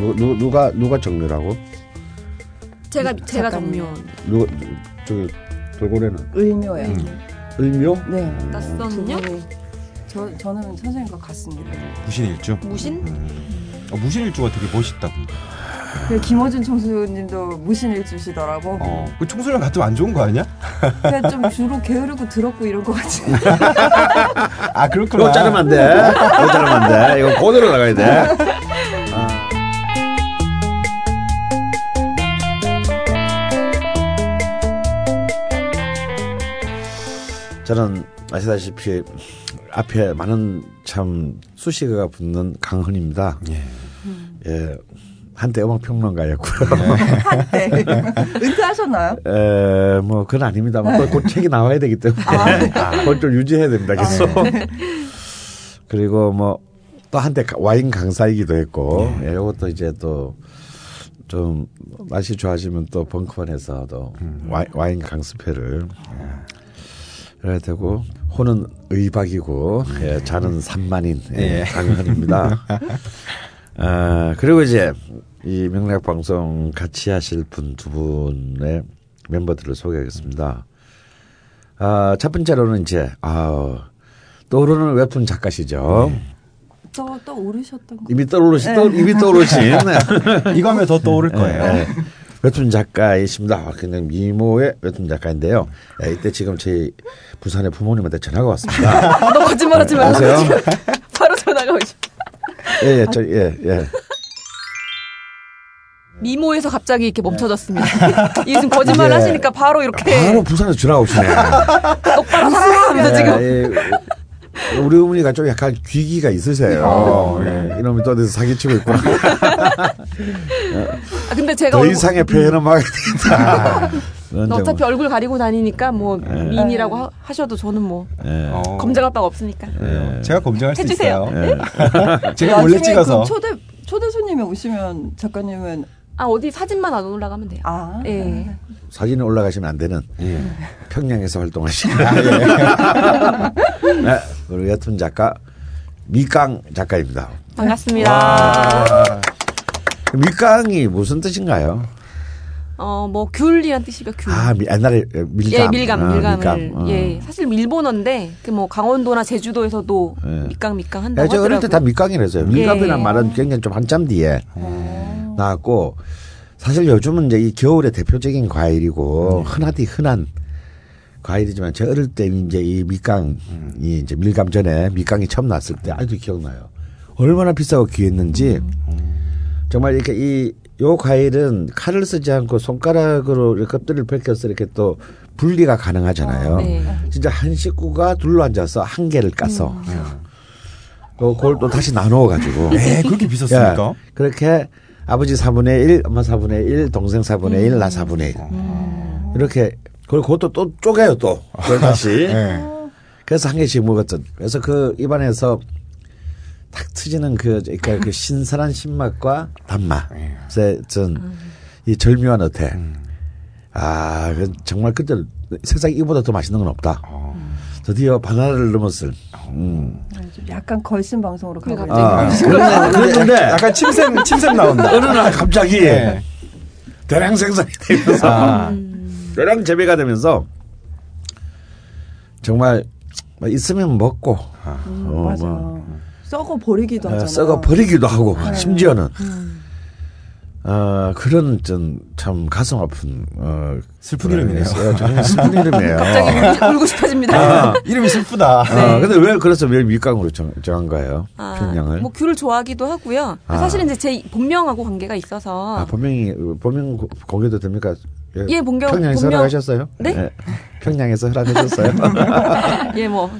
누, 누, 누가 누가 정묘라고? 제가 제가 작가님. 정묘 누가 저기 돌고래는 을묘예요. 음. 을묘? 네. 두 낯선요? 분이 저 저는 선생님과 같습니다. 무신일주. 무신? 어, 무신일주가 되게 멋있다고. 그 김호준 총수님도 무신일 주시더라고. 어, 그 청소년 같으면 안 좋은 거 아니야? 그냥 좀 주로 게으르고 더럽고 이런 것 같지. 아 그렇구나. 이거 자르면 안 돼. 이거 자르면 안 돼. 이거 그대로 나가야 돼. 저는 아시다시피 앞에 많은 참 수식어가 붙는 강헌입니다. 예. 예. 한때 음악 평론가였고요. 네. 은퇴하셨나요? 에, 뭐, 그건 아닙니다만, 또곧 책이 나와야 되기 때문에, 그걸 좀 유지해야 됩니다, 계속. 그리고 뭐, 또 한때 가- 와인 강사이기도 했고, 예, 이것도 이제 또, 좀, 맛이 좋아지면 또 벙커원에서 또 와인, 와인 강습회를 해야 되고, 호는 의박이고, 예, 자는 산만인, 예, 예. 강헌입니다. 아, 그리고 이제 이 명략 방송 같이 하실 분 두 분의 멤버들을 소개하겠습니다. 아, 첫 번째로는 이제 아, 떠오르는 웹툰 작가시죠. 또, 또 오르셨던 거. 이미 떠오르신 떠, 이미 떠오르신 이거 하면 더 떠오를 거예요. 예, 웹툰 작가이십니다. 아, 그냥 미모의 웹툰 작가인데요. 예, 이때 지금 저희 부산의 부모님한테 전화가 왔습니다. 너 거짓말하지 말라. 여보세요? 바로 전화가 오죠. 예, 예, 저, 예, 예. 미모에서 갑자기 이렇게 멈춰졌습니다. 이 지금 거짓말 예. 하시니까 바로 이렇게 바로 부산에서 전화가 오시네. 똑바로 살아가면서 지금. 예, 우리 어머니가 좀 약간 귀기가 있으세요. 예, 이놈이 또 어디서 사기치고 있구나. 아, 근데 제가 더 이상의 표현은 막아야 되겠다. 그런 어차피 점은. 얼굴 가리고 다니니까 뭐 미인이라고 하, 하셔도 저는 뭐 예. 어. 검증할 바가 없으니까. 예. 제가 검증할 수 해주세요. 있어요. 예. 제가 원래 나중에 찍어서 그 초대 초대 손님이 오시면 작가님은 아 어디 사진만 안 올라가면 돼요. 아 예. 사진에 올라가시면 안 되는 예. 평양에서 활동하시는 네, 우리 웹툰 작가 미강 작가입니다. 반갑습니다. 밑강이 무슨 뜻인가요? 어 뭐 귤이란 뜻이가 귤. 아, 미- 옛날에 밀감. 예, 밀감, 아, 밀감을. 밀감. 어. 예, 사실 일본어인데 그 뭐 강원도나 제주도에서도 예. 밑강 예, 한다고 저 어릴. 때다 밑강이라서요. 밀감이라는 예. 말은 굉장히 좀 한참 뒤에 나왔고 사실 요즘은 이제 이 겨울의 대표적인 과일이고 흔하디 흔한 과일이지만 제 어릴 때 이제 이 밑강이 이제 밀감 전에 밑강이 처음 났을 때 아직도 기억나요. 얼마나 비싸고 귀했는지 정말 이렇게 이 요 과일은 칼을 쓰지 않고 손가락으로 이렇게 껍질을 벗겨서 이렇게 또 분리가 가능하잖아요. 네. 진짜 한 식구가 둘러 앉아서 한 개를 까서 또 그걸 또 다시 나누어 가지고 에 그렇게 비쌌습니까? 그렇게 아버지 4분의 1, 엄마 4분의 1, 동생 4분의 1, 나 4분의 1. 이렇게 그리고 그것도 또 쪼개요 또. 그걸 다시. 예. 그래서 한 개씩 먹었던. 그래서 그 입안에서 탁 트지는 그, 그러니까 그 신선한 신맛과 단맛. 그래서 전이 절묘한 어태. 아, 그 정말 그때 세상에 이보다 더 맛있는 건 없다. 드디어 바나나를 넘었을. 음. 좀 약간 걸신 방송으로 가고 갑자기 있어요. 아, 그런데, 약간 침샘 침샘 나온다. 어느 날 갑자기 예. 대량 생산이 되면서 아. 대량 재배가 되면서 정말 뭐 있으면 먹고 어, 맞아. 뭐, 썩어 버리기도 어, 하잖아. 썩어 버리기도 하고 심지어는 어, 그런 좀 참 가슴 아픈 어, 슬픈 이름이네요. 슬픈 이름이에요. 갑자기 울고, 울고 싶어집니다. 아, 이름이 슬프다. 어, 근데 왜 그래서 왜 밀강으로 정, 거예요? 아, 평양을? 뭐 귤을 좋아하기도 하고요. 아. 사실은 이제 제 본명하고 관계가 있어서 아, 본명이 본명 고- 공개도 됩니까? 예, 본명- 평양에서 본명- 허락하셨어요? 네? 평양에서 허락하셨어요? 예, 뭐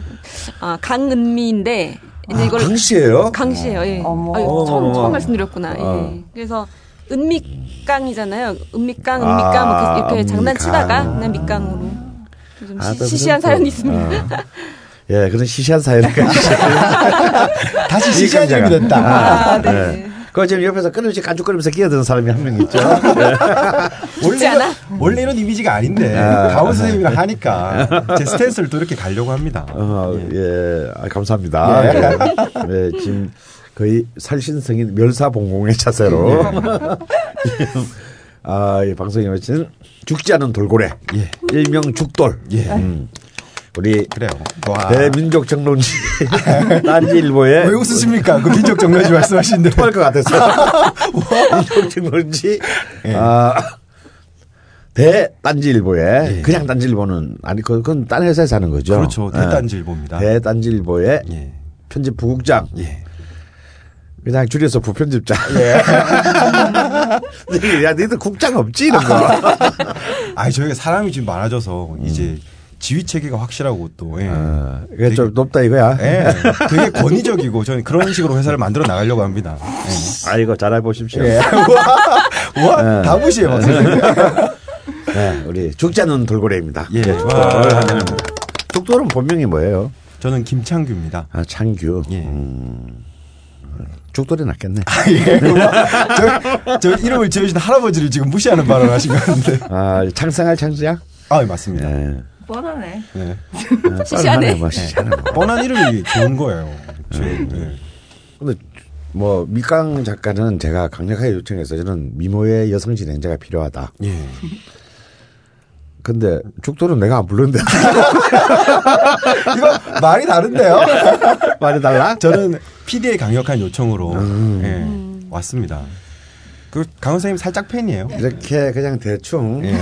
아, 강은미인데 이제 아, 이걸 강 씨예요? 강 씨예요. 예. 어머. 아유, 어머, 처음. 처음 말씀드렸구나. 어. 예. 그래서 은미깡이잖아요. 은미깡, 아, 은미깡 뭐 이렇게, 이렇게 은미깡. 장난치다가 그냥 밑깡으로 좀 아, 또 시, 시한 사연이 또, 있습니다. 어. 예, 그런 시시한 사연을 다시 시시한. 이름이 됐다. 아, 네. 네. 그 지금 옆에서 끊임없이 깐죽거리면서 끼어드는 사람이 한 명 있죠. 죽지 않아? 원래 이런 이미지가 아닌데 아. 가온 선생님이랑 하니까 제 스탠스를 또 이렇게 가려고 합니다. 어, 예. 예, 아, 감사합니다. 예. 예, 지금 거의 살신성인 멸사봉공의 자세로 아, 이 방송에 오신 죽지 않은 돌고래 예. 일명 죽돌 예. 음. 우리 그래요. 와. 대민족 정론지 딴지일보에 왜 웃으십니까? 그 민족 정면지 말씀하시는데. 토할 것 같아서 민족 정론지 예. 아, 대 딴지일보에 예. 그냥 딴지일보는 아니 그- 그건 딴 회사에서 하는 거죠. 그렇죠. 예. 대단지일보입니다. 대 딴지일보의 예. 편집 부국장 예. 그냥 줄여서 부편집장. 예. 야, 너희들 국장 없지 이런 거. 아니 저희가 사람이 지금 많아져서 이제 지휘 체계가 확실하고 또 예. 어, 이게 좀 높다 이거야. 예. 되게 권위적이고 저는 그런 식으로 회사를 만들어 나가려고 합니다. 예. 아이고 잘해 보십시오. 예. 와, 와, 다 무시해, 막. 선생님. 네, 우리 죽지 않는 돌고래입니다. 예. 하면은 죽돌은 본명이 뭐예요? 저는 김창규입니다. 아, 창규. 예. 음, 죽돌이 낫겠네. 저, 저 이름을 지어주신 할아버지를 지금 무시하는 발언을 하신 것 같은데. 아, 창생할 창수야? 아, 예, 맞습니다. 예. 뻔하네. 예. 아, 시시하네. 뭐, 시시하네. 뭐. 뻔한 이름이 좋은 거예요. 저, 예. 근데 뭐 밑강 작가는 제가 강력하게 요청해서 저는 미모의 여성 진행자가 필요하다. 예. 근데 죽돌은 내가 안 부르는데 이거 말이 다른데요? 말이 달라? 저는 PD의 강력한 요청으로 음. 예, 왔습니다. 그 강원 선생님 살짝 팬이에요. 이렇게 그냥 대충 예.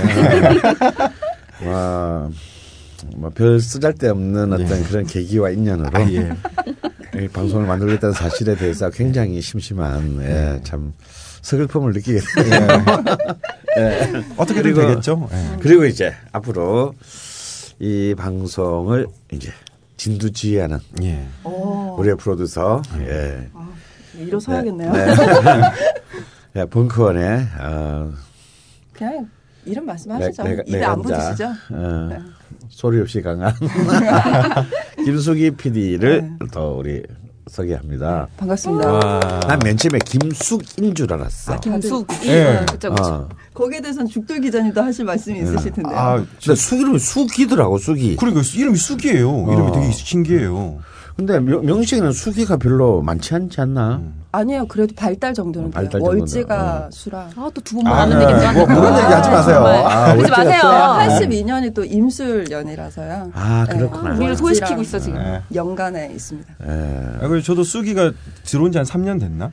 뭐, 뭐별 쓰잘데없는 어떤 그런 계기와 인연으로 아, 예. 이 방송을 만들겠다는 사실에 대해서 굉장히 심심한 예, 참 서글픔을 느끼게 돼요. 어떻게든 그리고- 되겠죠. 예. 그리고 이제 앞으로 이 방송을 이제 진두지휘하는 예. 어, 우리의 프로듀서 예. 일어서야겠네요. 네. 예, 벙커원의 어, 그냥 이름 말씀하시죠. 내- 내- 입에 안. 붙으시죠? 어, 네. 소리 없이 강한 김숙이 PD를 네. 더 우리 소개합니다. 반갑습니다. 와. 난맨 처음에 김숙인 줄 알았어. 김숙. 예. 그쵸, 그쵸. 어. 거기에 대해서는 죽돌 기자님도 하실 말씀이 있으실 텐데. 아, 근데 숙 이름이 숙이더라고 숙이. 그러니까 이름이 쑥이에요. 이름이 어. 되게 신기해요. 근데 명, 명식에는 숙이가 별로 많지 않지 않나? 아니에요. 그래도 발달 정도는 돼요. 발달 정도는, 월지가 어. 수라. 아, 또 두 번만 아, 하는 네. 얘기 좀뭐 그런 얘기 하지 마세요. 아, 그러지 마세요. 네. 82년이 또 임술연이라서요. 아 그렇구나. 우리를 소외시키고 있어, 지금. 예. 연간에 있습니다. 예. 아, 그리고 저도 쑥이가 들어온 지 한 3년 됐나?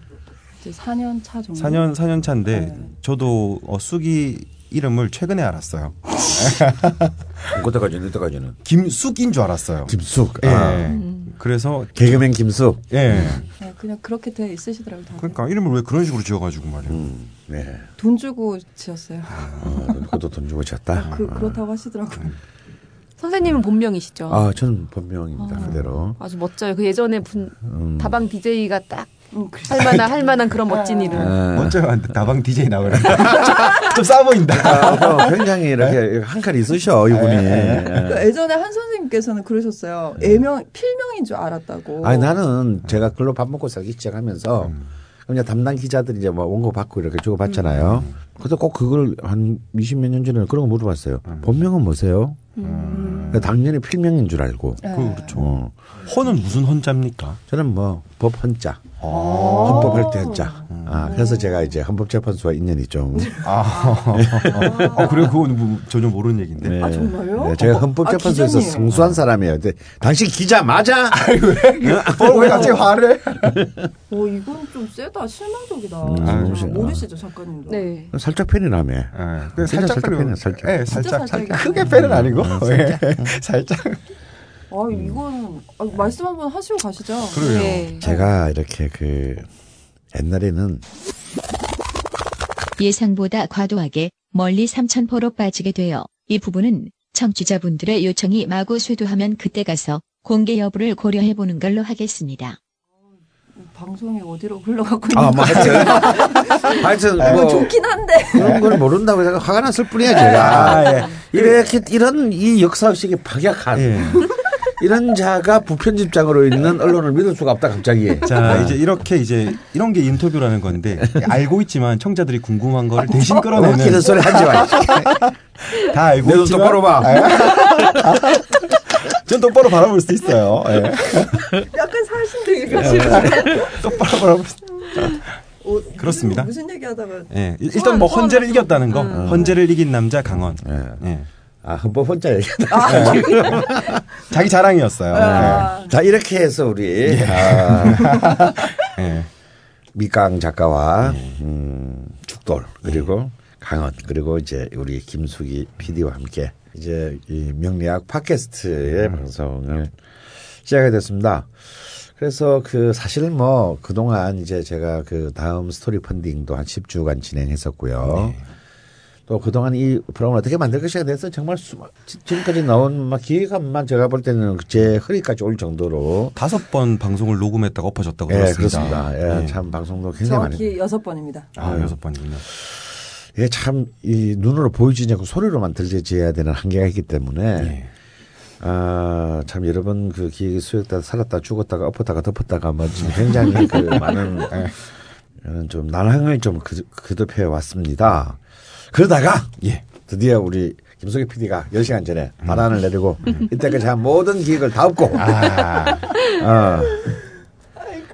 이제 4년 차 정도. 4년 4년 차인데 네. 저도 어, 쑥이 이름을 최근에 알았어요. 그때까지는 그때까지는 김쑥인 줄 알았어요. 김숙. 예. 아. 그래서 개그맨 김숙. 예. 네, 그냥 그렇게 돼 있으시더라고요. 다들. 그러니까 이름을 왜 그런 식으로 지어가지고 말이에요. 음, 네. 돈 주고 지었어요. 어, 그것도 돈 주고 쳤다. 그, 그렇다고 하시더라고요. 선생님은 본명이시죠? 아, 저는 본명입니다. 아. 그대로. 아주 멋져요. 그 예전에 분, 음. 다방 DJ가 딱 음, 그래. 할 만한, 할 만한 그런 멋진 이름. 예. 어쩌면 다방 DJ 나오네. 좀싸 보인다. 아, 어, 굉장히 이렇게 한칼 있으셔 이분이. 그 예. 예전에 한 선생님께서는 그러셨어요. 애명, 필명인 줄 알았다고. 아니 나는 제가 글로 밥 먹고 살기 시작하면서 그냥 담당 기자들이 이제 뭐 원고 받고 이렇게 주고 받잖아요. 근데 꼭 그걸 한 20몇 년 전에 그런 거 물어봤어요. 본명은 뭐세요? 그러니까 당연히 필명인 줄 알고. 네. 그, 그렇죠. 어. 허는 무슨 헌자입니까? 저는 뭐 법 헌자, 아. 헌법 할 때 헌자. 아, 그래서 제가 이제 헌법재판소와 인연이 좀. 아, 아 그래요? 그건 뭐 전혀 모르는 얘기인데. 네. 아, 정말요? 네, 제가 어, 헌법재판소에서 아, 기자님. 성수한 사람이에요. 근데 당신 기자 맞아? 어, 왜 갑자기 화를? 어, 이건 좀 세다. 실망적이다. 음, 아. 모르시죠, 작가님도? 네. 살짝 팬이라며. 예, 그냥 진짜 살짝 살짝. 팬이야, 살짝. 예, 진짜 살짝. 살짝. 크게 팬은 아니고. 예, 살짝. 아, 이거는, 아, 말씀 한번 하시고 가시죠. 그래요. 네. 제가 이렇게 그 옛날에는 예상보다 과도하게 멀리 삼천포로 빠지게 되어 이 부분은 청취자분들의 요청이 마구 쇄도하면 그때 가서 공개 여부를 고려해 보는 걸로 하겠습니다. 방송이 어디로 흘러가고 아, 있는 뭐 하여튼 하여튼 뭐 뭐 좋긴 한데. 그런 걸 모른다고 제가 화가 났을 뿐이야 제가 아, 예. 이렇게 이런 이 역사 의식이 박약한 예. 이런 자가 부편집장으로 있는 언론을 믿을 수가 없다 갑자기. 자 이제 이렇게 이제 이런 게 인터뷰라는 건데 알고 있지만 청자들이 궁금한 거를 대신 끌어내는 웃기는 소리 하지 마. 다 알고 내눈 있지만 똑바로 봐. 전 똑바로 바라볼 수 있어요. 예. 약간 사신되기가 똑바로 바라볼 수. 그렇습니다. 무슨 얘기하다가 예. 일- 일단 뭐 헌재를 이겼다는 거. 음. 헌재를 이긴 남자 강원. 예. 예. 아, 헌법 혼자 얘기다. 자기 자랑이었어요. 아, 자, 이렇게 해서 우리 아, 예. 예. 밑강 작가와 음, 죽돌 그리고 강원 그리고 이제 우리 김숙이 PD와 함께 이제 이 명리학 팟캐스트의 방송을 시작하게 됐습니다. 그래서 그 사실 뭐 그동안 이제 제가 그 다음 스토리 펀딩도 한 10주간 진행했었고요. 또 그동안 이 프로그램을 어떻게 만들 것이가 돼서 정말 수많, 지- 지금까지 나온 막 기획안만 제가 볼 때는 제 허리까지 올 정도로 다섯 번 방송을 녹음했다가 엎어졌다고 예, 들었습니다. 그렇습니다. 예, 예. 참 방송도 굉장히 많이 정확히 여섯 번입니다. 아, 여섯 번이군요. 예, 참, 이 눈으로 보여지지 않고 소리로만 들려져야 되는 한계가 있기 때문에, 예. 아, 참 여러분 그 기획이 수였다 살았다 죽었다가 엎었다가 덮었다가 뭐 지금 굉장히 그 많은 어, 좀 난항을 좀 그- 거듭해 왔습니다. 그러다가 예. 드디어 우리 김석희 PD가 10시간 전에 반환을 내리고 이때까지 한 모든 기획을 다 엎고 아, 어.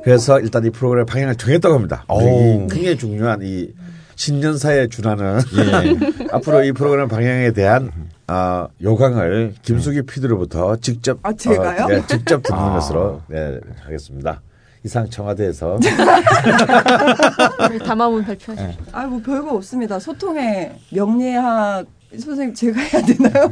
그래서 일단 이 프로그램 방향을 정했다고 합니다. 이 굉장히 중요한 이 신년사에 준하는 앞으로 이 프로그램 방향에 대한 어, 요강을 김숙이 PD로부터 직접 아, 제가요? 어, 네, 직접 듣는 아. 것으로 네, 하겠습니다. 이상 청와대에서 담화문 발표하시죠. 네. 아, 뭐 별거 없습니다. 소통의 명리학 선생님 제가 해야 되나요?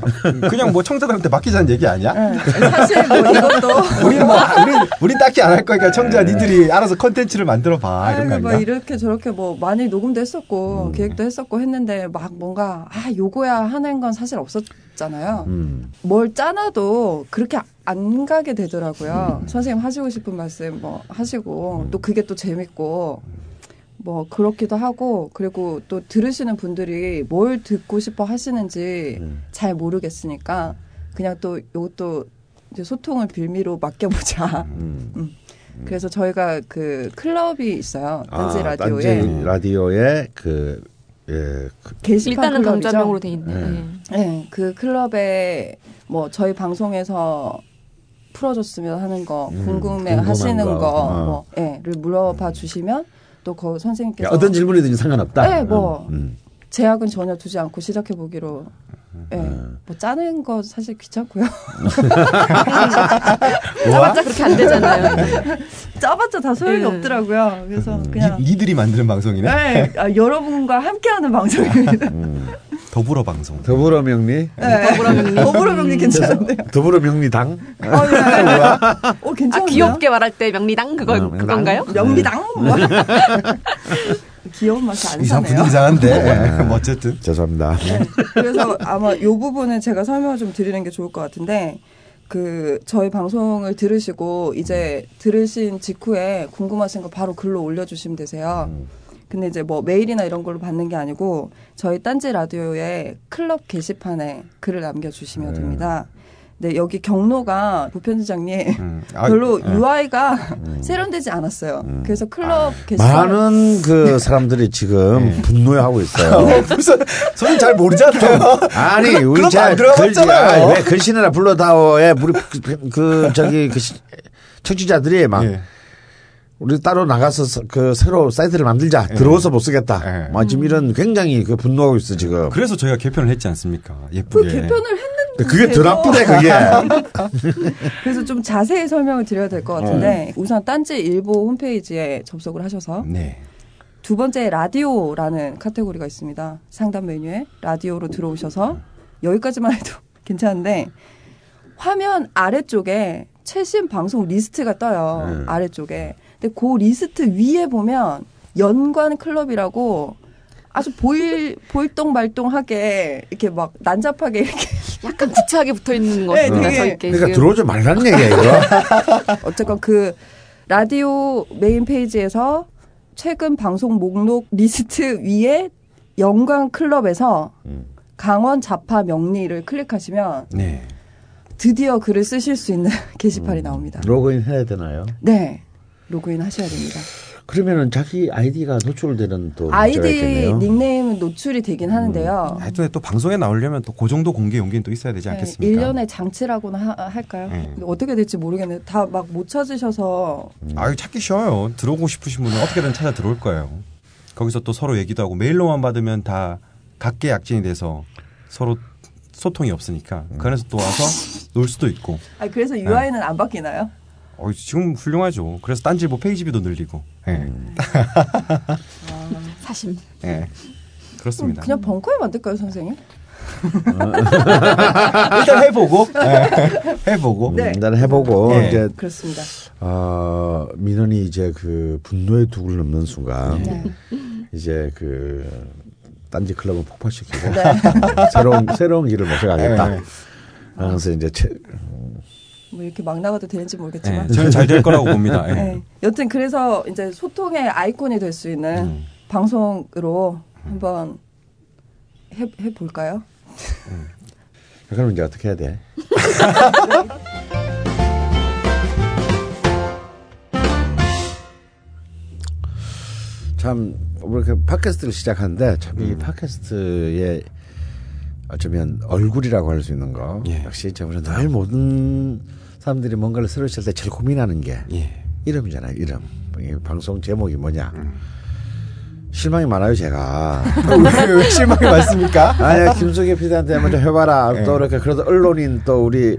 그냥 뭐 청자들한테 맡기자는 얘기 아니야? 네. 사실 뭐 이것도 우리 뭐 우리 우리 딱히 안 할 거니까 청자 니들이 알아서 컨텐츠를 만들어 봐 이런 거 아이고 뭐? 이렇게 저렇게 뭐 많이 녹음도 했었고 계획도 했었고 했는데 막 뭔가 아 요거야 하는 건 사실 없었잖아요. 음, 뭘 짜놔도 그렇게 안 가게 되더라고요. 선생님 하시고 싶은 말씀 뭐 하시고 또 그게 또 재밌고 뭐 그렇기도 하고 그리고 또 들으시는 분들이 뭘 듣고 싶어 하시는지 음. 잘 모르겠으니까 그냥 또 요것도 이제 소통을 빌미로 맡겨보자. 음. 음. 그래서 저희가 그 클럽이 있어요. 딴지 아, 라디오에 딴지 라디오에 그 예, 그, 게시판 일단은 클럽이죠. 감자명으로 돼 있네. 네. 예. 네, 그 클럽에 뭐 저희 방송에서 풀어줬으면 하는 거, 음, 궁금해 하시는 거. 거, 어. 뭐, 예,를 물어봐 주시면 또 그 선생님께서 어떤 질문이든지 상관없다. 네, 뭐. 음, 제약은 전혀 두지 않고 시작해 보기로. 예, 음. 뭐 짜는 거 사실 귀찮고요. 짜봤자 그렇게 안 되잖아요. 짜봤자 다 소용이 음. 없더라고요. 그래서 그냥 니, 니들이 만드는 방송이네. 네, 아, 여러분과 함께하는 방송입니다. 음. 더불어 방송. 더불어 명리, 네. 더불어 명리 괜찮은데요. 더불어 명리당. 어, 예. 어, 아 괜찮은데요? 귀엽게 말할 때 명리당 그거 음, 그건가요? 명리당? 뭐. 귀여운 맛이 안 이상 사네요. 이상한데. 뭐 어쨌든. 죄송합니다. 그래서 아마 이 부분은 제가 설명을 좀 드리는 게 좋을 것 같은데 그 저희 방송을 들으시고 이제 들으신 직후에 궁금하신 거 바로 글로 올려주시면 되세요. 근데 이제 뭐 메일이나 이런 걸로 받는 게 아니고 저희 딴지 라디오의 클럽 게시판에 글을 남겨주시면 됩니다. 네 여기 경로가 부편지장님 음. 아, 별로 예. UI가 세련되지 않았어요. 그래서 클럽 게시판 많은 그 사람들이 지금 분노해하고 있어요. 무슨 저는 잘 모르잖아요. 아니 우리 잘안 들어갔잖아요. 글- 왜 글씨나 불러다오에 우리 그, 그 저기 그 시- 청취자들이 막 예. 우리 따로 나가서 서- 그 새로 사이트를 만들자 들어와서 못 쓰겠다. 예. 뭐 지금 이런 굉장히 그 분노하고 있어 지금. 그래서 저희가 개편을 했지 않습니까? 그 예쁘게. 개편을 했는데 그게 더 나쁘네 그게. 그래서 좀 자세히 설명을 드려야 될 것 같은데 우선 딴지 일보 홈페이지에 접속을 하셔서 네. 두 번째 라디오라는 카테고리가 있습니다. 상단 메뉴에 라디오로 들어오셔서 여기까지만 해도 괜찮은데 화면 아래쪽에 최신 방송 리스트가 떠요. 네. 아래쪽에. 근데 그 리스트 위에 보면 연관 클럽이라고 아주 보일 보일동 말동하게 이렇게 막 난잡하게 이렇게 약간 구차하게 붙어 있는 거 네, 같습니다. 저희 게 그러니까. 들어오지 말라는 얘기야 이거. 어쨌건 그 라디오 메인 페이지에서 최근 방송 목록 리스트 위에 연관 클럽에서 음. 강원 자파 명리를 클릭하시면 네. 드디어 글을 쓰실 수 있는 게시판이 나옵니다. 로그인 해야 되나요? 네. 로그인 하셔야 됩니다. 그러면은 자기 아이디가 노출되는 또 아이디. 닉네임은 노출이 되긴 하는데요. 하여튼 또 방송에 나오려면 또 그 정도 공개 용기는 또 있어야 되지 네, 않겠습니까? 일련의 장치라고나 하- 할까요? 네. 어떻게 될지 모르겠네요. 다막 못 찾으셔서 아유 찾기 쉬워요. 들어오고 싶으신 분은 어떻게든 찾아 들어올 거예요. 거기서 또 서로 얘기도 하고 메일로만 받으면 다 각계 약진이 돼서 서로 소통이 없으니까 그 안에서 또 와서 놀 수도 있고. 아 그래서 UI는 안 바뀌나요? 어, 지금 훌륭하죠. 그래서 딴지보 페이지비도 늘리고. 예. 사심. 예. 그렇습니다. 그냥 벙커에 만들까요, 선생님? 일단 해보고. 예. 해보고. 네. 일단 해보고 예. 이제 그렇습니다. 어, 민원이 이제 그 분노의 두을 넘는 순간 네. 이제 그 딴지 클럽을 폭파시키고 네. 새로운 새로운 길을 모셔가겠다. 예. 그래서 이제 채, 뭐 이렇게 막 나가도 되는지 예. 모르겠지만. 저는 잘 될 거라고 봅니다. 예. 네. 여튼 그래서 이제 소통의 아이콘이 될 수 있는 음. 방송으로 한번 해, 해 볼까요? 그럼 이제 어떻게 해야 돼? 참 이렇게 팟캐스트를 시작하는데 참 음. 이 팟캐스트의 어쩌면 얼굴이라고 할 수 있는 거 예. 역시 저번에 늘 모든 사람들이 뭔가를 시작할 때 제일 고민하는 게 예. 이름이잖아요 이름 이 방송 제목이 뭐냐 음. 실망이 많아요 제가 왜, 왜 실망이 많습니까? 아니야 김숙희 PD한테 먼저 해봐라 예. 또 이렇게 그래도 언론인 또 우리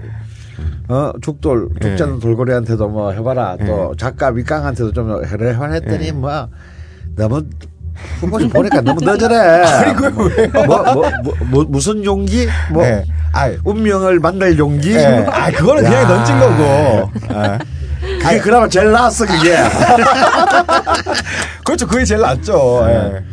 어 죽돌 죽자는 돌고래한테도 뭐 해봐라 또 작가 밑강한테도 좀 해라 했더니 예. 뭐 너무 후보지 보니까 너무 너절해 아니 그거 왜요? 뭐, 뭐, 뭐, 뭐 무슨 용기 뭐 예. 아, 운명을 만날 용기 예. 아, 그거는 그냥 야. 던진 거고. 아. 그게 그나마 제일 나았어 그게 그렇죠. 그게 제일 낫죠. 예.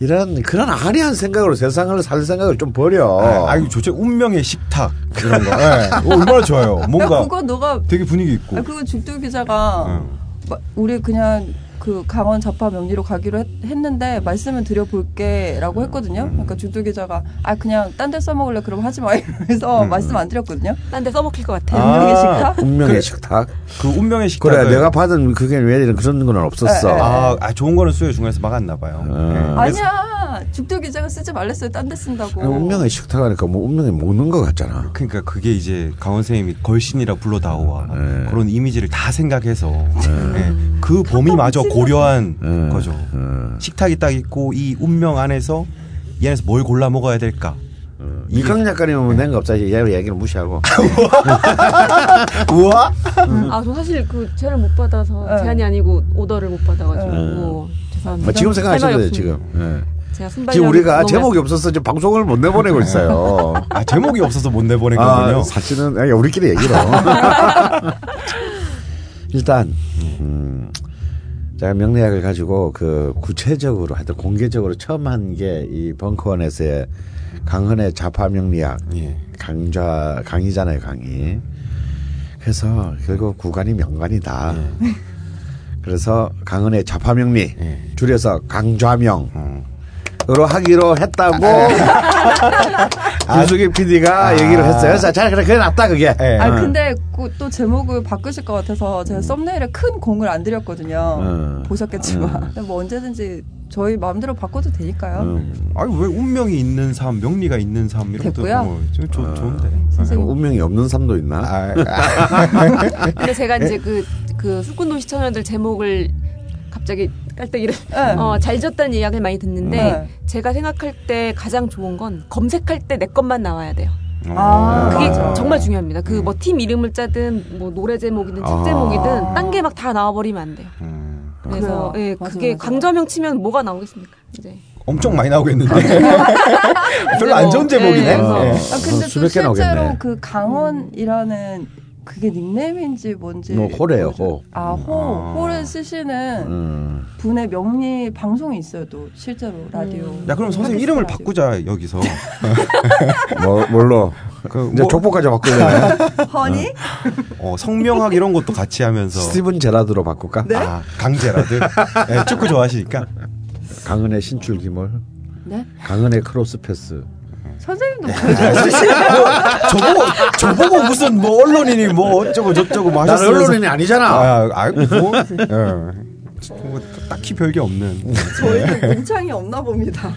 이런 그런 안이한 생각으로 세상을 살 생각을 좀 버려 아, 아유, 좋죠. 운명의 식탁. 이런 거. 예. 어, 얼마나 좋아요. 야, 뭔가 그거 너가 되게 분위기 있고. 아, 그거 죽도 기자가 응. 마- 우리 그냥 그 강원 자파 명리로 가기로 했, 는데 말씀을 드려볼게라고 했거든요. 그러니까 죽도 기자가 아 그냥 딴 데 써먹을래 그럼 하지 마 이러면서 말씀 안 드렸거든요. 딴 데 써먹힐 것 같아요. 아. 운명의 식탁. 운명의 그래. 식탁 그 운명의 식탁. 그래 내가 받은 그게 왜 이런 그런 건 없었어 네, 네. 아, 아, 좋은 거는 수요 중에서 막았나 봐요. 음. 예. 그래서- 아니야 죽도 기자가 쓰지 말랬어요. 딴 데 쓴다고. 아, 운명의 식탁 하니까 뭐 운명이 먹는 것 같잖아. 그러니까 그게 이제 강원 선생님이 걸신이라 불러다오와 네. 그런 이미지를 다 생각해서 예. 그 범위 마저 고려한 네. 거죠. 음. 식탁이 딱 있고 이 운명 안에서 이 안에서 뭘 골라 먹어야 될까? 이강 작가님은 낸거 없자 얘 얘기를 무시하고. 우와? 아, 저 사실 그 제를 못 받아서 네. 제안이 아니고 오더를 못 받아가지고 네. 뭐 죄송합니다. 뭐 지금 생각하셔도 돼요 지금. 예. 지금 우리가 제목이 없어서 지금 방송을 못 내보내고 있어요. 아 제목이 없어서 못 내보낸 아, 거군요. 사실은 아니, 우리끼리 얘기로. 일단 음, 제가 명리학을 가지고 그 구체적으로 하여튼 공개적으로 처음 한 게 이 벙커원에서의 강헌의 자파 명리학 예. 강좌 강의잖아요 강의. 그래서 결국 구간이 명관이다. 그래서 강헌의 자파 명리 예. 줄여서 강좌명. 음. 으로 하기로 했다고 김수기 PD가 얘기를 했어요. 그래서 잘 그래 그래 낫다 그게. 예. 아 어. 근데 그또 제목을 바꾸실 것 같아서 제가 썸네일에 큰 공을 안 드렸거든요. 음. 보셨겠지만 뭐 언제든지 저희 마음대로 바꿔도 되니까요. 음. 아니 왜 운명이 있는 삶, 명리가 있는 삶 이런 것도. 뭐좀 좋- 좋은데. 선생님. 운명이 없는 삶도 있나? 아, 아, 근데 제가 이제 그, 그 술꾼 도시 청년들 제목을 갑자기 깔때기를 네. 어, 잘 지었다는 이야기를 많이 듣는데 네. 제가 생각할 때 가장 좋은 건 검색할 때 내 것만 나와야 돼요. 아, 그게 맞아. 정말 중요합니다. 그 뭐 팀 이름을 짜든 뭐 노래 제목이든 책 아. 제목이든 딴게 막 다 나와버리면 안 돼요. 음, 그래서. 예, 맞아, 그게 맞아. 강좌명 치면 뭐가 나오겠습니까? 이제 엄청 많이 나오겠는데. 별로 안 좋은 네, 제목이네. 그래서- 예. 아 근데 또 수백 개 실제로 나오겠네. 그 강원이라는 그게 닉네임인지 뭔지 뭐 호래요, 모르죠. 호. 아 호. 아. 호를 쓰시는 음. 분의 명리 방송이 있어요 또 실제로 라디오. 야 그럼 선생님 이름을 라디오. 바꾸자 여기서. 뭐 뭘로? 그 이제 뭐- 족보까지 바꾸려네. 허니? 어, 성명학 이런 것도 같이 하면서. 스티븐 제라드로 바꿀까? 네? 아 강제라드. 예, 축구 좋아하시니까. 강은의 신출귀몰, 네? 강은의 크로스 패스. 선생님도 네. 보여주시네요. 저보고 저보고 무슨 뭐 언론인이 뭐 어쩌고 저쩌고 뭐 하셨으면서 언론인이 아니잖아. 아, 아, 뭐, 예. 뭐 딱히 별게 없는. 저희는 문창이 없나 봅니다.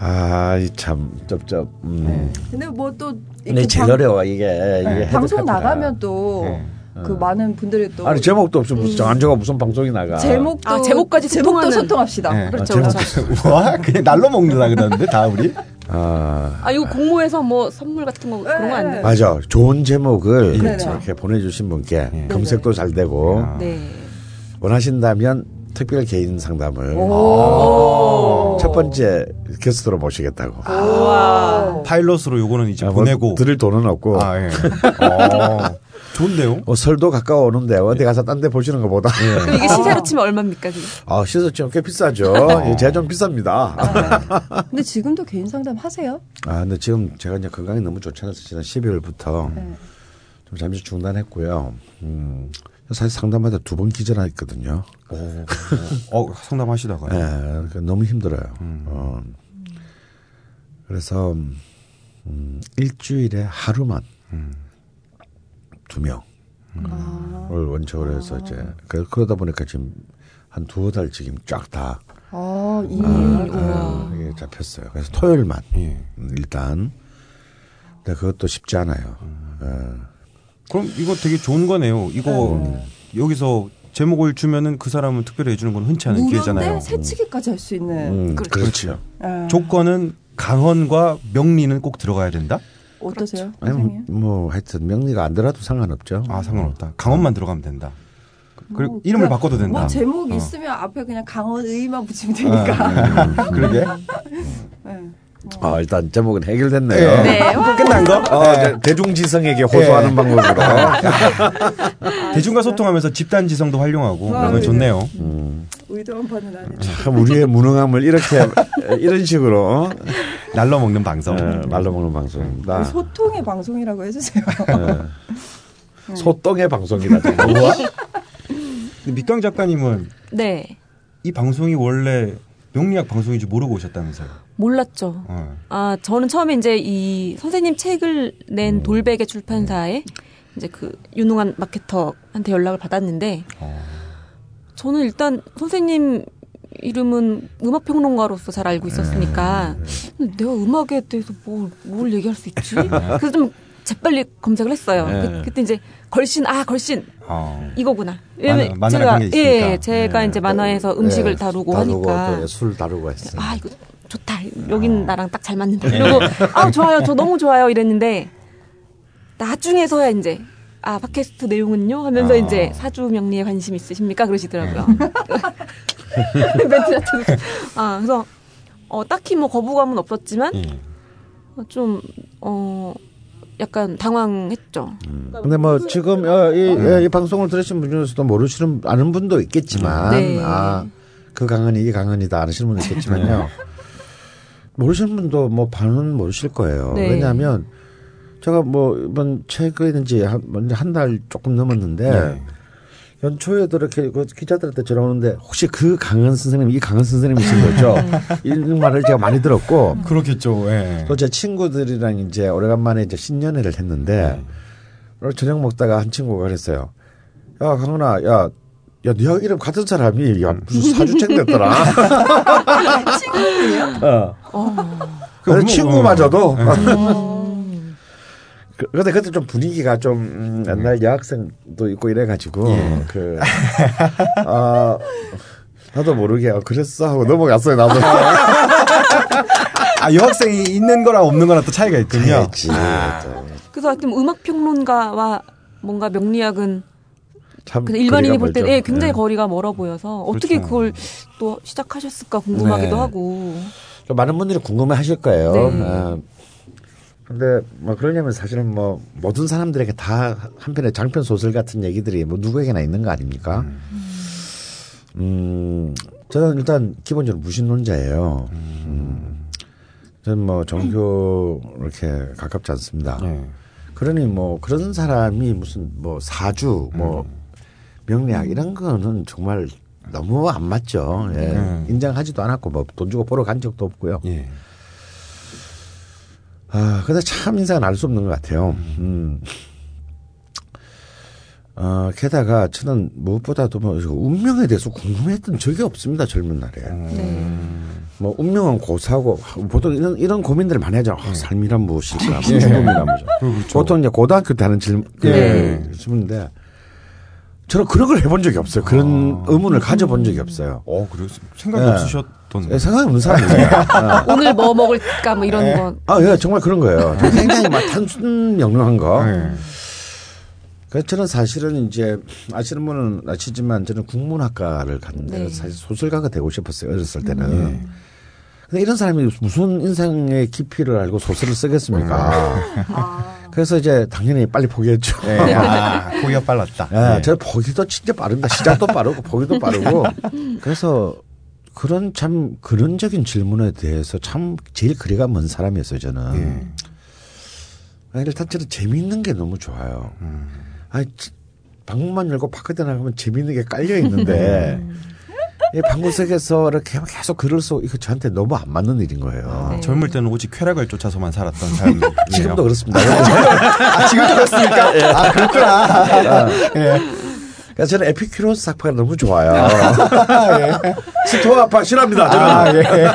아, 이참 쩝쩝. 음. 근데 뭐 또 근데 제일 어려워 이게. 이게 방송. 나가면 또 그 네. 많은 분들이 또 아니 제목도 없이 무슨 안저가 무슨 방송이 나가. 제목도 아, 제목까지 제목도. 소통합시다. 네. 그렇죠, 아, 그렇죠. 와, 그냥 날로 먹는다 그러는데 다 우리. 아 아, 이거 공모해서 뭐 선물 같은 거 그런 거 안 돼요? 맞아. 좋은 제목을 그렇죠. 이렇게 보내주신 분께 네. 검색도 잘 되고 아. 네. 원하신다면 특별 개인 상담을 오. 첫 번째 게스트로 모시겠다고. 와. 파일럿으로 요거는 이제 아, 뭐 보내고. 드릴 돈은 없고 아, 예. 어, 좋은데요? 뭐 설도 가까워 오는데 어디 가서 딴 데 보시는 것보다 그럼 이게 시세로 치면 얼마입니까, 그게? 아 시서 좀꽤 비싸죠. 예, 제가 좀 비쌉니다. 근데 지금도 개인 상담 하세요? 아 근데 지금 제가 이제 건강이 너무 좋지 않아서 지난 12월부터 네. 좀 잠시 중단했고요. 음, 사실 상담하다 두 번 기절했거든요. 어, 어, 상담하시다가요. 예, 그러니까 너무 힘들어요. 어, 그래서 음, 일주일에 하루만 두 명을 원칙으로 해서 이제 그- 그러다 보니까 지금 한 두어 달 지금 쫙다 아, 이 아, 이게 잡혔어요. 그래서 토요일만 예. 음, 일단. 근데 그것도 쉽지 않아요. 예. 그럼 이거 되게 좋은 거네요. 이거 여기서 제목을 주면은 그 사람은 특별히 해주는 건 흔치 않은 기회잖아요. 무료인데 새치기까지 할 수 있는. 음, 그렇죠. 예. 조건은 강헌과 명리는 꼭 들어가야 된다? 어떠세요, 아니, 뭐? 뭐 하여튼 명리가 안 들어도 상관없죠. 아, 상관없다. 강헌만 들어가면 된다. 그리고 이름을 바꿔도 된다. 뭐 제목 어. 있으면 앞에 그냥 강원의만 붙이면 되니까. 아, 그러게. 예. 아, 일단 제목은 해결됐네요. 예. 네. 와. 끝난 거? 어, 이제 대중지성에게 호소하는 방법으로. 대중과 소통하면서 집단 지성도 활용하고 아, 네. 좋네요. 의도한 바는 아니죠. 참 우리의 무능함을 이렇게 이런 식으로 날로 먹는 방송. 어, 말로 먹는 방송입니다. 소통의 방송이라고 해주세요. 방송이다. 정말. 우와. 근데 밑강 작가님은 네. 이 방송이 원래 명리학 방송인지 모르고 오셨다면서요. 몰랐죠. 어. 아, 저는 처음에 이제 이 선생님 책을 음. 낸 돌베개 출판사에 이제 그 유능한 마케터한테 연락을 받았는데 어. 저는 일단 선생님 이름은 음악 평론가로서 잘 알고 있었으니까 네. 내가 음악에 대해서 뭘, 뭘 얘기할 수 있지? 그래서 좀 재빨리 검색을 했어요. 네. 그, 때 이제 걸신 아 걸신 어. 이거구나. 만화- 만화 제가. 예 제가 이제 만화에서 음식을 예, 다루고 하니까 또술 다루고 했어요. 아 이거 좋다. 여긴 나랑 딱 잘 맞는다. 그리고 아 좋아요. 저 너무 좋아요. 이랬는데 나중에서야 이제 아 팟캐스트 내용은요 하면서 아. 이제 사주 명리에 관심 있으십니까 그러시더라고요. 멘트 자체도 아 그래서 어 딱히 뭐 거부감은 없었지만 예. 좀어 약간 당황했죠. 근데 뭐 지금 어, 이, 예, 이 방송을 들으신 분 중에서도 모르시는 아는 분도 있겠지만 네. 아그 강은이 이 강은이다 아시는 분도 있겠지만요. 모르시는 분도 뭐 반은 모르실 거예요. 네. 왜냐하면 제가 뭐 이번 최근에 이제 한 달 조금 넘었는데 네. 연초에도 이렇게 그 기자들한테 전화 오는데 혹시 그 강은 선생님 이 강은 선생님이신 거죠? 이런 말을 제가 많이 들었고 그렇겠죠. 예. 또제 친구들이랑 이제 오래간만에 이제 신년회를 했는데 오늘 저녁 먹다가 한 친구가 그랬어요. 야 강은아, 야, 야, 네가 이름 같은 사람이 야 무슨 사주책 냈더라. 친구예요? 어. 그 그래서 뭐, 친구마저도. 음. 그- 근데 그때 좀 분위기가 좀 음, 옛날 여학생도 있고 이래가지고 예. 그 아, 나도 모르게 어, 그랬어 하고 넘어갔어요 나도. 아 여학생이 있는 거랑 없는 거랑 또 차이가 있군요. 했지. 그래서 하여튼 음악 평론가와 뭔가 명리학은 참 근데 일반인이 볼때 멀죠. 예, 굉장히 예. 거리가 멀어 보여서 어떻게 그렇죠. 그걸또 시작하셨을까 궁금하기도 네. 하고. 좀 많은 분들이 궁금해 하실 거예요. 네. 아, 근데 뭐 그러려면 사실은 뭐 모든 사람들에게 다 한편의 장편 소설 같은 얘기들이 뭐 누구에게나 있는 거 아닙니까? 음, 저는 일단 기본적으로 무신론자예요. 음, 저는 뭐 종교 이렇게 가깝지 않습니다. 예. 그러니 뭐 그런 사람이 무슨 뭐 사주 뭐 명리학 이런 거는 정말 너무 안 맞죠. 예. 음. 인정하지도 않았고 뭐 돈 주고 보러 간 적도 없고요. 예. 아, 근데 참 인생은 알 수 없는 것 같아요. 음. 어, 게다가 저는 무엇보다도 뭐 운명에 대해서 궁금했던 적이 없습니다. 젊은 날에. 뭐 운명은 고사고 보통 이런 이런 고민들을 많이 하잖아. 아, 삶이란 무엇일까? 죽음이란 뭐죠? 보통 이제 고등학교 때 하는 질문, 그 네. 질문인데 저는 그런 걸 해본 적이 없어요. 그런 의문을 가져본 적이 없어요. 어, 그래요? 생각이 네. 없으셨 던. 예, 생각이 없는 사람이에요. 어. 오늘 뭐 먹을까 뭐 이런 거. 아, 예, 정말 그런 거예요. 굉장히 막 단순 명료한 거. 네. 그래서 저는 사실은 이제 아시는 분은 아시지만 저는 국문학과를 갔는데 네. 사실 소설가가 되고 싶었어요. 어렸을 때는. 근데 이런 사람이 무슨 인생의 깊이를 알고 소설을 쓰겠습니까? 그래서 이제 당연히 빨리 포기했죠. 네. 아, 포기가 빨랐다. 예, 네. 저 포기도 진짜 빠릅니다. 시작도 빠르고 포기도 빠르고. 그래서 그런 참 근원적인 질문에 대해서 참 제일 거리가 먼 사람이었어요. 저는. 예. 아, 일단 저는 재미있는 게 너무 좋아요. 아, 방문만 열고 바깥에 나가면 재미있는 게 깔려 있는데 이 방구석에서 이렇게 계속 글을 써 이거 저한테 너무 안 맞는 일인 거예요. 네. 젊을 때는 오직 쾌락을 쫓아서만 살았던 삶. 지금도 그렇습니다. 아, 지금도 그렇습니까? 아, 그렇구나. 예. 그래서 저는 에피큐로스 학파가 너무 좋아요. 스토아 학파 싫어합니다. 저는. 아, 예.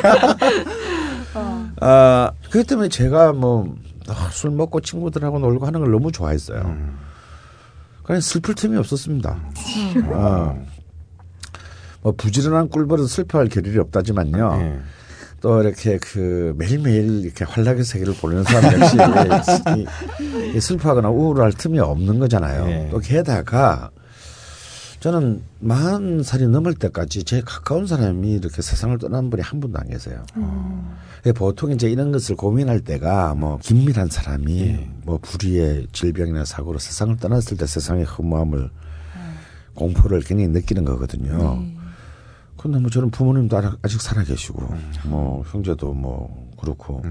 아, 그렇기 때문에 제가 뭐, 아, 술 먹고 친구들하고 놀고 하는 걸 너무 좋아했어요. 그냥 슬플 틈이 없었습니다. 아, 뭐, 부지런한 꿀벌은 슬퍼할 겨를이 없다지만요. 예. 또 이렇게 그 매일매일 이렇게 활락의 세계를 보내는 사람 역시 슬퍼하거나 우울할 틈이 없는 거잖아요. 예. 또 게다가 저는 마흔 살이 넘을 때까지 제 가까운 사람이 이렇게 세상을 떠난 분이 한 분도 안 계세요. 예, 보통 이제 이런 것을 고민할 때가 뭐 긴밀한 사람이 뭐 불의의 질병이나 사고로 세상을 떠났을 때 세상의 허무함을 공포를 굉장히 느끼는 거거든요. 근데 뭐 저는 부모님도 아직- 아직 살아 계시고 뭐 형제도 뭐 그렇고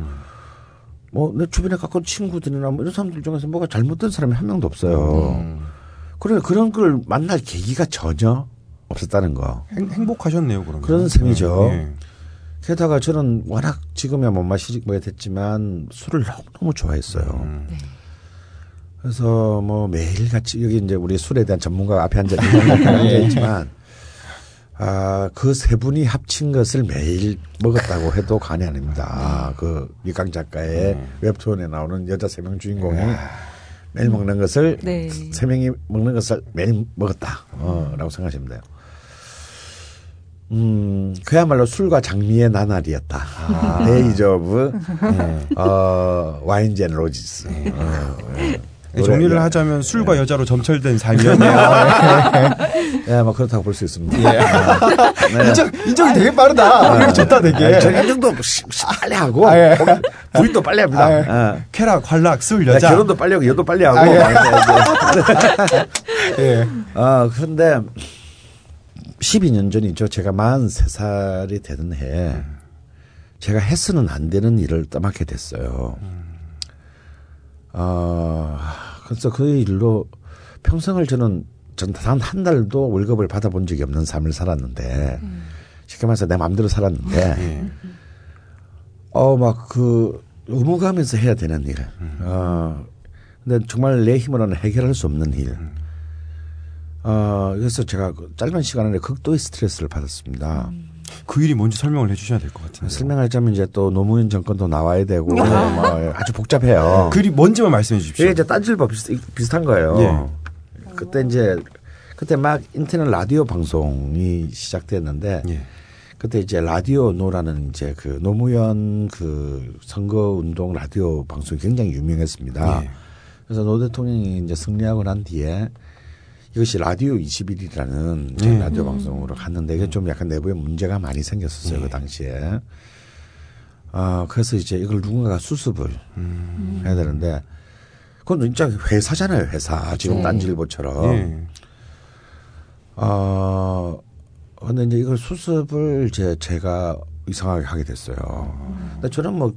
뭐 내 주변에 가까운 친구들이나 뭐 이런 사람들 중에서 뭐가 잘못된 사람이 한 명도 없어요. 그래 그런 걸 만날 계기가 전혀 없었다는 거. 행, 행복하셨네요, 그러면. 그런 셈이죠. 예. 게다가 저는 워낙 지금야 못 마시지 뭐 됐지만 술을 너무 너무 좋아했어요. 음. 그래서 뭐 매일 같이 여기 이제 우리 술에 대한 전문가가 앞에 앉아 앉아 있지만 아 그 세 분이 합친 것을 매일 먹었다고 해도 과언이 아닙니다. 아, 그 이강 작가의 웹툰에 나오는 여자 세 명 주인공이 매일 먹는 것을 네. 세 명이 먹는 것을 매일 먹었다라고 생각하시면 돼요. 음, 그야말로 술과 장미의 나날이었다. Days of 어, Wine and Roses. 어, 예. 예, 정리를 노래- 하자면 술과 여자로 점철된 삶이었네요. 예, 뭐 그렇다고 볼 수 있습니다. 네. 인정, 인정이 되게 빠르다. 좋다, 되게. 저 인정도 시- 시- 빨리 하고 아, 예. 부인도 빨리 합니다. 아, 예. 쾌락, 관락, 술, 네, 여자. 결혼도 빨리 하고 여도 빨리 하고. 아, 예. 예. 예. 아, 그런데 12년 전이죠. 제가 43살이 되는 해 제가 해서는 안 되는 일을 떠맡게 됐어요. 어, 그래서 그 일로 평생을 저는 전 단 한 달도 월급을 받아본 적이 없는 삶을 살았는데 쉽게 말해서 내 마음대로 살았는데 예. 어, 막 그 의무감에서 해야 되는 일. 어, 근데 정말 내 힘으로는 해결할 수 없는 일. 어, 그래서 제가 그 짧은 시간 안에 극도의 스트레스를 받았습니다. 그 일이 뭔지 설명을 해주셔야 될 것 같은데. 설명하자면 이제 또 노무현 정권도 나와야 되고 뭐 아주 복잡해요. 그 일이 뭔지만 말씀해 주십시오. 이게 이제 딴질법 비슷, 비슷 한 거예요. 예. 그때 이제 그때 막 인터넷 라디오 방송이 시작됐는데 예. 그때 이제 라디오 노라는 이제 그 노무현 그 선거 운동 라디오 방송이 굉장히 유명했습니다. 예. 그래서 노 대통령이 이제 승리하고 난 뒤에 이것이 라디오 21이라는 예. 라디오 방송으로 갔는데 이게 좀 약간 내부에 문제가 많이 생겼었어요 그 당시에. 아 그래서 이제 이걸 누군가가 수습을 해야 되는데 그건 진짜 회사잖아요 회사 지금 네. 딴지일보처럼. 예. 어, 근데 이제 이걸 수습을 이제 제가 이상하게 하게 됐어요. 근데 저는 뭐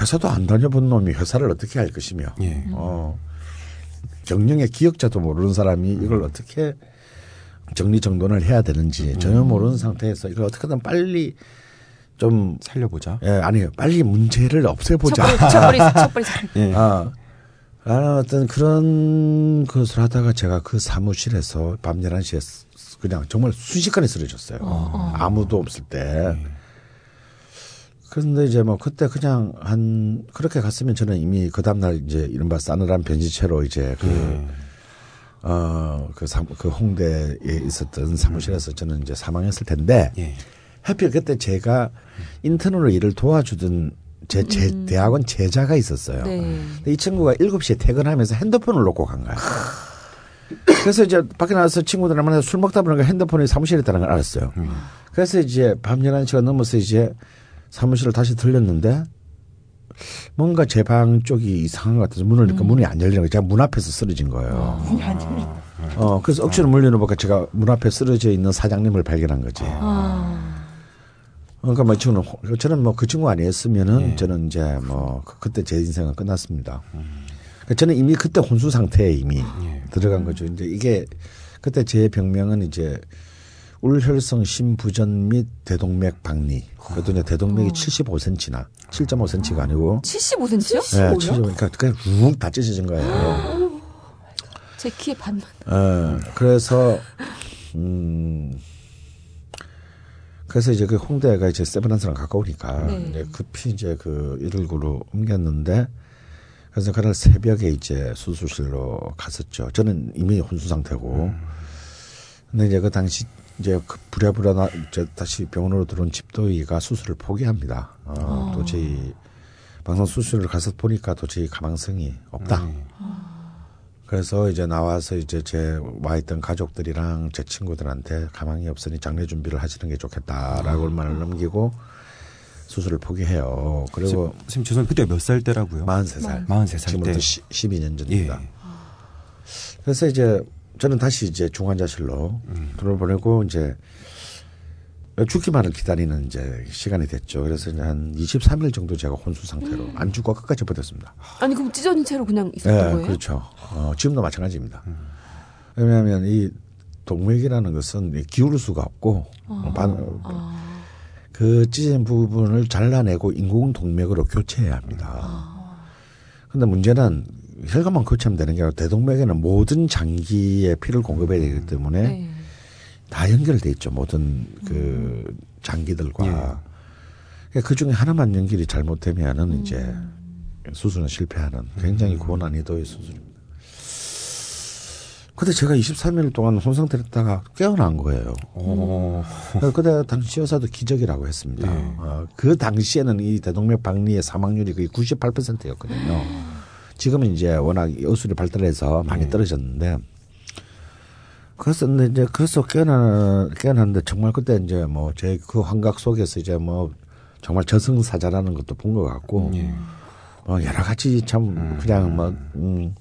회사도 안 다녀본 놈이 회사를 어떻게 할 것이며, 예. 어, 경영의 기억자도 모르는 사람이 이걸 어떻게 정리정돈을 해야 되는지 전혀 모르는 상태에서 이걸 어떻게든 빨리 좀 살려보자. 예, 아니요. 빨리 문제를 없애보자. 척벌이 척벌이 예. 아, 라는 어떤 그런 것을 하다가 제가 그 사무실에서 밤 11시에 그냥 정말 순식간에 쓰러졌어요. 아무도 없을 때. 그런데 이제 뭐 그때 그냥 한 그렇게 갔으면 저는 이미 그 다음날 이제 이른바 싸늘한 변지체로 이제 그, 어, 그, 사, 그 홍대에 있었던 사무실에서 저는 이제 사망했을 텐데 예. 하필 그때 제가 인턴으로 일을 도와주던 제, 제 대학원 제자가 있었어요. 네. 근데 이 친구가 7시에 퇴근하면서 핸드폰을 놓고 간 거야. 그래서 이제 밖에 나와서 친구들이랑 만나서 술 먹다 보니까 핸드폰이 사무실에 있다는 걸 알았어요. 그래서 이제 밤 11시가 넘어서 이제 사무실을 다시 들렸는데 뭔가 제 방 쪽이 이상한 것 같아서 문을 열니까 문이 안 열리는 거예요. 제가 문 앞에서 쓰러진 거예요. 어, 그래서 억지로 물리는 보니까 제가 문 앞에 쓰러져 있는 사장님을 발견한 거지. 아. 그러니까 뭐 저는 호- 저는 뭐 그 친구 아니었으면은 예. 저는 이제 뭐 그- 그때 제 인생은 끝났습니다. 그러니까 저는 이미 그때 혼수 상태에 이미 예. 들어간 거죠. 이제 이게 그때 제 병명은 이제 울혈성 심부전 및 대동맥 박리. 그것도 이제 대동맥이 75cm나 7.5cm가 아니고 75cm요? 예, 75. 그러니까 그냥 욱다 찢어진 거예요. 제 키의 반만. 어, 그래서 음 그래서 이제 그 홍대가 이제 세브란스랑 가까우니까 네. 이제 급히 이제 그 119로 옮겼는데 그래서 그날 새벽에 이제 수술실로 갔었죠. 저는 이미 혼수 상태고. 근데 이제 그 당시 이제 그 부랴부랴 나, 이제 다시 병원으로 들어온 집도이가 수술을 포기합니다. 어, 도저히 방송 수술을 가서 보니까 도저히 가망성이 없다. 그래서 이제 나와서 이제 제 와 있던 가족들이랑 제 친구들한테 가망이 없으니 장례 준비를 하시는 게 좋겠다라고 말을 넘기고 수술을 포기해요. 그리고 선생님 죄송 그때 몇 살 때라고요? 43살. 43살 지금부터 때. 12년 예. 전입니다. 그래서 이제 저는 다시 이제 중환자실로 음. 돌아보내고 이제 죽기만을 기다리는 이제 시간이 됐죠. 그래서 이제 한 23일 정도 제가 혼수 상태로 안 죽고 끝까지 버텼습니다. 아니 그럼 찢어진 채로 그냥 있었던 네, 거예요? 그렇죠. 어, 지금도 마찬가지입니다. 왜냐하면 이 동맥이라는 것은 이 기울을 수가 없고 어, 반- 아. 그 찢은 부분을 잘라내고 인공 동맥으로 교체해야 합니다. 근데 문제는 혈관만 교체하면 되는 게 아니라 대동맥에는 모든 장기에 피를 공급해야 되기 때문에 네. 다 연결돼 있죠. 모든 그 장기들과. 그 중에 하나만 연결이 잘못되면은 이제 수술은 실패하는 굉장히 고난이도의 수술입니다. 근데 제가 23일 동안 혼상태였다가 깨어난 거예요. 어. 그래서 그때 당시 여사도 기적이라고 했습니다. 네. 어, 그 당시에는 이 대동맥 박리의 사망률이 거의 98%였거든요. 지금은 이제 워낙 의술이 발달해서 많이 떨어졌는데 그래서 근데 이제 그래서 깨어나 깨어났는데 정말 그때 이제 뭐 제 그 환각 속에서 이제 뭐 정말 저승사자라는 것도 본 것 같고 예. 뭐 여러 가지 참 그냥 뭐 음,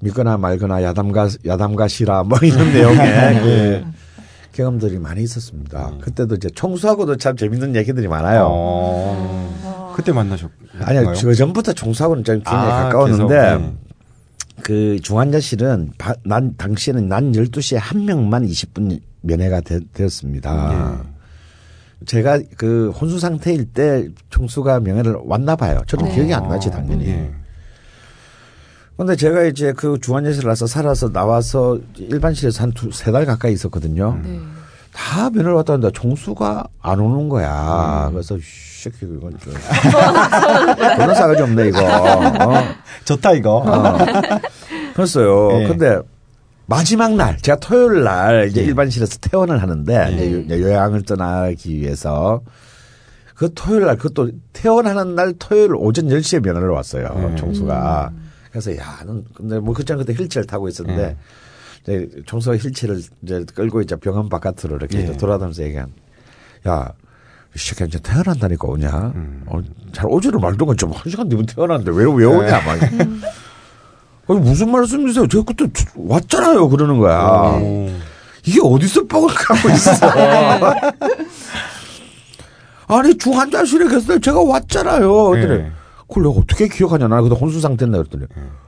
믿거나 말거나 야담가 야담가시라 뭐 이런 내용의 그 경험들이 많이 있었습니다. 그때도 이제 총수하고도 참 재밌는 얘기들이 많아요. 어. 그때 만나셨나요? 아니요, 그 전부터 총수하고는 좀 굉장히 아, 가까웠는데 계속, 네. 그 중환자실은 바- 난 당시에는 난 12시에 한 명만 20분 면회가 되, 었습니다 제가 그 혼수 상태일 때 총수가 명예를 왔나 봐요. 저는 네. 기억이 안 나지 당연히. 예. 근데 제가 이제 그 중환자실 와서 살아서 나와서 일반실에서 한 두 세 달 가까이 있었거든요. 네. 다 면을 왔다 갔는데 총수가 안 오는 거야. 그래서 이 새끼 이건 좀 그런 싸가지 없네 이거. 어. 좋다 이거. 그랬어요. 예. 근데 마지막 날 제가 토요일 날 이제 예. 일반실에서 퇴원을 하는데 예. 이제 요- 요양을 떠나기 위해서 그 토요일 날 그것도 퇴원하는 날 토요일 오전 10시에 면회를 왔어요. 예. 총수가. 그래서 야, 넌 근데 뭐 그때는 그때 휠체어를 타고 있었는데 이제 총수가 휠체어를 이제 끌고 이제 병원 바깥으로 이렇게 예. 돌아다니면서 얘기한 야, 이 새끼 이제 태어난다니까 오냐? 어, 잘 오지를 말던가 좀한 시간 뒤면 태어났는데 왜, 왜 오냐? 막. 아니, 무슨 말씀이세요? 제가 그때 왔잖아요. 그러는 거야. 오. 이게 어디서 뻥을 까고 있어. 아니, 중환자실에 때 제가 왔잖아요. 예. 그걸 내가 어떻게 기억하냐. 나 그때 혼수 상태인다 그랬더니,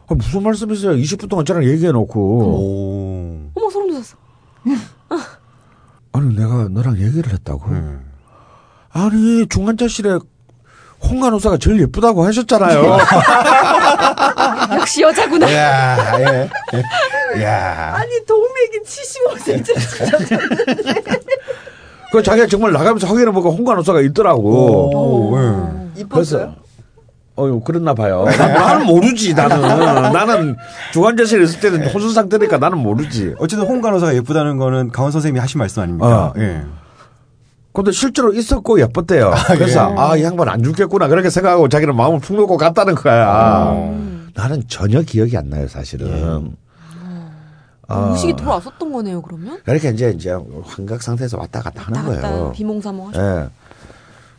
아, 무슨 말씀이세요? 20분 동안 저랑 얘기해놓고. 오. 어머 소름 돋았어. 아니, 내가 너랑 얘기를 했다고. 예. 아니 중환자실에 홍간호사가 제일 예쁘다고 하셨잖아요. 역시 여자구나. 야, 예. 예. 야. 아니 동맥이 75cm. 그 자기가 정말 나가면서 확인해 보고 홍간호사가 있더라고. 오, 예. 이뻤어요? 어유 그랬나 봐요. 나, 나는 모르지 나는. 나는 중환자실에 있을 때는 혼수 상태니까 나는 모르지. 어쨌든 홍 간호사가 예쁘다는 거는 강원 선생님이 하신 말씀 아닙니까? 어. 예. 근데 실제로 있었고 예뻤대요. 그래서 아, 이 양반 안 죽겠구나 그렇게 생각하고 자기는 마음을 푹 놓고 갔다는 거야. 나는 전혀 기억이 안 나요, 사실은. 아. 의식이 돌아왔었던 거네요, 그러면? 그렇게 이제 이제 환각 상태에서 왔다 갔다 하는 왔다 갔다 거예요. 비몽사몽 하셨 예.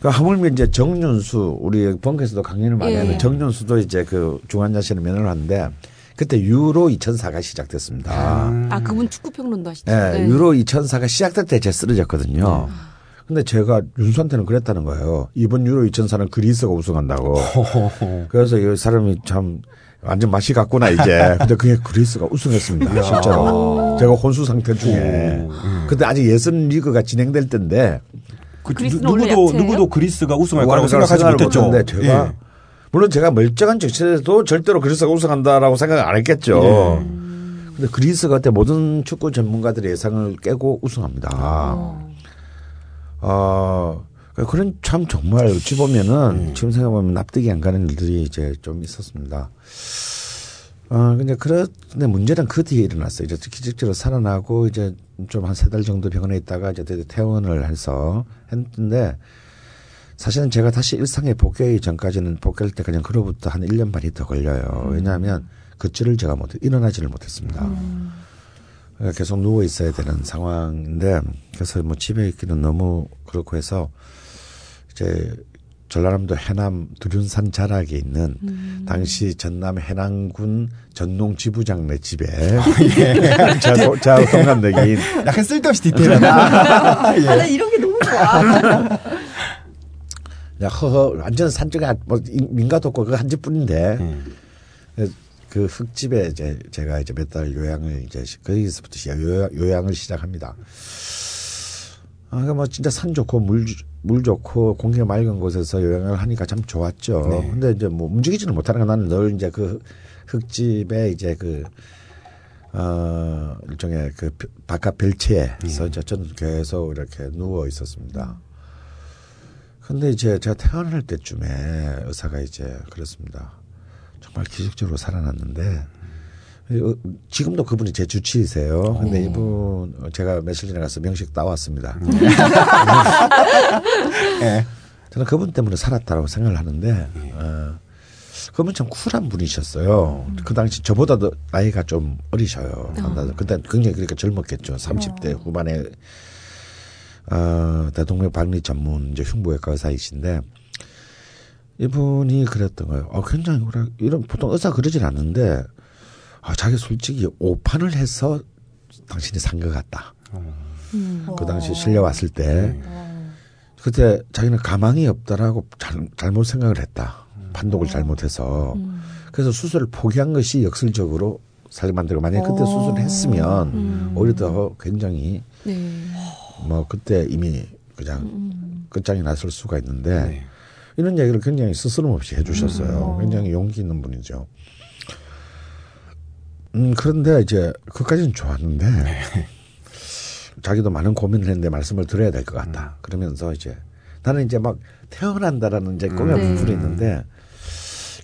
그 하물며 이제 정윤수 우리 벙커에서도 강연을 많이 예. 하는 정윤수도 이제 그 중환자실에 면회를 하는데 그때 유로 2004가 시작됐습니다. 아, 그분 축구 평론도 하시죠? 예, 네. 유로 2004가 시작될 때 제가 쓰러졌거든요. 근데 제가 윤수한테는 그랬다는 거예요. 이번 유로 2004는 그리스가 우승한다고. 그래서 이 사람이 참 완전 맛이 갔구나 이제. 근데 그게 그리스가 우승했습니다. 실제로. 제가 혼수 상태 중에. 근데 아직 예선 리그가 진행될 때인데 그 그리스는 누, 원래 구도 약체예요? 누구도 그리스가 우승할 거라고 생각하지 생각을 못했죠. 못했는데 제가 예. 물론 제가 멀쩡한 정치에도 절대로 그리스가 우승한다라고 생각 안 했겠죠. 예. 근데 그리스가 그때 모든 축구 전문가들의 예상을 깨고 우승합니다. 어, 그런 참 정말 어찌 보면은 지금 생각해보면 납득이 안 가는 일들이 이제 좀 있었습니다. 어, 근데 그런데 문제는 그 뒤에 일어났어요. 이제 기적적으로 살아나고 이제 좀 한 세 달 정도 병원에 있다가 이제 퇴원을 해서 했는데 사실은 제가 다시 일상에 복귀하기 전까지는 복귀할 때까지는 그로부터 한 1년 반이 더 걸려요. 왜냐하면 걷지를 제가 못, 일어나지를 못했습니다. 그러니까 계속 누워 있어야 되는 상황인데 그래서 뭐 집에 있기는 너무 그렇고 해서 이제 전라남도 해남 두륜산 자락에 있는 당시 전남 해남군 전농 지부장 네 집에 제가, 제가 동갑내기인 약간 쓸데없이 디테일하다. 아, 나 이런 게 너무 좋아. 야, 허허 완전 산쪽에 뭐 민가도 없고 그 한 집뿐인데 음. 그 흙집에 이제 제가 이제 몇 달 요양을 이제 시- 거기서부터 시작 요양, 요양을 시작합니다. 아, 그뭐 진짜 산 좋고 물, 주- 물 좋고 공기가 맑은 곳에서 요양을 하니까 참 좋았죠. 네. 근데 이제 뭐 움직이지는 못하는 건 나는 늘 이제 그 흙집에 이제 그, 어, 일종의 그 벼- 바깥 벨트에서 이제 저는 계속 이렇게 누워 있었습니다. 근데 이제 제가 태어날 때쯤에 의사가 이제 그랬습니다. 정말 기적적으로 살아났는데 어, 지금도 그분이 제 주치의세요. 근데 이분 제가 며칠 전에 가서 명식 따왔습니다. 예. 저는 그분 때문에 살았다라고 생각을 하는데 어, 그분 참 쿨한 분이셨어요. 그 당시 저보다도 나이가 좀 어리셔요. 그때 굉장히 그러니까 젊었겠죠. 30대 후반에 어, 대동맥 박리 전문 이제 흉부외과 의사이신데 이분이 그랬던 거예요. 어, 굉장히 그래. 이런 보통 의사 그러진 않는데 아, 자기 솔직히 오판을 해서 당신이 산 것 같다. 음. 그 당시 실려왔을 때 그때 자기는 가망이 없다라고 잘, 잘못 생각을 했다. 판독을 잘못해서 그래서 수술을 포기한 것이 역설적으로 살을 만들고 만약에 그때 수술을 했으면 오히려 더 굉장히 네. 뭐 그때 이미 그냥 끝장이 났을 수가 있는데 네. 이런 얘기를 굉장히 스스럼 없이 해주셨어요. 굉장히 용기 있는 분이죠. 음 그런데 이제 그까지는 좋았는데 자기도 많은 고민을 했는데 말씀을 드려야 될 것 같다. 그러면서 이제 나는 이제 막 태어난다라는 이제 꿈에 네. 부풀어 있는데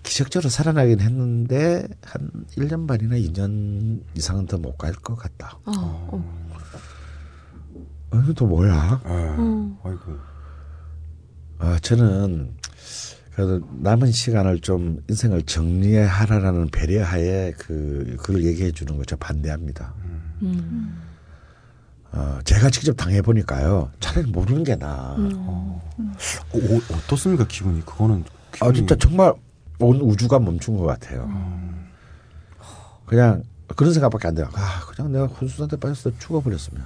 기적적으로 살아나긴 했는데 한 1년 반이나 2년 이상은 더 못 갈 것 같다. 어, 어. 어, 이거 또 뭐야? 아, 음. 아이고. 아, 저는 그래도 남은 시간을 좀 인생을 정리하라라는 배려하에 그 그걸 얘기해 주는 거저 반대합니다. 음. 어, 제가 직접 당해 보니까요. 차라리 모르는 게 나아. 음. 어, 어, 어떻습니까 기분이? 그거는 아 기분이- 진짜 정말 온 우주가 멈춘 것 같아요. 그냥 그런 생각밖에 안 돼요. 아 그냥 내가 혼수 상태 빠졌을 때 죽어버렸으면.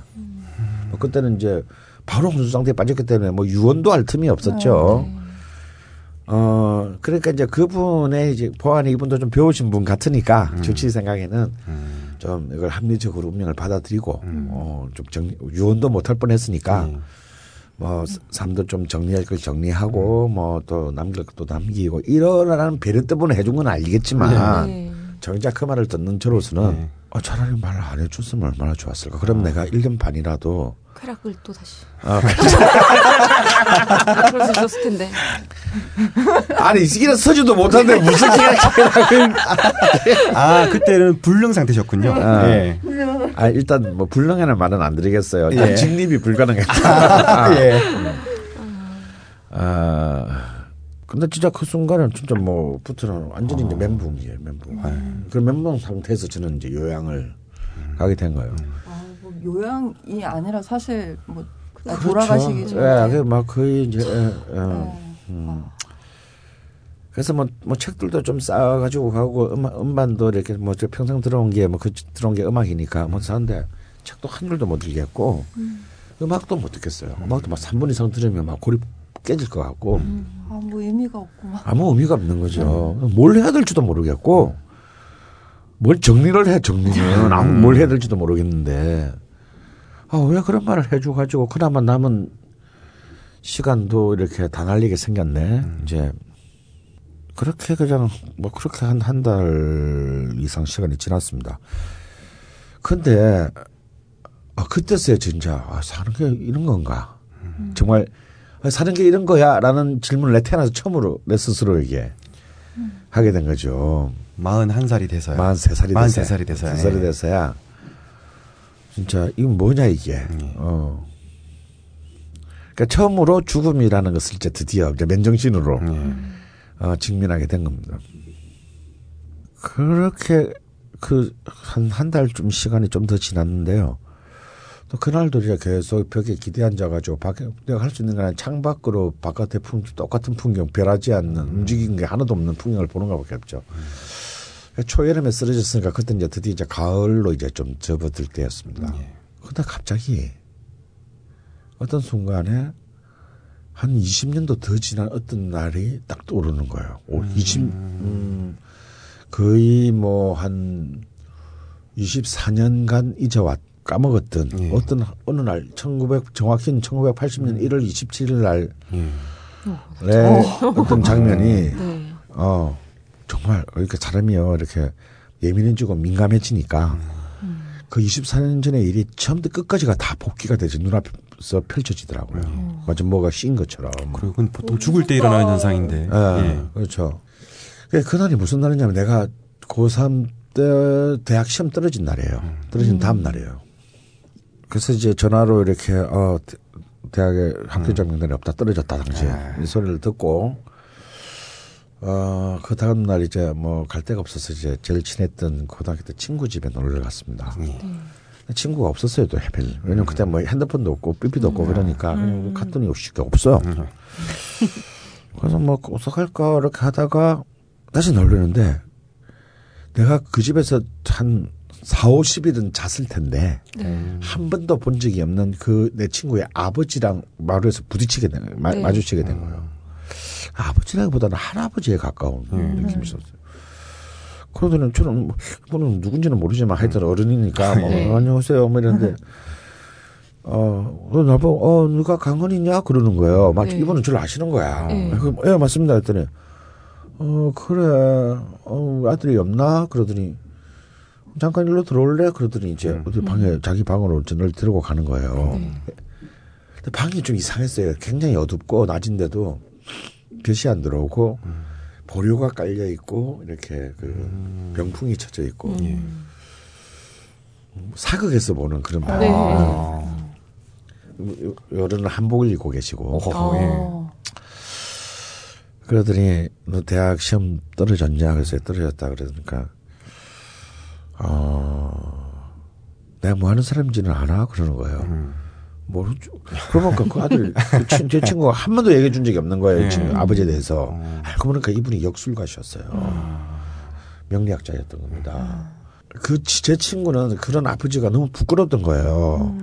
뭐 그때는 이제 바로 혼수 상태에 빠졌기 때문에 뭐 유언도 할 틈이 없었죠. 어 그러니까 이제 그분의 이제 보안이 이분도 좀 배우신 분 같으니까 주치 생각에는 음. 좀 이걸 합리적으로 운명을 받아들이고 어좀 정 유언도 못할 뻔 했으니까 음. 뭐 삶도 좀 정리할 걸 정리하고 뭐 또 남길 것도 남기고 이러라는 배려 때문에 해준 건 알겠지만 네. 정작 그 말을 듣는 저로서는 네. 어, 차라리 말을 안 해줬으면 얼마나 좋았을까. 그럼 내가 1년 반이라도 쾌락을 또 다시. 아, 그럴 수 있었을 텐데. 아니 이게 서지도 못하는데 무슨 쾌락을 아 그때는 불능 상태셨군요. 아. 예. 아 일단 뭐 불능이라는 말은 안 드리겠어요. 일단 예. 직립이 불가능했다. 예. 아 근데 진짜 그 순간은 진짜 뭐 부트는 완전히 이제 멘붕이에요, 멘붕. 그 멘붕 상태에서 저는 이제 요양을 가게 된 거예요. 아, 뭐 요양이 아니라 사실 뭐 아, 그렇죠. 돌아가시기 전에. 예, 그막 거의 이제 예, 예. 네. 음. 그래서 뭐, 뭐 책들도 좀 쌓아가지고 가고 음반, 음반도 이렇게 뭐 저 평생 들어온 게 뭐 그 들어온 게 음악이니까 뭐 사는데 책도 한 줄도 못 읽겠고 음. 악도 못 듣겠어요. 음악도 막 3분 이상 들으면 막 고립 깨질 것 같고 아, 뭐 의미가 없구만. 아무 의미가 없는 거죠. 뭘 해야 될지도 모르겠고 뭘 정리를 해 정리는 아무 뭘 해야 될지도 모르겠는데 아 왜 그런 말을 해줘 가지고 그나마 남은 시간도 이렇게 다 날리게 생겼네. 이제 그렇게 그냥 뭐 그렇게 한 한 달 이상 시간이 지났습니다. 근데 아 그때서야 진짜 아, 사는 게 이런 건가? 정말 아, 사는 게 이런 거야라는 질문을 내 태어나서 처음으로 내 스스로에게 하게 된 거죠. 41살이 돼서요. 43살이 43살이 돼서야. 살이 예. 돼서야 진짜 이건 뭐냐 이게. 예. 어. 그러니까 처음으로 죽음이라는 것을 이제 드디어 이제 맨정신으로 예. 어, 직면하게 된 겁니다. 그렇게 그 한 한 달쯤 시간이 좀 더 지났는데요. 또 그날도 이제 계속 벽에 기대 앉아가지고 밖에 내가 할 수 있는 건 창밖으로 바깥의 풍 똑같은 풍경 변하지 않는 움직이는 게 하나도 없는 풍경을 보는 것밖에 없죠. 초여름에 쓰러졌으니까 그때 이제 드디어 이제 가을로 이제 좀 접어들 때였습니다. 근데 갑자기 어떤 순간에 한 20년도 더 지난 어떤 날이 딱 떠오르는 거예요. 오, 20, 음, 거의 뭐 한 24년간 잊어왔, 까먹었던 예. 어떤 어느 날 1900, 정확히는 1980년 1월 27일 날의 예. 어떤 장면이 네. 어, 정말 이렇게 사람이요 이렇게 예민해지고 민감해지니까 그 24년 전의 일이 처음부터 끝까지가 다 복귀가 되지 눈앞에서 펼쳐지더라고요. 마치 뭐가 씌인 것처럼. 그리고 그건 보통 죽을 때 일어나는 현상인데. 예, 예. 그렇죠. 그 그날이 무슨 날이냐면 내가 고3 때 대학 시험 떨어진 날이에요. 떨어진 다음 날이에요. 그래서 이제 전화로 이렇게 어 대- 대학에 학교장 명단이 없다 떨어졌다 당시에. 이 소리를 듣고 어그 다음 날 이제 뭐 갈 데가 없어서 이제 제일 친했던 고등학교 때 친구 집에 놀러 갔습니다. 친구가 없었어요 또 해필. 왜냐면 그때 뭐 핸드폰도 없고 삐삐도 없고 그러니까 그냥 갔더니 쉽게 없어. 그래서 뭐 어떡할까 이렇게 하다가 다시 놀려는데 내가 그 집에서 한 4, 50일은 잤을 텐데 한 번도 본 적이 없는 그 내 친구의 아버지랑 마루에서 부딪히게 된 거예요. 마, 네. 마주치게 된 거예요. 아버지라기보다는 할아버지에 가까운 느낌이 있었어요. 그러더니 저는 뭐, 이분은 누군지는 모르지만 하여튼 어른이니까 뭐 네. 안녕하세요 뭐 이랬는데 어, 너 나보고, 어, 누가 강헌이냐? 그러는 거예요. 막, 네. 이분은 저를 아시는 거야. 네. 그, 예, 맞습니다. 했더니, 어, 그래. 어, 아들이 없나? 그러더니, 잠깐 일로 들어올래? 그러더니 이제 어디 방에, 자기 방으로 저를 데리고 가는 거예요. 근데 방이 좀 이상했어요. 굉장히 어둡고, 낮인데도 빛이 안 들어오고, 보류가 깔려 있고, 이렇게 그 병풍이 쳐져 있고, 사극에서 보는 그런 방. 네. 여름은 한복을 입고 계시고. 어. 그러더니 너 대학 시험 떨어졌냐? 그래서 떨어졌다 그러니까 어 내가 뭐 하는 사람인지는 알아 그러는 거예요. 모르죠. 그러면 그 아들 그 친- 제 친구가 한 번도 얘기해 준 적이 없는 거예요. 이 친구 아버지에 대해서 알고 보니까 이분이 역술가셨어요. 명리학자였던 겁니다. 그 제 친구는 그런 아버지가 너무 부끄러웠던 거예요.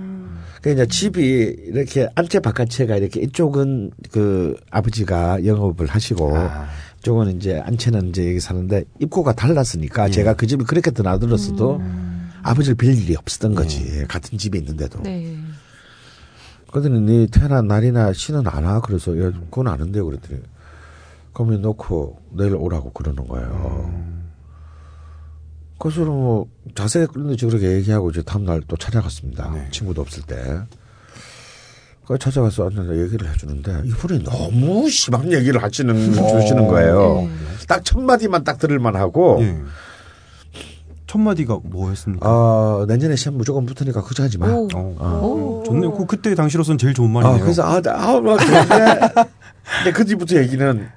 그러니까 이제 집이 이렇게 안채 바깥채가 이렇게 이쪽은 그 아버지가 영업을 하시고 이쪽은 이제 안채는 이제 여기 사는데 입구가 달랐으니까 제가 그 집이 그렇게 드나들었어도 아버지를 빌 일이 없었던 거지 같은 집에 있는데도 네. 그랬더니 네 태어난 날이나 시는 안 와. 그래서 야, 그건 아는데요. 그랬더니 그러면 놓고 내일 오라고 그러는 거예요. 그래서 뭐 자세히 끌는지 그렇게 얘기하고 이제 다음날 또 찾아갔습니다. 네. 친구도 없을 때. 그 찾아가서 앉아서 얘기를 해주는데 이분이 너무 심한 얘기를 하시는 주시는 거예요. 딱첫 마디만 딱 들을만 하고 예. 첫 마디가 뭐였습니까? 어, 내년에 시험 무조건 붙으니까 걱정하지 마. 오. 어. 오. 좋네요. 그 그때 당시로서는 제일 좋은 아, 말이네요. 그래서 아, 나- 아, 막 그런데 근데 그 뒤부터 얘기는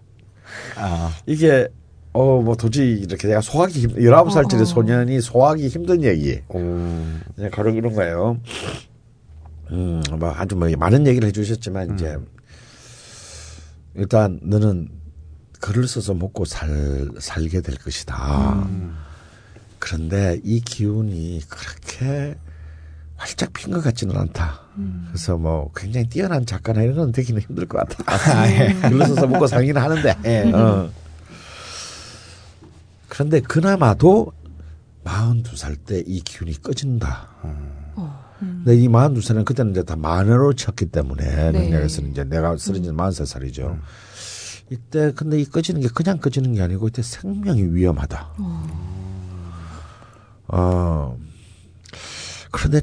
아, 이게 어 뭐 도저히 이렇게 내가 소화하기 힘 19살짜리 소년이 소화하기 힘든 얘기. 오. 그냥 가로 이런 거예요. 음, 뭐 아주 뭐 많은 얘기를 해주셨지만 이제 일단 너는 글을 써서 먹고 살 살게 될 것이다. 그런데 이 기운이 그렇게 활짝 핀 것 같지는 않다. 그래서 뭐 굉장히 뛰어난 작가나 이런 건 되기는 힘들 것 같다. 글을 써서 먹고 살기는 하는데. 어. 그런데 그나마도 42살 때 이 기운이 꺼진다. 근데 이 42살은 그때는 이제 다 만으로 쳤기 때문에 네. 명략에서는 이제 내가 쓰러진 지 43살이죠. 이때 근데 이 꺼지는 게 그냥 꺼지는 게 아니고 이때 생명이 위험하다. 어. 그런데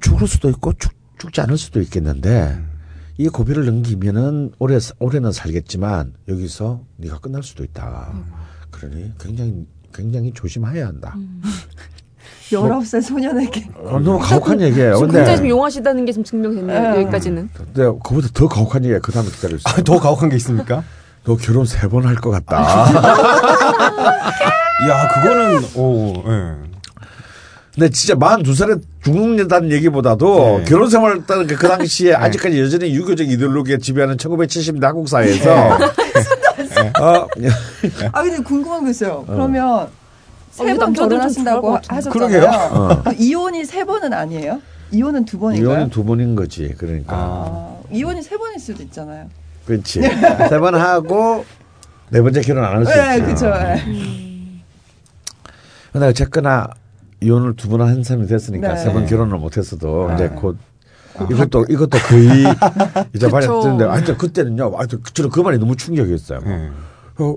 죽을 수도 있고 죽, 죽지 않을 수도 있겠는데 이 고비를 넘기면은 오래 올해는 살겠지만 여기서 네가 끝날 수도 있다. 그러니 굉장히 굉장히 조심해야 한다. 19살 소년에게. 어, 너무 가혹한 얘기예요. 지금 근데 굉장히 좀 용하시다는 게좀 증명됐네요. 네. 여기까지는. 근데 그보다 더 가혹한 얘기가 그 다음에 기다려 있어. 아, 더 가혹한 게 있습니까? 너 결혼 세 번 할 것 같다. 야, 그거는 오, 예. 근데 진짜 42살에 죽는다는 얘기보다도 네. 결혼 생활 했다는 게 그 당시에 아직까지 여전히 유교적 이데올로기가 지배하는 1970년대 한국 사회에서 어, 아 근데 궁금한 게 있어요. 그러면 세 이거 번 남자들 좀 결혼하신다고 하셨잖아요. 그러게요. 어. 그 이혼이 세 번은 아니에요? 이혼은 두 번인가요? 이혼은 두 번인 거지. 그러니까. 아, 이혼이 세 번일 수도 있잖아요. 그렇지. 세 번 하고 네 번째 결혼 안 할수 네, 있지. 그렇죠. 근데 어쨌거나 이혼을 두 번 한 사람이 됐으니까 네. 세번 결혼을 못했어도 네. 이제 곧 이것도 이것도 거의 이제. 듣는데 하여튼 그때는요. 하여튼 저는 그 말이 너무 충격이었어요. 예. 어, 어,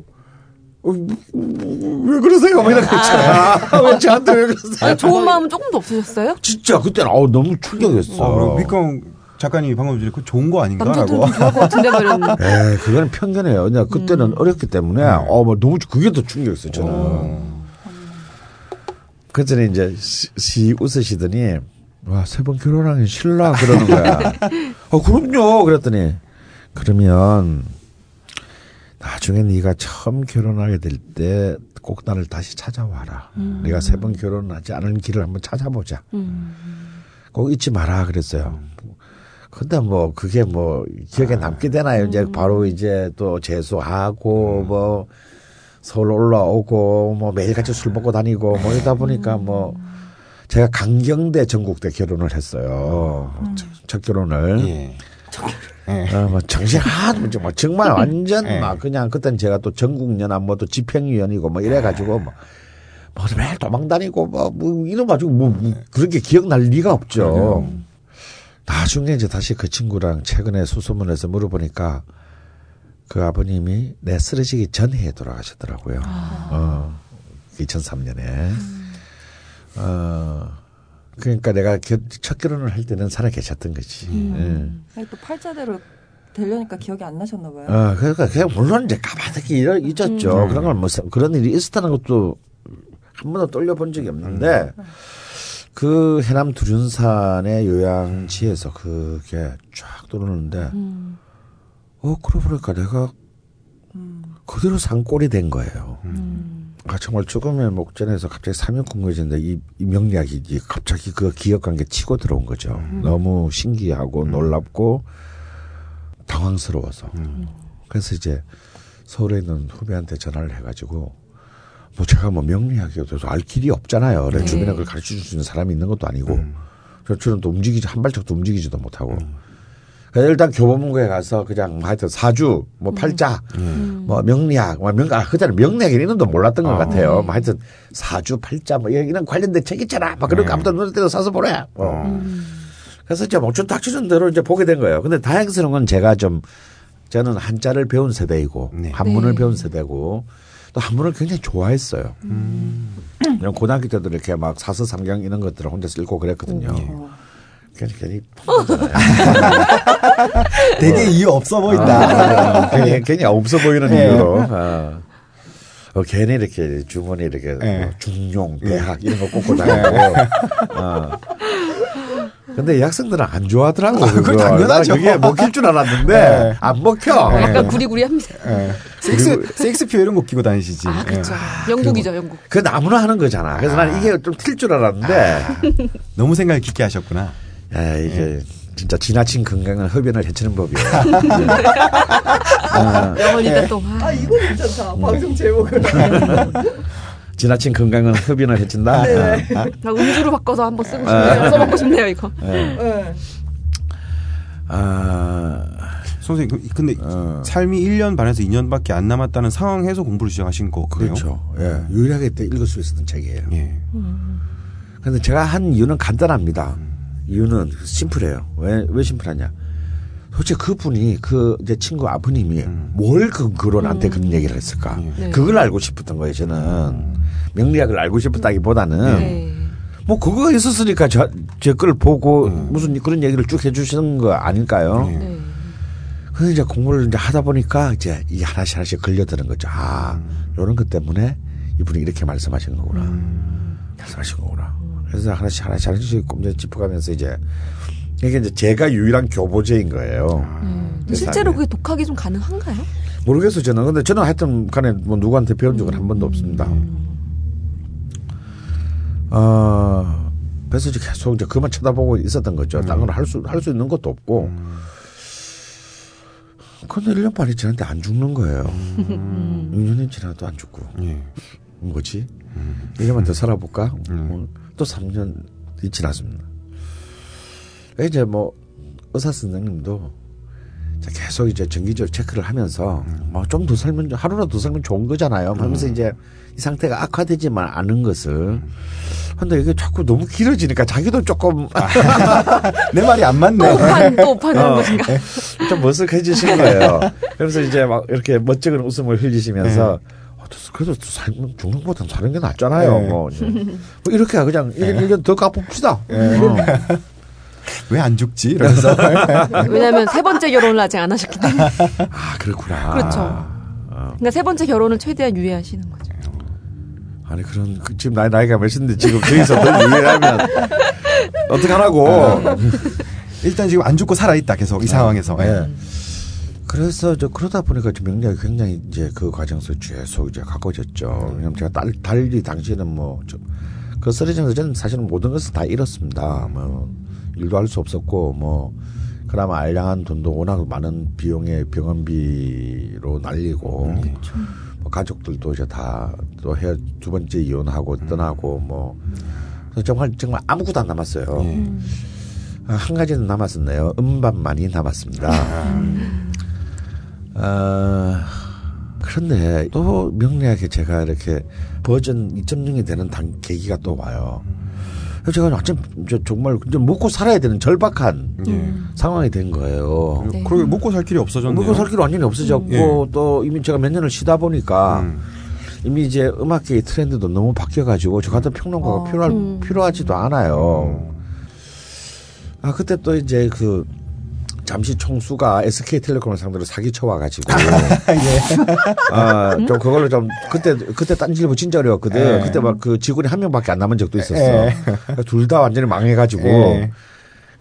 왜 그러세요? 막 이런 거 있잖아. 왜 저한테 왜 그러세요? 아니, 좋은 마음은 조금도 없으셨어요? 진짜 그때는 아우 너무 충격이었어. 아, 그럼 밑강 작가님이 방금 전에 그 좋은 거 아닌가라고. 같은데 말이었는데. 에 그거는 편견이에요. 그냥 그때는 어렸기 때문에 어, 뭐 너무 그게 더 충격이었어요. 저는. 그전에 이제 시, 시 웃으시더니 와 세 번 결혼하기 싫나 그러는 거야. 어 그럼요. 그랬더니 그러면 나중에 네가 처음 결혼하게 될 때 꼭 나를 다시 찾아와라. 네가 세 번 결혼하지 않은 길을 한번 찾아보자. 꼭 잊지 마라 그랬어요. 근데 뭐 그게 뭐 기억에 남게 되나요? 이제 바로 이제 또 재수하고 뭐 서울 올라오고 뭐 매일같이 술 먹고 다니고 뭐 이러다 보니까 뭐 제가 강경대 전국대 결혼을 했어요. 첫, 첫 결혼을. 예. 어, 뭐 정신 하나도 못뭐 정말 완전 예. 막 그냥 그땐 제가 또 전국연합 뭐또 집행위원이고 뭐 이래가지고 뭐, 뭐 매일 도망 다니고 뭐, 뭐 이런 가지고 뭐, 뭐 그렇게 기억날 리가 없죠. 나중에 이제 다시 그 친구랑 최근에 수소문에서 물어보니까 그 아버님이 내 쓰러지기 전에 돌아가셨더라고요. 어, 2003년에. 어, 그러니까 내가 겨- 첫 결혼을 할 때는 살아 계셨던 거지. 예. 아니, 또 팔자대로 되려니까 기억이 안 나셨나 봐요. 어, 그러니까 그냥 물론 이제 가만히 잊었죠. 그런 걸 뭐, 그런 일이 있었다는 것도 한 번도 떨려본 적이 없는데, 그 해남 두륜산의 요양지에서 그게 쫙 돌아오는데, 어, 그러고 보니까 내가 그대로 산꼴이 된 거예요. 아, 정말 죽음의 목전에서 갑자기 사면 궁금해졌는데, 이, 이 명리학이 갑자기 그 기억한 게 치고 들어온 거죠. 너무 신기하고 놀랍고, 당황스러워서. 그래서 이제 서울에 있는 후배한테 전화를 해가지고 뭐 제가 뭐 명리학이어도 알 길이 없잖아요. 내 네. 주변에 그걸 가르쳐 줄 수 있는 사람이 있는 것도 아니고 저- 저는 또 움직이지 한 발짝도 움직이지도 못하고. 그래서 일단 교보문고에 가서 그냥 뭐 하여튼 사주, 뭐 팔자, 뭐 명리학, 뭐 명, 아, 그때는 명리학 이름도 몰랐던 것 같아요. 뭐 하여튼 사주, 팔자, 뭐 이런 관련된 책 있잖아. 막 그런 거 아무튼 눈에 띄서 사서 보래. 뭐. 그래서 이제 뭐좀 닥쳐준 대로 이제 보게 된 거예요. 근데 다행스러운 건 제가 좀 저는 한자를 배운 세대이고 네. 한문을 네. 배운 세대고 또 한문을 굉장히 좋아했어요. 그냥 고등학교 때도 이렇게 막 사서 삼경 이런 것들을 혼자서 읽고 그랬거든요. 어. 괜히 괜히 펑잖아요. 되게 이유 없어 보인다. 괜히, 괜히 없어 보이는 네. 이유로. 어. 어, 괜히 이렇게 주머니 이렇게 네. 뭐 중용, 대학 이런 거 꽂고 다니고. 어. 근데 이 학생들은 안 좋아하더라고. 아, 그거. 당연하죠. 그게 먹힐 줄 알았는데 네. 안 먹혀. 약간 구리구리합니다. 예. 섹스, 섹스표 이런 거 끼고 다니시지. 아, 예. 그렇죠. 영국이죠, 영국. 그 나무나 하는 거잖아. 그래서 나는 이게 좀 튈 줄 알았는데 너무 생각을 깊게 하셨구나. 야, 이게 진짜 지나친 건강은 흡연을 해치는 법이에요. 영원히 네. 또. 아, 아 이거 괜찮다. 방송 제목을. 지나친 건강은 흡연을 해친다. 네. 어. 나 음주로 바꿔서 한번 쓰고 아. 싶네요. 써먹고 싶네요, 이거. 네. 아, 선생님, 그- 근데 어. 삶이 1년 반에서 2년밖에 안 남았다는 상황에서 공부를 시작하신 거 그래요? 그렇죠. 예, 유일하게 때 읽을 수 있었던 책이에요. 예. 근데 제가 한 이유는 간단합니다. 이유는 심플해요. 왜, 왜 심플하냐. 도대체 그분이 그제 친구 아버님이 뭘 근거로 나한테 그런 얘기를 했을까. 네. 그걸 알고 싶었던 거예요, 저는. 명리학을 알고 싶었다기보다는 네. 뭐 그거가 있었으니까 저, 제걸 보고 무슨 그런 얘기를 쭉 해주시는 거 아닐까요? 네. 네. 그래서 이제 공부를 이제 하다 보니까 이제 이게 하나씩 하나씩 걸려드는 거죠. 아, 요런 것 때문에 이분이 이렇게 말씀하신 거구나. 말씀하신 거구나. 그래서 하나씩 하나씩 하나씩 이제 짚어가면서 이제 이게 이제 제가 유일한 교보제인 거예요. 음. 세상에. 실제로 그게 독학이 좀 가능한가요? 모르겠어요, 저는. 근데 저는 하여튼 간에 뭐 누구한테 배운 적은 한 번도 없습니다. 어, 그래서 이제 계속 이제 그만 쳐다보고 있었던 거죠. 딴건할 수, 할 수 있는 것도 없고. 근데 1년 반이 지났는데 안 죽는 거예요. 6년이 지나도 안 죽고. 예. 뭐지? 1년만 더 살아볼까? 뭐, 또 3년이 지났습니다. 이제 뭐, 의사 선생님도 자, 계속 이제 정기적으로 체크를 하면서 뭐 좀 더 살면 하루라도 더 살면 좋은 거잖아요. 하면서 이제 이 상태가 악화되지만 않은 것을 근데 이게 자꾸 너무 길어지니까 자기도 조금 내 말이 안또 맞네. 오판, 또 오판하는 것인가? 좀 머쓱해지신 거예요. 그래서 이제 막 이렇게 멋쩍은 웃음을 흘리시면서 어, 그래도 살면 죽는 것보단 사는 게 낫잖아요. 네. 뭐, 이제. 뭐 이렇게 그냥 1년, 1년 더 까봅시다. 어. 왜안 죽지? 이러면서. 왜냐면 세 번째 결혼을 아직 안 하셨기 때문에. 아, 그렇구나. 그렇죠. 그러니까 세 번째 결혼을 최대한 유예하시는 거죠. 아니 그런 그 지금 나이 나이가 몇인데 지금 저기서 더 유예하면 어떡하라고. 일단 지금 안 죽고 살아있다, 계속 이 상황에서. 예. 예. 그래서 저 그러다 보니까 좀 명리학이 굉장히 이제 그 과정에서 계속 이제 가까워졌죠. 왜냐면 제가 달, 달리 당시에는 뭐그 쓰러지면서 저는 사실은 모든 것을 다 잃었습니다. 뭐 일도 할 수 없었고 뭐 그나마 알량한 돈도 워낙 많은 비용의 병원비로 날리고 뭐 가족들도 이제 다 또 헤어 두 번째 이혼하고 떠나고 뭐 정말 정말 아무것도 안 남았어요. 아, 한 가지는 남았었네요. 음반만이 남았습니다. 아, 그런데 또 명리학에 제가 이렇게 버전 2.0이 되는 단 계기가 또 와요. 그래서 제가 저 정말 좀 먹고 살아야 되는 절박한 예. 상황이 된 거예요. 네. 그리고 먹고 살 길이 없어졌네요. 먹고 살 길이 완전히 없어졌고 예. 또 이미 제가 몇 년을 쉬다 보니까 음. 이미 이제 음악계의 트렌드도 너무 바뀌어가지고 저 같은 평론가가 어. 필요할, 음. 필요하지도 않아요. 아 그때 또 이제 그 잠시 총수가 SK텔레콤을 상대로 사기쳐 와 가지고 아좀 그걸로 좀 그때 그때 딴지일보 진짜 어려웠거든. 예. 그때 막 그 직원이 한 명밖에 안 남은 적도 있었어. 예. 둘 다 완전히 망해가지고 예.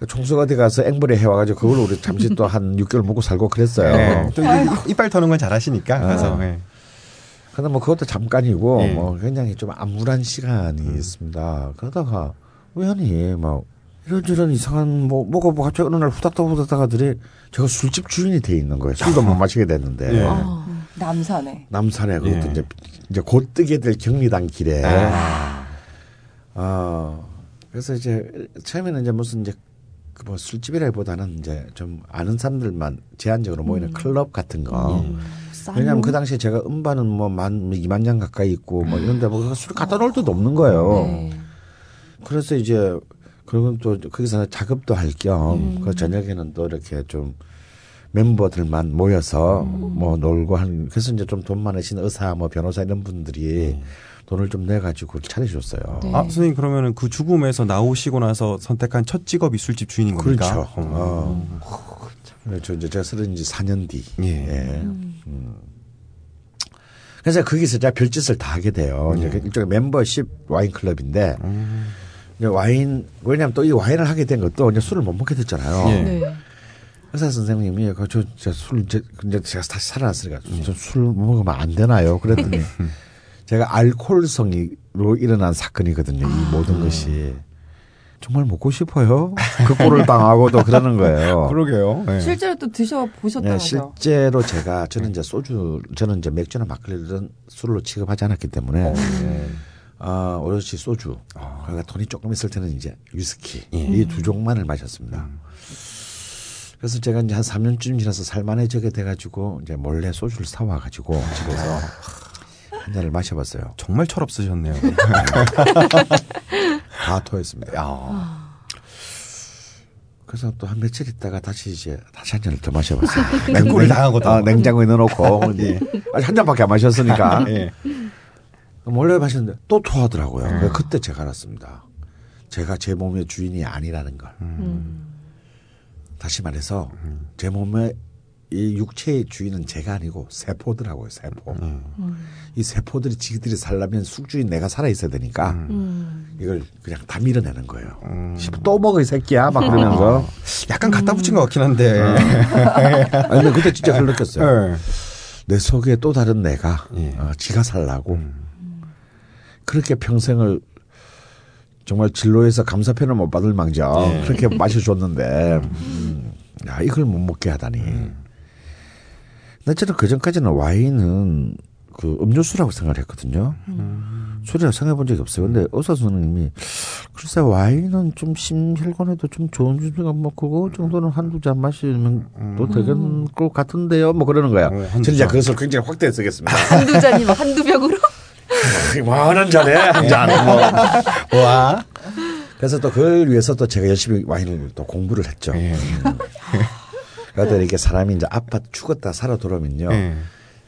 총수가 어디 가서 앵벌에 해와가지고 그걸로 우리 잠시 또 한 6개월 먹고 살고 그랬어요. 예. 또 이빨 터는 건 잘하시니까. 그래서. 아. 예. 근데 뭐 그것도 잠깐이고 예. 뭐 굉장히 좀 암울한 시간이 있습니다. 그러다가 우연히 막 이런저런 이상한 뭐 뭐가 뭐 갑자기 어느 날 후닥닥 후닥닥하더니 제가 술집 주인이 돼 있는 거예요. 술도 못 마시게 됐는데 예. 아, 남산에. 남산에 그것도 예. 이제 이제 곧 뜨게 될 경리단 길에 아. 어 그래서 이제 처음에는 이제 무슨 이제 그뭐 술집이라기보다는 이제 좀 아는 사람들만 제한적으로 모이는 클럽 같은 거. 왜냐하면 그 당시에 제가 음반은 뭐만 2만 장 가까이 있고 뭐 이런데 뭐 술 갖다 놓을 데도 없는 거예요. 네. 그래서 이제 그리고 또 거기서 작업도 할겸그 저녁에는 또 이렇게 좀 멤버들만 모여서 뭐 놀고 하는 그래서 이제 좀 돈 많으신 의사 뭐 변호사 이런 분들이 돈을 좀 내 가지고 차려줬어요. 네. 아, 선생님 그러면은 그 죽음에서 나오시고 나서 선택한 첫 직업이 술집 주인인 겁니까? 그렇죠. 어. 어. 그렇죠. 이제 제가 쓰러진 지 4년 뒤. 예. 음. 그래서 거기서 제가 별짓을 다 하게 돼요. 예. 이제 일종의 멤버십 와인 클럽인데 음. 이제 와인 왜냐하면 또 이 와인을 하게 된 것도 이제 술을 못 먹게 됐잖아요. 예. 네. 의사 선생님이 그저 술 이제 이제 제가 다시 살아났으니까 저술 먹으면 안 되나요? 그랬더니 제가 알코올성으로 일어난 사건이거든요. 이 모든 것이 정말 먹고 싶어요. 그 꼴을 당하고도 그러는 거예요. 그러게요. 예. 실제로 또 드셔 네, 보셨다면서요? 실제로 제가 저는 이제 소주 저는 이제 맥주나 막걸리는 술로 취급하지 않았기 때문에 아 오롯이 소주 그러니까 돈이 조금 있을 때는 이제 위스키 이두 종만을 마셨습니다. 그래서 제가 이제 한 3년쯤 지나서 살만해지게 돼가지고 이제 몰래 소주를 사와 가지고 집에서 한 잔을 마셔봤어요. 정말 철없으셨네요. 다 토했습니다. 야. 그래서 또 한 며칠 있다가 다시 이제 다시 한 잔을 더 마셔봤어요. 맹구를 당한 거다. 아, 냉장고에 넣어놓고 이제 아직 한 잔밖에 안 마셨으니까 예. 몰래 마셨는데 또 토하더라고요. 그래서 그때 제가 알았습니다. 제가 제 몸의 주인이 아니라는 걸. 다시 말해서 제 몸의 이 육체의 주인은 제가 아니고 세포더라고요. 세포. 이 세포들이 지들이 살려면 숙주인 내가 살아 있어야 되니까 이걸 그냥 다 밀어내는 거예요. 또 먹어 이 새끼야 막 그러면서. 약간 갖다 붙인 것 같긴 한데. 아니 근데 그때 진짜 그걸 느꼈어요. 예. 내 속에 또 다른 내가 예. 어, 지가 살라고 그렇게 평생을 정말 진로에서 감사편을 못 받을 망정 예. 그렇게 마셔줬는데 음, 야 이걸 못 먹게 하다니. 근데 저는 그 전까지는 와인은 그 음료수라고 생각을 했거든요. 술이라고 생각해 본 적이 없어요. 근데 의사 선생님이 글쎄 와인은 좀 심혈관에도 좀 좋은 주니까 뭐 그거 정도는 한두 잔 마시면 또 되는 것 같은데요. 뭐 그러는 거야. 어, 한두 저는 이제 잔. 그것을 굉장히 확대해 쓰겠습니다. 한두 잔이 막 한두 병으로? 많은 잔에 한 잔. 뭐. 와. 그래서 또 그걸 위해서 또 제가 열심히 와인을 또 공부를 했죠. 예. 그러다 이렇게 사람이 이제 아파 죽었다 살아 돌아오면요. 예.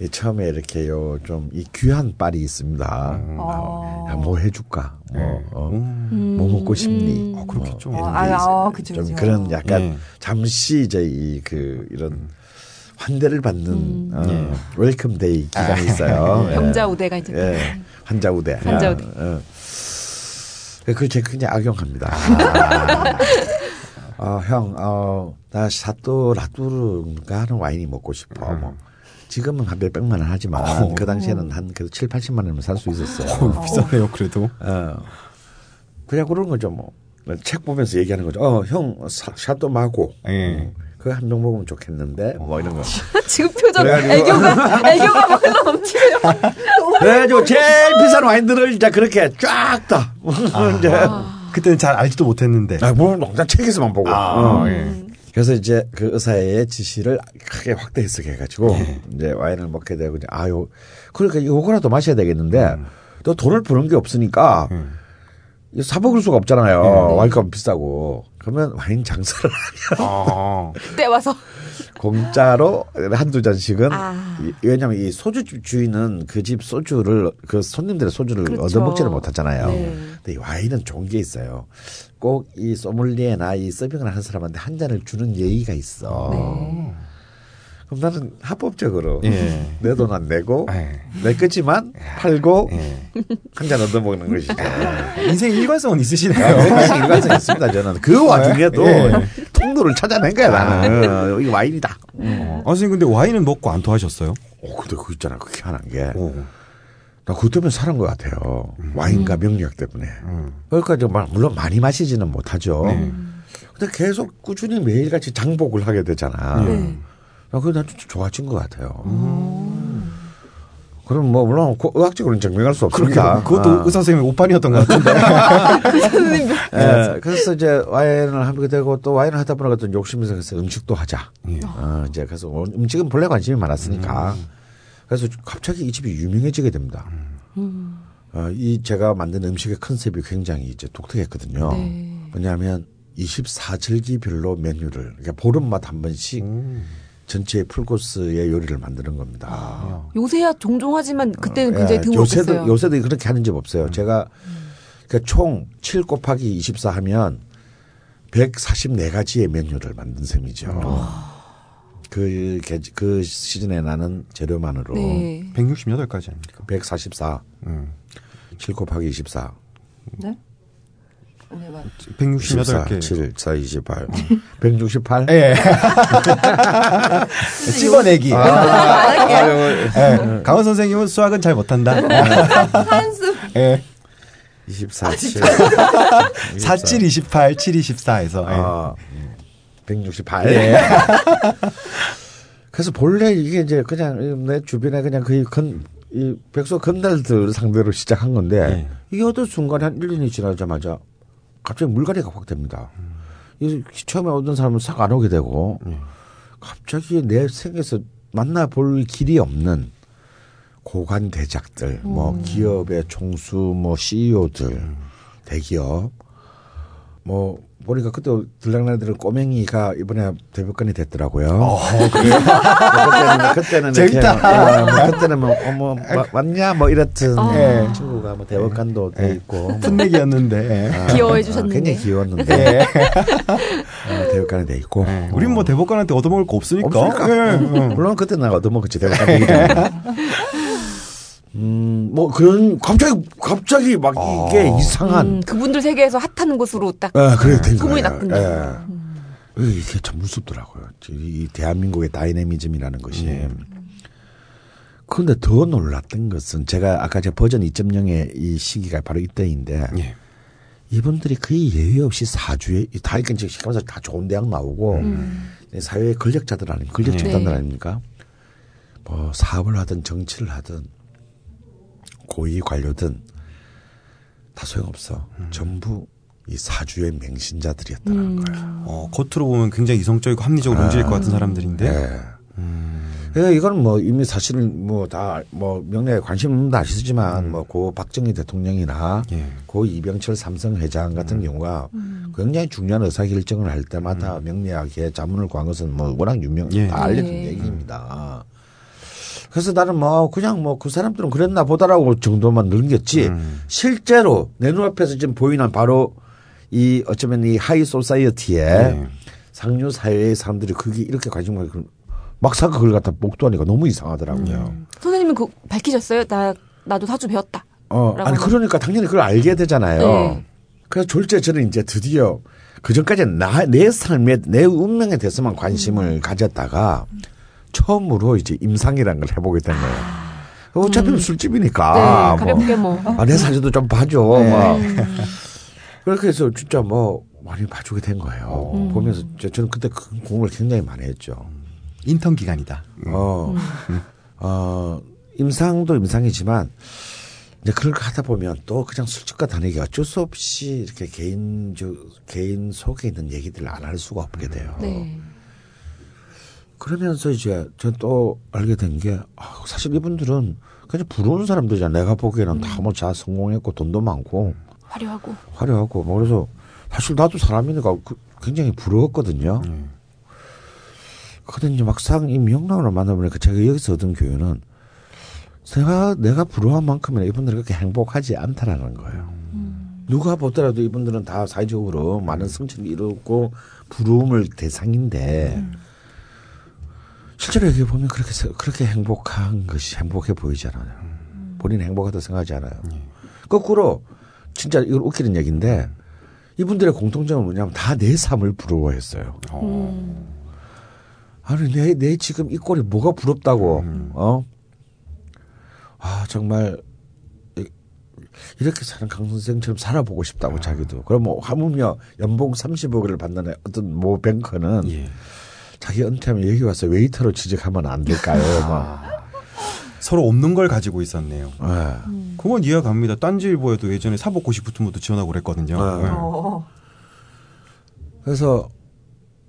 이 처음에 이렇게요 좀 이 귀환빨이 있습니다. 아. 야, 뭐 해줄까? 뭐, 어, 음. 뭐 먹고 싶니? 어, 그렇겠죠. 뭐 아, 아. 아, 그쵸, 좀 그쵸. 그런 약간 예. 잠시 이제 이 그 이런 환대를 받는 어, welcome day 기간이 있어요. 예. 병자 우대가 이제. 예. 환자 우대. 환자 우대. 예. 그걸 제가 굉장히 악용합니다. 아, 형, 어, 나 샤또 라뚜르가 하는 와인이 먹고 싶어. 뭐. 지금은 한 몇백만 원 하지만 어. 그 당시에는 한 그래도 7, 80만 원이면 살 수 있었어요. 어, 비싸네요, 그래도. 어. 그냥 그런 거죠, 뭐. 책 보면서 얘기하는 거죠. 어, 형, 사- 샤또 마고. 예. 그거 한 병 먹으면 좋겠는데, 뭐 이런 거. 지금 표정 그래가지고- 애교가 애교가 막 넘치네요. 그래가지고 제일 비싼 와인들을 이제 그렇게 쫙 다. 이제. 그때는 잘 알지도 못했는데. 아, 뭐, 그냥 책에서만 보고. 아, 어. 예. 그래서 이제 그 의사의 지시를 크게 확대 해석해 가지고 예. 이제 와인을 먹게 되고 이제 아유 그러니까 요거라도 마셔야 되겠는데 또 돈을 버는 게 없으니까 음. 사 먹을 수가 없잖아요. 네. 와인값 비싸고. 그러면 와인 장사를 하면 아. 때 와서. 공짜로 한두 잔씩은 아. 이- 왜냐면 이 소주집 주인은 그 집 소주를 그 손님들의 소주를 그렇죠. 얻어먹지를 못하잖아요. 네. 근데 이 와인은 좋은 게 있어요. 꼭 이 소믈리에나 이 서빙을 하는 사람한테 한 잔을 주는 예의가 있어. 네. 그럼 나는 합법적으로 예. 내돈 안 내고 예. 내 거지만 팔고 예. 한잔 얻어먹는 것이죠. 인생 일관성은 있으시네요. 아, 일관성 있습니다. 저는 그 와중에도 예. 통로를 찾아낸 거야 나는. 이거 와인이다. 어, 아, 선생님 근데 와인은 먹고 안 토하셨어요? 오, 근데 그거 있잖아. 그게 희한한 게. 오. 나 그것 때문에 살은 것 같아요. 와인과 명력 때문에. 그러니까 저 막- 물론 많이 마시지는 못하죠. 근데 계속 꾸준히 매일같이 장복을 하게 되잖아. 네. 나 그게 난 진짜 좋아진 것 같아요. 그럼 뭐 물론 그 의학적으로는 증명할 수 없습니다. 그것도 아. 의사 선생님이 오판이었던 것 같은데. 예, 그래서 이제 와인을 하게 되고 또 와인을 하다 보니까 또 욕심이 생겨서 음식도 하자. 예. 어, 이제 그래서 음식은 본래 관심이 많았으니까. 그래서 갑자기 이 집이 유명해지게 됩니다. 어, 이 제가 만든 음식의 컨셉이 굉장히 이제 독특했거든요. 네. 뭐냐면 24절기별로 메뉴를 그러니까 보름마다 한 번씩 음. 전체 풀코스의 요리를 만드는 겁니다. 아. 요새야 종종 하지만 그때는 예, 굉장히 드물었어요. 요새도 요새도 그렇게 하는 집 없어요. 제가 그총7 곱하기 24 하면 144가지의 메뉴를 만든 셈이죠. 그, 계- 그 시즌에 나는 재료만으로 네. 168가지 아닙니까? 144, 음. 7 곱하기 24, 네? 네, 맞. 24, 168개. 7, 4, 28, 168. 예. 집어내기. 아, 예. 강원 선생님은 수학은 잘 못한다. 한수 예. 24, 7, 47, 28, 7, 24에서. 예. 아, 168. 그래서 본래 이게 이제 그냥 내 주변에 그냥 거의 건, 이 백서 건달들 상대로 시작한 건데 네. 이게 어떤 순간에 한 1년이 지나자마자 갑자기 물갈이가 확 됩니다. 이 처음에 오던 사람은 싹 안 오게 되고 갑자기 내 생에서 만나볼 길이 없는 고관 대작들, 뭐 기업의 총수, 뭐 CEO들, 대기업, 뭐 보니까 그때 들락날들은 꼬맹이가 이번에 대법관이 됐더라고요. 그때는 그때는 재밌다. 이렇게, 어, 뭐 그때는 뭐 어머 마- 왔냐 뭐 이랬던 어. 예, 친구가 뭐 대법관도 돼 있고 풋내기였는데. 예. 아, 귀여워해 아, 주셨는데. 굉장히 귀여웠는데 예. 어, 대법관이 돼 있고. 예. 우린 뭐 대법관한테 얻어먹을 거 없으니까. 없으니까. 예. 음. 물론 그때 나 얻어먹었지 대법관. 음, 뭐 그런 갑자기 갑자기 막 이게 이상한 음, 그분들 세계에서 핫한 곳으로 딱 예, 그래 된 소문이 거예요. 났군요. 예. 이게 참 무섭더라고요. 이 대한민국의 다이내미즘이라는 것이. 그런데 더 놀랐던 것은 제가 아까 제 버전 2.0의 이 시기가 바로 이때인데 예. 이분들이 거의 예외 없이 사주에 다 이렇게 이제 시간마다 다 좋은 대학 나오고 사회의 권력자들 아닙니까? 권력 네. 집단들 네. 아닙니까? 뭐 사업을 하든 정치를 하든 고위 관료든 다 소용없어. 전부 이 사주의 맹신자들이었다는 거예요. 어, 겉으로 보면 굉장히 이성적이고 합리적으로 움직일 것 같은 사람들인데. 네. 예, 이건 뭐 이미 사실은 뭐 다뭐 명예에 관심 없는 분 아시지만 뭐고 박정희 대통령이나 예. 고 이병철 삼성 회장 같은 경우가 굉장히 중요한 의사 결정을 할 때마다 명리학의 자문을 구한 것은 뭐 워낙 유명 예. 다 알려진 네. 얘기입니다. 그래서 나는 뭐 그냥 뭐 그 사람들은 그랬나 보다라고 정도만 넘겼지 실제로 내 눈앞에서 지금 보이는 바로 이 어쩌면 이 high society의 예. 상류 사회의 사람들이 그게 이렇게 관심 가지고 막상 그걸 갖다 목도하니까 너무 이상하더라고요. 선생님은 그 밝히셨어요? 나 나도 사주 배웠다. 어, 아니 그러니까 당연히 그걸 알게 되잖아요. 네. 그래서 졸지에 저는 이제 드디어 그 전까지는 나, 내 삶에 내 운명에 대해서만 관심을 가졌다가 처음으로 이제 임상이라는 걸 해보게 된 거예요. 어차피 술집이니까. 네, 뭐. 가볍게 뭐. 아, 내 사진도 좀 봐줘. 막. 그렇게 해서 진짜 뭐 많이 봐주게 된 거예요. 보면서 저- 저는 그때 그 공을 굉장히 많이 했죠. 인턴 기간이다. 어, 어, 임상도 임상이지만 이제 그걸 하다 보면 또 그냥 술집과 다니기 어쩔 수 없이 이렇게 개인 저 개인 속에 있는 얘기들을 안 할 수가 없게 돼요. 네. 그러면서 이제 전또 알게 된게 아, 사실 이분들은 그냥 부러운 사람들이잖아. 내가 보기에는 다뭐자 성공했고 돈도 많고 화려하고. 화려하고 뭐 그래서 사실 나도 사람이니까 그- 굉장히 부러웠거든요. 근데 이제 막상 이 명랑을 만나보니까 제가 여기서 얻은 교훈은 내가 내가 부러운 만큼이나 이분들이 그렇게 행복하지 않다라는 거예요. 누가 보더라도 이분들은 다 사회적으로 많은 성취를 이루고 부러움을 대상인데 실제로 여기 보면 그렇게 세- 그렇게 행복한 것이 행복해 보이지 않아요. 본인이 행복하다 생각하지 않아요. 거꾸로 진짜 이건 웃기는 얘기인데 이분들의 공통점은 뭐냐면 다 내 삶을 부러워했어요. 아니 내, 내 지금 이 꼴이 뭐가 부럽다고 어? 아 정말 이- 이렇게 사는 강 선생처럼 살아보고 싶다고 자기도 그럼 뭐 하물며 연봉 30억을 받는 어떤 모 뱅커는 예. 자기 은퇴하면 여기 와서 웨이터로 취직하면 안 될까요? 막 서로 없는 걸 가지고 있었네요. 예. 그건 이해가 갑니다. 딴지일보에도 예전에 사법고시 붙은 것도 지원하고 그랬거든요. 네. 예. 어. 그래서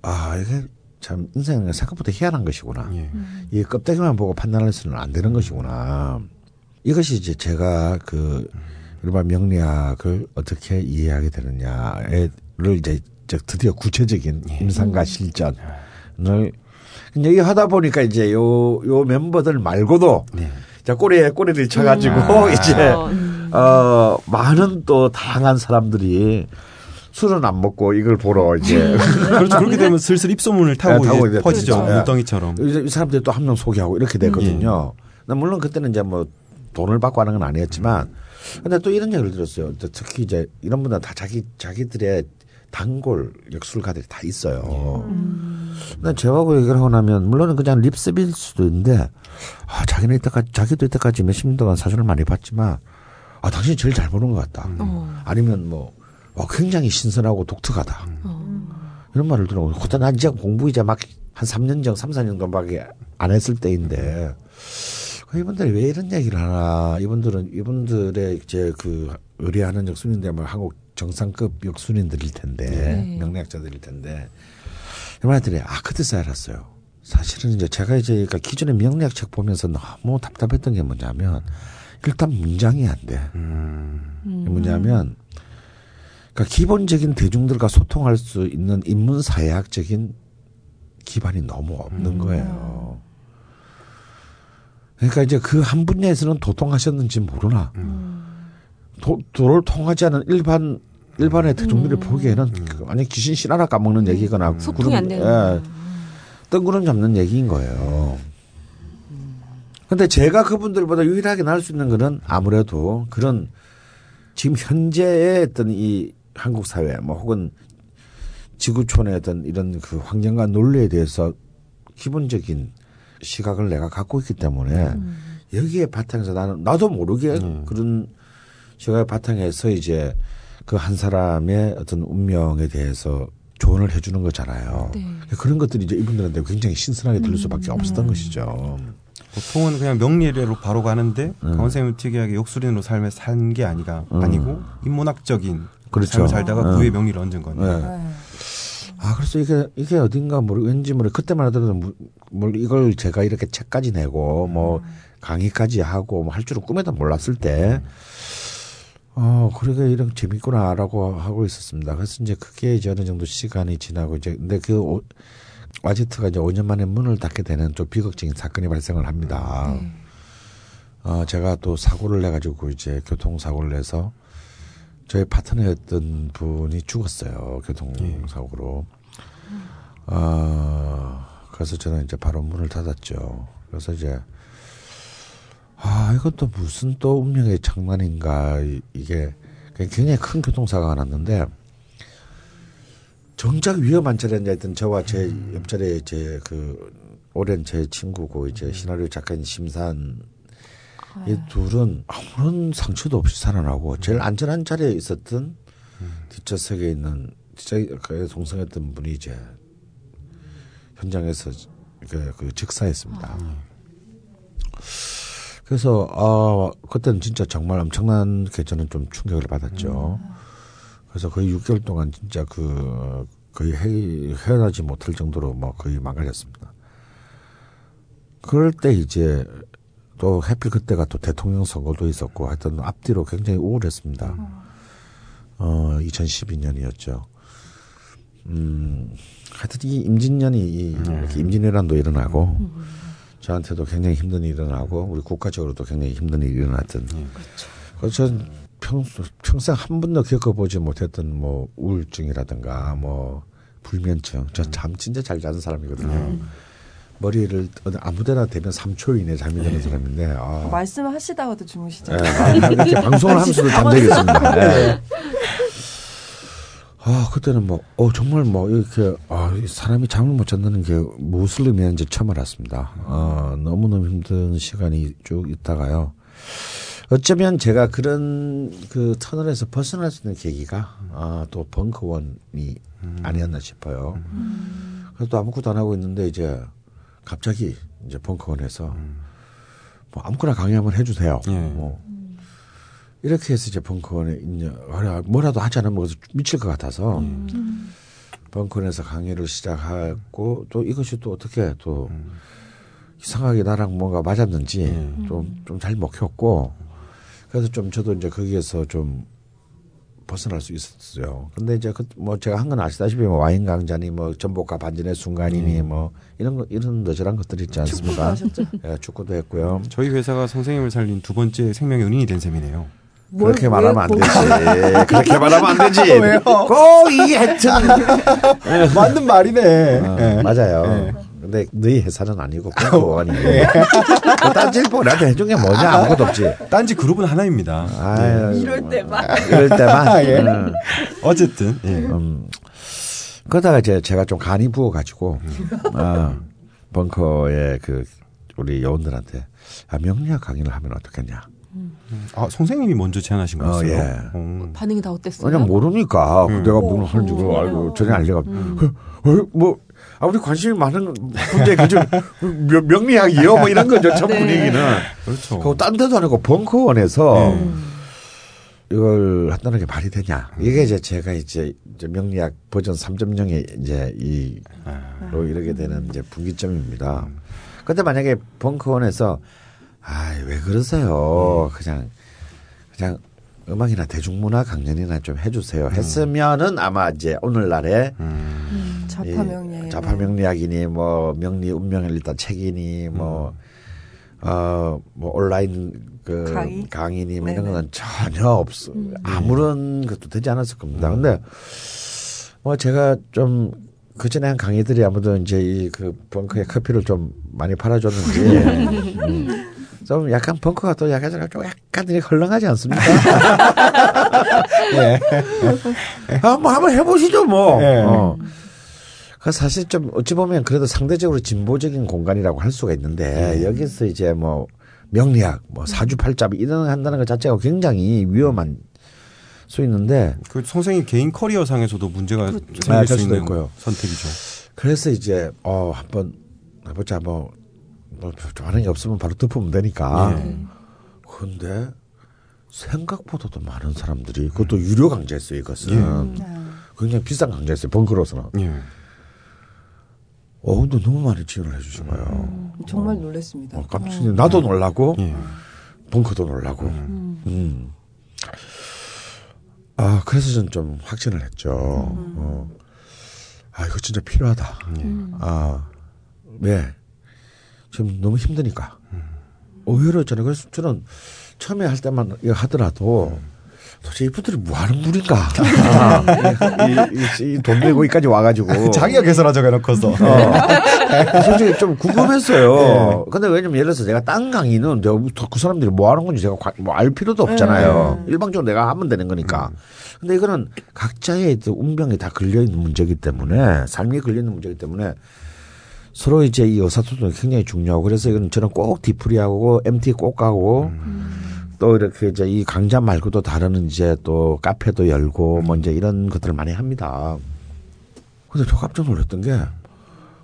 아 이게 참 인생은 생각보다 희한한 것이구나. 예. 이 껍데기만 보고 판단해서는 안 되는 것이구나. 이것이 이제 제가 그 일반 명리학을 어떻게 이해하게 되느냐에 이제 저 드디어 구체적인 예. 임상과 실전 을 이제 하다 보니까 이제 요 요 멤버들 말고도 네. 자 꼬리에 꼬리를 쳐가지고 아. 이제 어, 음. 어 많은 또 다양한 사람들이 술은 안 먹고 이걸 보러 이제 그렇죠. 그렇게 되면 슬슬 입소문을 타고, 네, 타고 이제 퍼지죠. 그렇죠. 물덩이처럼. 이제 이 사람들이 또 한 명 소개하고 이렇게. 예. 근데 물론 그때는 이제 뭐 돈을 받고 하는 건 아니었지만 근데 또 이런 얘기를 들었어요. 특히 이제 이런 분들은 다 자기 자기들의 단골 역술가들이 다 있어요. 근데 저하고 얘기를 하고 나면 물론 그냥 립스빌 수도 있는데 아 자기는 이때까지 자기도 이때까지 몇십 년 동안 사주를 많이 봤지만 아 당신이 제일 잘 보는 것 같다. 어. 아니면 뭐 와, 굉장히 신선하고 독특하다. 어. 이런 말을 들어. 그때 난 이제 공부 이제 막 한 3년 전, 3, 4년 전밖에 안 했을 때인데 그 이분들이 왜 이런 얘기를 하나. 이분들은 이분들의 이제 그 의뢰하는 역순인들 뭐 한국 정상급 역순인들일 텐데 네. 명리학자들일 텐데 이분들이 아 그때서 알았어요. 사실은 이제 제가 이제 그러니까 기존의 명리학 책 보면서 너무 답답했던 게 뭐냐면 일단 문장이 안 돼. 음. 뭐냐면 그러니까 기본적인 대중들과 소통할 수 있는 인문 사회학적인 기반이 너무 없는 거예요. 그러니까 이제 그 한 분야에서는 도통하셨는지 모르나 도, 도를 통하지 않은 일반 일반의 대중들이 보기에는 그 완전 귀신 실 하나 까먹는 얘기거나 소통이 구름- 안 되는. 예, 뜬구름 잡는 얘기인 거예요. 근데 제가 그분들보다 유일하게 나을 수 있는 거는 아무래도 그런 지금 현재의 어떤 이 한국 사회 뭐 혹은 지구촌의 어떤 이런 그 환경과 논리에 대해서 기본적인 시각을 내가 갖고 있기 때문에 여기에 바탕에서 나는 나도 모르게 그런 시각의 바탕에서 이제 그 한 사람의 어떤 운명에 대해서 조언을 해주는 거잖아요. 네. 그런 것들이 이제 이분들한테 굉장히 신선하게 들릴 수밖에 없었던 것이죠. 보통은 그냥 명리로 바로 가는데 음. 강원 선생님은 특이하게 역술인으로 삶에 산게 아니가 음. 아니고 인문학적인 그렇죠. 삶을 살다가 음. 그 위에 명리를 얹은 거네요. 네. 네. 아, 그래서 이게, 이게 어딘가 모르, 왠지 모르, 그때만 하더라도, 뭐, 뭘 이걸 제가 이렇게 책까지 내고, 뭐, 강의까지 하고, 뭐, 할 줄은 꿈에도 몰랐을 때, 어, 그러게 이런 재밌구나라고 하고 있었습니다. 그래서 이제 그게 이제 어느 정도 시간이 지나고, 이제, 근데 그, 오, 와지트가 이제 5년 만에 문을 닫게 되는 좀 비극적인 사건이 발생을 합니다. 네. 어, 제가 또 사고를 내가지고 이제 교통사고를 내서 저희 파트너였던 분이 죽었어요. 교통사고로. 어, 그래서 저는 이제 바로 문을 닫았죠. 그래서 이제, 아, 이것도 무슨 또 운명의 장난인가. 이- 이게 굉장히 큰 교통사고가 났는데, 정작 위험한 차량에 앉아있던 저와 제 옆자리에 제 그, 오랜 제 친구고 이제 시나리오 작가인 심산 이 둘은 아무런 상처도 없이 살아나고 제일 안전한 자리에 있었던 뒷좌석에 있는 뒷좌석에 동성했던 분이 이제 현장에서 그, 그 즉사했습니다. 그래서 아 그때는 진짜 정말 엄청나게 저는 좀 충격을 받았죠. 그래서 거의 6개월 동안 진짜 그 거의 헤, 헤어나지 못할 정도로 뭐 거의 망가졌습니다. 그럴 때 이제 또 해필 그때가 또 대통령 선거도 있었고 하여튼 앞뒤로 굉장히 우울했습니다. 어, 2012년이었죠. 음, 하여튼 이 임진년이 이 이렇게 임진왜란도 일어나고 저한테도 굉장히 힘든 일이 일어나고 우리 국가적으로도 굉장히 힘든 일이 일어났던. 그래서 전 평소, 평생 한 번도 겪어보지 못했던 뭐 우울증이라든가 뭐 불면증. 저 잠 진짜 잘 자는 사람이거든요. 머리를 어디 아무데나 대면 3초 이내 잠이 드는 사람인데 아, 말씀하시다가도 주무시죠. 예, 이렇게 방송을 하면서도 잠들겠습니다. 예. 아, 그때는 뭐, 어, 정말 뭐, 이렇게, 아, 이 사람이 잠을 못 잔다는 게 무엇을 의미하는지 처음 알았습니다. 어, 너무 너무 힘든 시간이 쭉 있다가요. 어쩌면 제가 그런 그 터널에서 벗어날 수 있는 계기가, 아, 또 벙커원이 아니었나 싶어요. 그래서 또 아무것도 안 하고 있는데, 이제, 갑자기, 이제 벙커원에서, 뭐, 아무거나 강의 한번 해주세요. 예. 뭐, 이렇게 해서 이제 벙커원에 있냐, 그래, 뭐라도 하지 않으면 거기서 미칠 것 같아서 벙커원에서 강의를 시작하고 또 이것이 또 어떻게 또 이상하게 나랑 뭔가 맞았는지 좀 좀 잘 먹혔고 그래서 좀 저도 이제 거기에서 좀 벗어날 수 있었어요. 근데 이제 그 뭐 제가 한 건 아시다시피 뭐 와인 강자니 뭐 전복과 반전의 순간이니 뭐 이런 거 이런 너저런 것들이 있지 축구도 않습니까? 하셨죠. 예, 축구도 했고요. 저희 회사가 선생님을 살린 두 번째 생명의 은인이 된 셈이네요. 뭘- 그렇게 왜 말하면 안 되지. 그렇게 말하면 안 되지. 왜요? 꼭이 하여튼 맞는 말이네. 어, 예. 맞아요. 근데 너희 회사는 아니고 공무원이에요. 그 딴질보 나한테 해준 게 뭐냐 아무것도 없지. 딴지 그룹은 하나입니다. 아유, 이럴 때만. 이럴 때만. 예. 음, 어쨌든 예. 음. 그러다가 이제 제가 좀 간이 부어가지고 아, 벙커에 그 우리 여원들한테 아, 명리학 강의를 하면 어떻겠냐. 아 선생님이 먼저 제안하신 어, 거였어요. 예. 어. 반응이 다 어땠어요? 그냥 모르니까 음. 내가 뭘 하는지 그걸 알고 전혀 알리가 어, 뭐 아무리 관심이 많은 문제 그저 명- 명리학이요 뭐 이런 거죠 첫 네. 분위기는 그렇죠. 그거 딴 데도 아니고 벙커원에서 음. 이걸 한다는 게 말이 되냐 이게 이제 제가 이제 이제 명리학 버전 3.0에 이제 이로 이르게 되는 이제 분기점입니다. 근데 만약에 벙커원에서 아 왜 그러세요 그냥 그냥 음악이나 대중문화 강연이나 좀 해주세요 했으면은 아마 이제 오늘날에 음. 자파명리학. 이 자파명리학이니 뭐 명리 운명을 일단 책이니 뭐 어, 뭐 온라인 그 강의? 강의니 뭐 이런. 거는 전혀 없어. 아무런 것도 되지 않았을 겁니다. 근데 뭐 제가 좀 그전에 한 강의들이 아무도 이제 이 그 벙커에 커피를 좀 많이 팔아줬는지 음, 좀 약간 벙커가 또 약간 좀 약간 이렇게 헐렁하지 않습니까? 예. 아, 뭐 한번 해보시죠 뭐. 예. 어. 그 사실 좀 어찌 보면 그래도 상대적으로 진보적인 공간이라고 할 수가 있는데 여기서 이제 뭐 명리학, 뭐 사주팔자 이런 한다는 것 자체가 굉장히 위험한 수 있는데 그 선생님 개인 커리어 상에서도 문제가 아, 생길 될수 있는 있고요. 선택이죠. 그래서 이제 어 한번 해보자 뭐, 뭐 좋아하는 게 없으면 바로 덮으면 되니까. 예. 근데 생각보다도 많은 사람들이 그것도 유료 강좌였어요 이것은 아, 굉장히 비싼 강좌였어요 벙커로서는. 예. 어 근데 너무 많이 지원을 해주신 거예요. 음, 정말 놀랐습니다. 어, 깜짝 나도 놀라고 예. 벙커도 놀라고. 음. 아 그래서 저는 좀 확신을 했죠. 어. 아 이거 진짜 필요하다. 아 왜? 지금 너무 힘드니까. 오히려 저는 그래서 저는 처음에 할 때만 하더라도 도대체 이분들이 뭐 하는 분인가. 이돈 내고 여기까지 와가지고. 자기가 개설하자고 해놓고서. 어. 솔직히 좀 궁금했어요. 근데 왜냐면 예를 들어서 내가 딴 강의는 내가 그 사람들이 뭐 하는 건지 제가 뭐 알 필요도 없잖아요. 일방적으로 내가 하면 되는 거니까. 근데 이거는 각자의 또 운명이 다 걸려있는 문제이기 때문에 삶이 걸려있는 문제이기 때문에 서로 이제 이 의사소통이 굉장히 중요하고 그래서 이건 저는 꼭 디프리하고 MT 꼭 가고 또 이렇게 이제 이 강좌 말고도 다른 이제 또 카페도 열고 뭐 이제 이런 것들을 많이 합니다. 근데 저 깜짝 놀랐던 게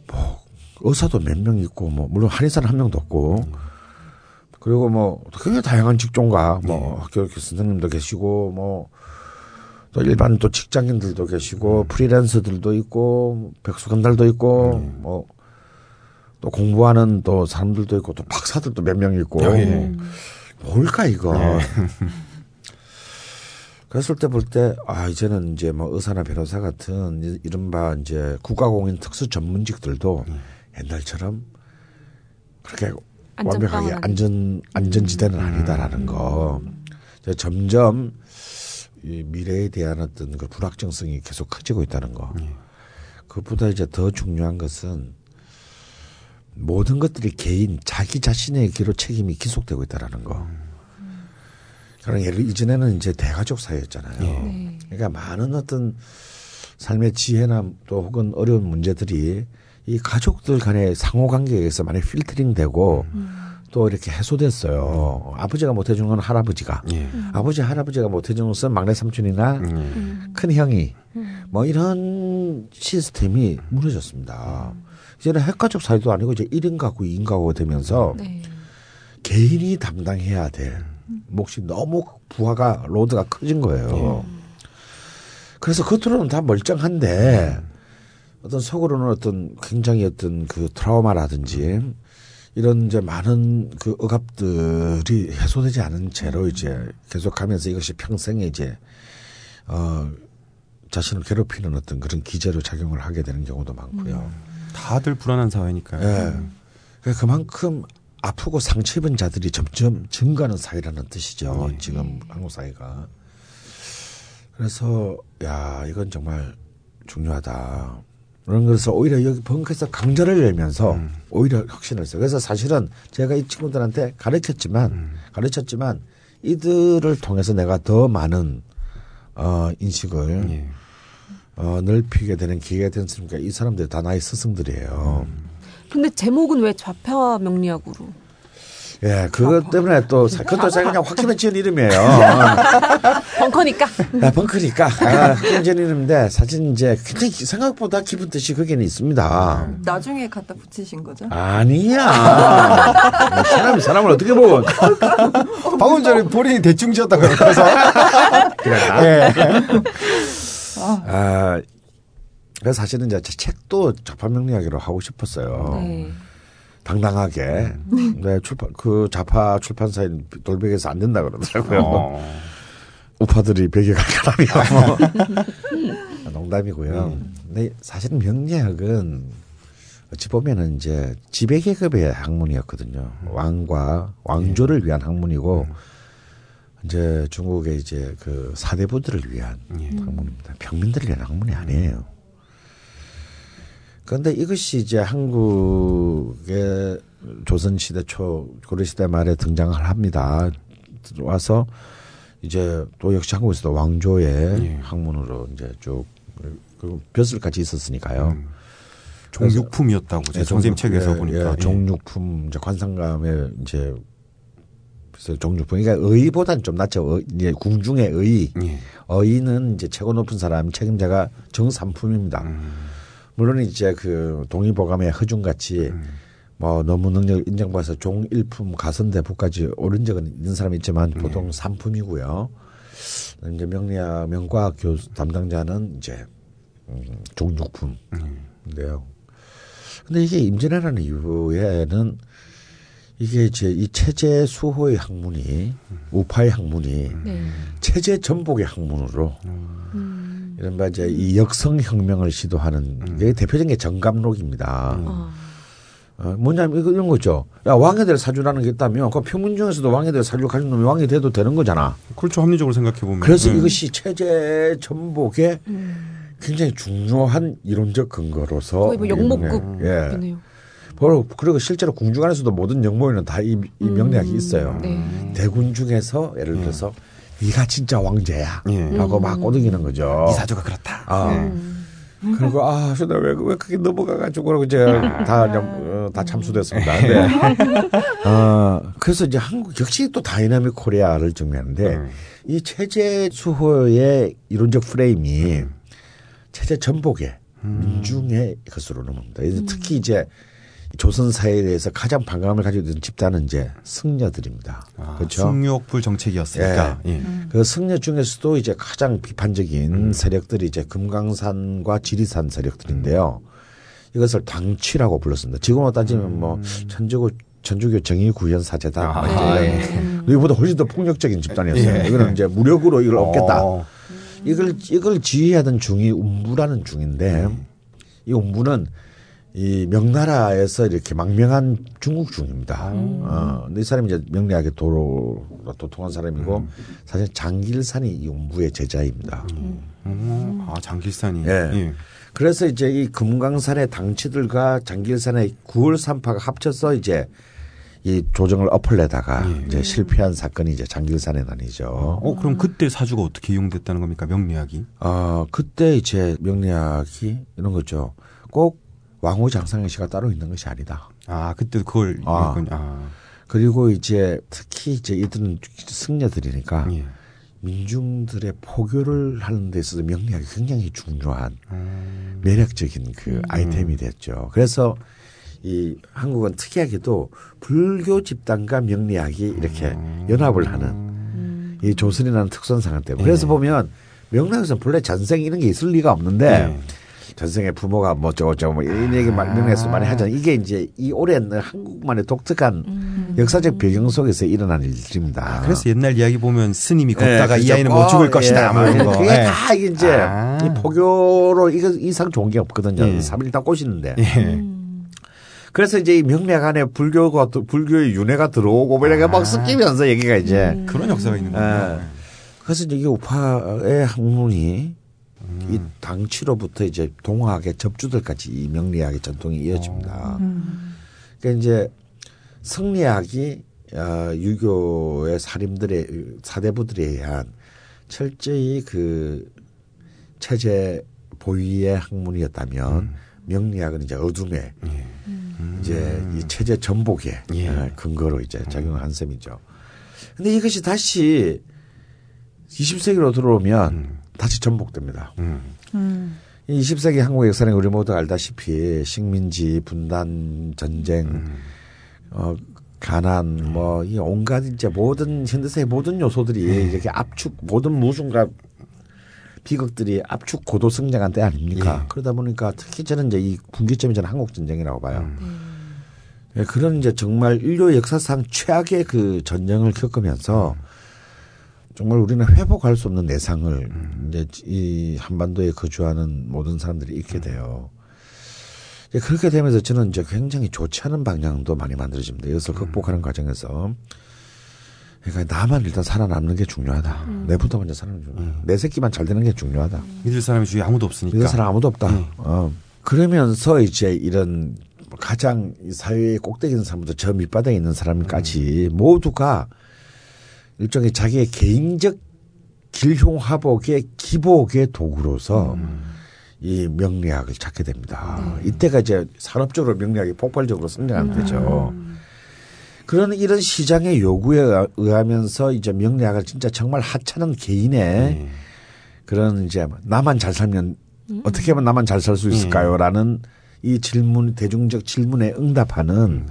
뭐 의사도 몇 명 있고 뭐 물론 한의사는 한 명도 없고 그리고 뭐 굉장히 다양한 직종가 뭐 학교 선생님도 계시고 뭐 또 일반 또 직장인들도 계시고 프리랜서들도 있고 백수 건달도 있고 뭐 또 공부하는 또 사람들도 있고 또 박사들도 몇 명 있고. 예. 뭘까 이거? 그랬을 때 볼 때 아 이제는 이제 뭐 의사나 변호사 같은 이- 이른바 이제 국가공인 특수 전문직들도 옛날처럼 그렇게 완벽하게 안전 안전지대는 아니다라는 거. 이제 점점 이 미래에 대한 어떤 그 불확정성이 계속 커지고 있다는 거. 그것보다 이제 더 중요한 것은 모든 것들이 개인 자기 자신에게로 책임이 기속되고 있다라는 거. 그러니까 예를 이전에는 이제 대가족 사회였잖아요. 네. 그러니까 많은 어떤 삶의 지혜나 또 혹은 어려운 문제들이 이 가족들 간의 상호 관계에 의해서 많이 필터링 되고 또 이렇게 해소됐어요. 아버지가 못 해준 건 할아버지가. 예. 아버지 할아버지가 못 해준 것은 막내 삼촌이나 음. 큰 형이 뭐 이런 시스템이 무너졌습니다. 이제는 핵가족 사회도 아니고 이제 1인 가구, 2인 가구가 되면서 네. 개인이 담당해야 될 몫이 너무 부하가 로드가 커진 거예요. 그래서 겉으로는 다 멀쩡한데 어떤 속으로는 어떤 굉장히 어떤 그 트라우마라든지 이런 이제 많은 그 억압들이 해소되지 않은 채로 이제 계속하면서 이것이 평생에 이제 어 자신을 괴롭히는 어떤 그런 기제로 작용을 하게 되는 경우도 많고요. 다들 불안한 사회니까요. 예. 그러니까 그만큼 아프고 상처 입은 자들이 점점 증가하는 사회라는 뜻이죠. 네. 지금 한국 사회가. 그래서 야 이건 정말 중요하다. 그런 것에서 오히려 여기 벙커에서 강좌를 열면서 음. 오히려 혁신을 했어요. 그래서 사실은 제가 이 친구들한테 가르쳤지만 음. 가르쳤지만 이들을 통해서 내가 더 많은 어 인식을 예. 어 넓히게 되는 기회가 됐으니까 이 사람들 다 나의 스승들이에요. 근데 제목은 왜 좌파 명리학으로? 예, 그것 때문에 또, 사- 그것도 제가 그냥 확신에 지은 이름이에요. 벙커니까. 아, 벙커니까. 아, 확신에 지은 이름인데, 사실 이제 굉장히 생각보다 기분 뜻이 거기는 있습니다. 나중에 갖다 붙이신 거죠? 아니야. 뭐 사람이 사람을 어떻게 보고. 방금 전에 본인이 대충 지었다고 그래서 그래. 아, 그래서 사실은 이제 제 책도 좌파명리학으로 하고 싶었어요. 네. 당당하게. 네, 출판, 그 좌파 출판사인 돌백에서 안 된다 그러더라고요. 어. 우파들이 베개 갈까라며. 농담이고요. 근데 사실 명리학은 어찌 보면은 이제 지배계급의 학문이었거든요. 왕과 왕조를 위한 학문이고 이제 중국의 이제 그 사대부들을 위한 예. 학문입니다. 평민들을 위한 학문이 아니에요. 그런데 이것이 이제 한국의 조선시대 초, 고려시대 말에 등장을 합니다. 들어와서 이제 또 역시 한국에서도 왕조의 예. 학문으로 이제 쭉, 그 벼슬까지 있었으니까요. 종육품이었다고 제 예, 선생님 책에서 예, 보니까 예, 종육품, 이제 관상감의 이제 그래서 종육품. 그러니까 의보다는 좀. 어, 이제 궁중의 의. 예. 어의는 이제 최고 높은 사람 책임자가 정삼품입니다. 물론 이제 그 동의보감의 허준같이 뭐 너무 능력을 인정받아서 종일품 가선대부까지 오른 적은 있는 사람이 있지만 보통 삼품이고요. 이제 명리학 명과학 교수 담당자는 이제 음, 종육품인데요. 근데 이게 임진왜란 이후에는 이게 이제 이 체제 수호의 학문이 우파의 학문이 네. 체제 전복의 학문으로 음. 이른바 이제 이 역성혁명을 시도하는 게 대표적인 게 정감록입니다. 어. 어, 뭐냐면 이거 이런 거죠. 야, 왕애들 사주라는 게 있다면 그 평문 중에서도 왕애들 사주 가진 놈이 왕이 돼도 되는 거잖아. 그렇죠 합리적으로 생각해 보면. 그래서 예. 이것이 체제 전복의 굉장히 중요한 이론적 근거로서 거의 뭐이 영목급이네요. 예. 바로 그리고 실제로 궁중 안에서도 모든 영모에는 다이 이 명리학이 있어요. 네. 대군 중에서 예를 들어서 네가 진짜 왕제야. 예. 라고 막 꼬드기는 거죠. 이 사주가 그렇다. 아. 음. 그리고 아, 저는 왜, 왜 그게 넘어가가지고 그러고 이제 다, 그냥, 어, 다 참수됐습니다. 네. 어, 그래서 이제 한국 역시 또 dynamic Korea를 정리하는데 음. 이 체제 수호의 이론적 프레임이 체제 전복의 민중의 것으로 넘어옵니다. 이제 특히 이제 조선 사회에 대해서 가장 반감을 가지고 있는 집단은 이제 승려들입니다. 아, 그렇죠? 숭유억불 정책이었으니까. 예. 그 승려 중에서도 이제 가장 비판적인 음. 세력들이 이제 금강산과 지리산 세력들인데요. 이것을 당취라고 불렀습니다. 지금으로 따지면 뭐 천주교 천주교 정의 구현 사제다. 음. 아, 뭐 이런. 예. 이거보다 훨씬 더 폭력적인 집단이었어요. 예. 이거는 이제 무력으로 이걸 얻겠다. 어. 이걸 이걸 지휘하던 중이 운부라는 중인데 음. 이 운부는 이 명나라에서 이렇게 망명한 중국 중입니다. 아. 어, 근데 이 사람이 이제 명리학의 도로 도통한 사람이고 음. 사실 장길산이 이 운부의 제자입니다. 어, 아 장길산이. 예. 예. 그래서 이제 이 금강산의 당치들과 장길산의 구월 산파가 합쳐서 이제 이 조정을 엎을래다가 예. 이제 실패한 사건이 이제 장길산의 난이죠. 어 그럼 그때 사주가 어떻게 이용됐다는 겁니까 명리학이? 어, 그때 이제 명리학이 이런 거죠. 꼭 왕후 장상의 시가 따로 있는 것이 아니다. 아 그때 그걸 아. 아. 그리고 이제 특히 이제 이들은 승려들이니까 예. 민중들의 포교를 하는 데 있어서 명리학이 굉장히 중요한 음. 매력적인 그 아이템이 됐죠. 그래서 이 한국은 특이하게도 불교 집단과 명리학이 이렇게 연합을 하는 이 조선이라는 상황 때문에. 그래서 예. 보면 명리학에서 본래 전생 이런 게 있을 리가 없는데 예. 전생에 부모가 뭐 어쩌고 저쩌고 뭐 이런 얘기 많이 명리에서 많이 하잖아요. 이게 이제 이 오랜 한국만의 독특한 음. 역사적 배경 속에서 일어난 일들입니다. 그래서 옛날 이야기 보면 스님이 예, 걷다가 이 그죠. 아이는 못 어, 죽을 것이다. 뭐 예, 거. 그게 예. 다 이제 아. 이 포교로 이거 이상 좋은 게 없거든요. 예. 삼일다 꼬시는데. 예. 음. 그래서 이제 이 명리학 안에 불교가 또- 불교의 윤회가 들어오고 뭐 이렇게 막 섞이면서 얘기가 이제 음. 그런 역사가 있는 예. 거예요. 그래서 이제 이 우파의 학문이 음. 이 당치로부터 이제 동학의 접주들까지 이 명리학의 전통이 이어집니다. 음. 그러니까 이제 성리학이 어, 유교의 사림들의 사대부들에 의한 철저히 그 체제 보위의 학문이었다면 음. 명리학은 이제 어둠의 예. 이제 이 체제 전복의 예. 어, 근거로 이제 작용한 셈이죠. 근데 이것이 다시 20세기로 들어오면 다시 전복됩니다. 음. 음. 이 20세기 한국 역사는 우리 모두 알다시피 식민지, 분단, 전쟁, 음. 어, 가난, 뭐, 이 온갖 이제 모든 현대사의 모든 요소들이 이렇게 압축, 모든 무순과 비극들이 압축 고도 성장한 때 아닙니까? 예. 그러다 보니까 특히 저는 이제 이 분기점이 저는 한국 전쟁이라고 봐요. 음. 예, 그런 이제 정말 인류 역사상 최악의 그 전쟁을 겪으면서 정말 우리는 회복할 수 없는 내상을 이제 이 한반도에 거주하는 모든 사람들이 잊게 돼요. 이제 그렇게 되면서 저는 이제 굉장히 좋지 않은 방향도 많이 만들어집니다. 이것을 극복하는 과정에서 그러니까 나만 일단 살아남는 게 중요하다. 내부터 먼저 살아남는 게 중요하다. 내 새끼만 잘 되는 게 중요하다. 믿을 사람이 주위에 아무도 없으니까. 믿을 사람 아무도 없다. 어. 그러면서 이제 이런 가장 이 사회의 꼭대기 있는 사람부터 저 밑바닥에 있는 사람까지 모두가 일종의 자기의 개인적 길흉화복의 기복의 도구로서 이 명리학을 찾게 됩니다. 이때가 이제 산업적으로 명리학이 폭발적으로 성장하는 때죠. 그런 이런 시장의 요구에 의하- 의하면서 이제 명리학을 진짜 정말 하찮은 개인의 예. 그런 이제 나만 잘 살면 어떻게 하면 나만 잘 살 수 있을까요?라는 이 질문 대중적 질문에 응답하는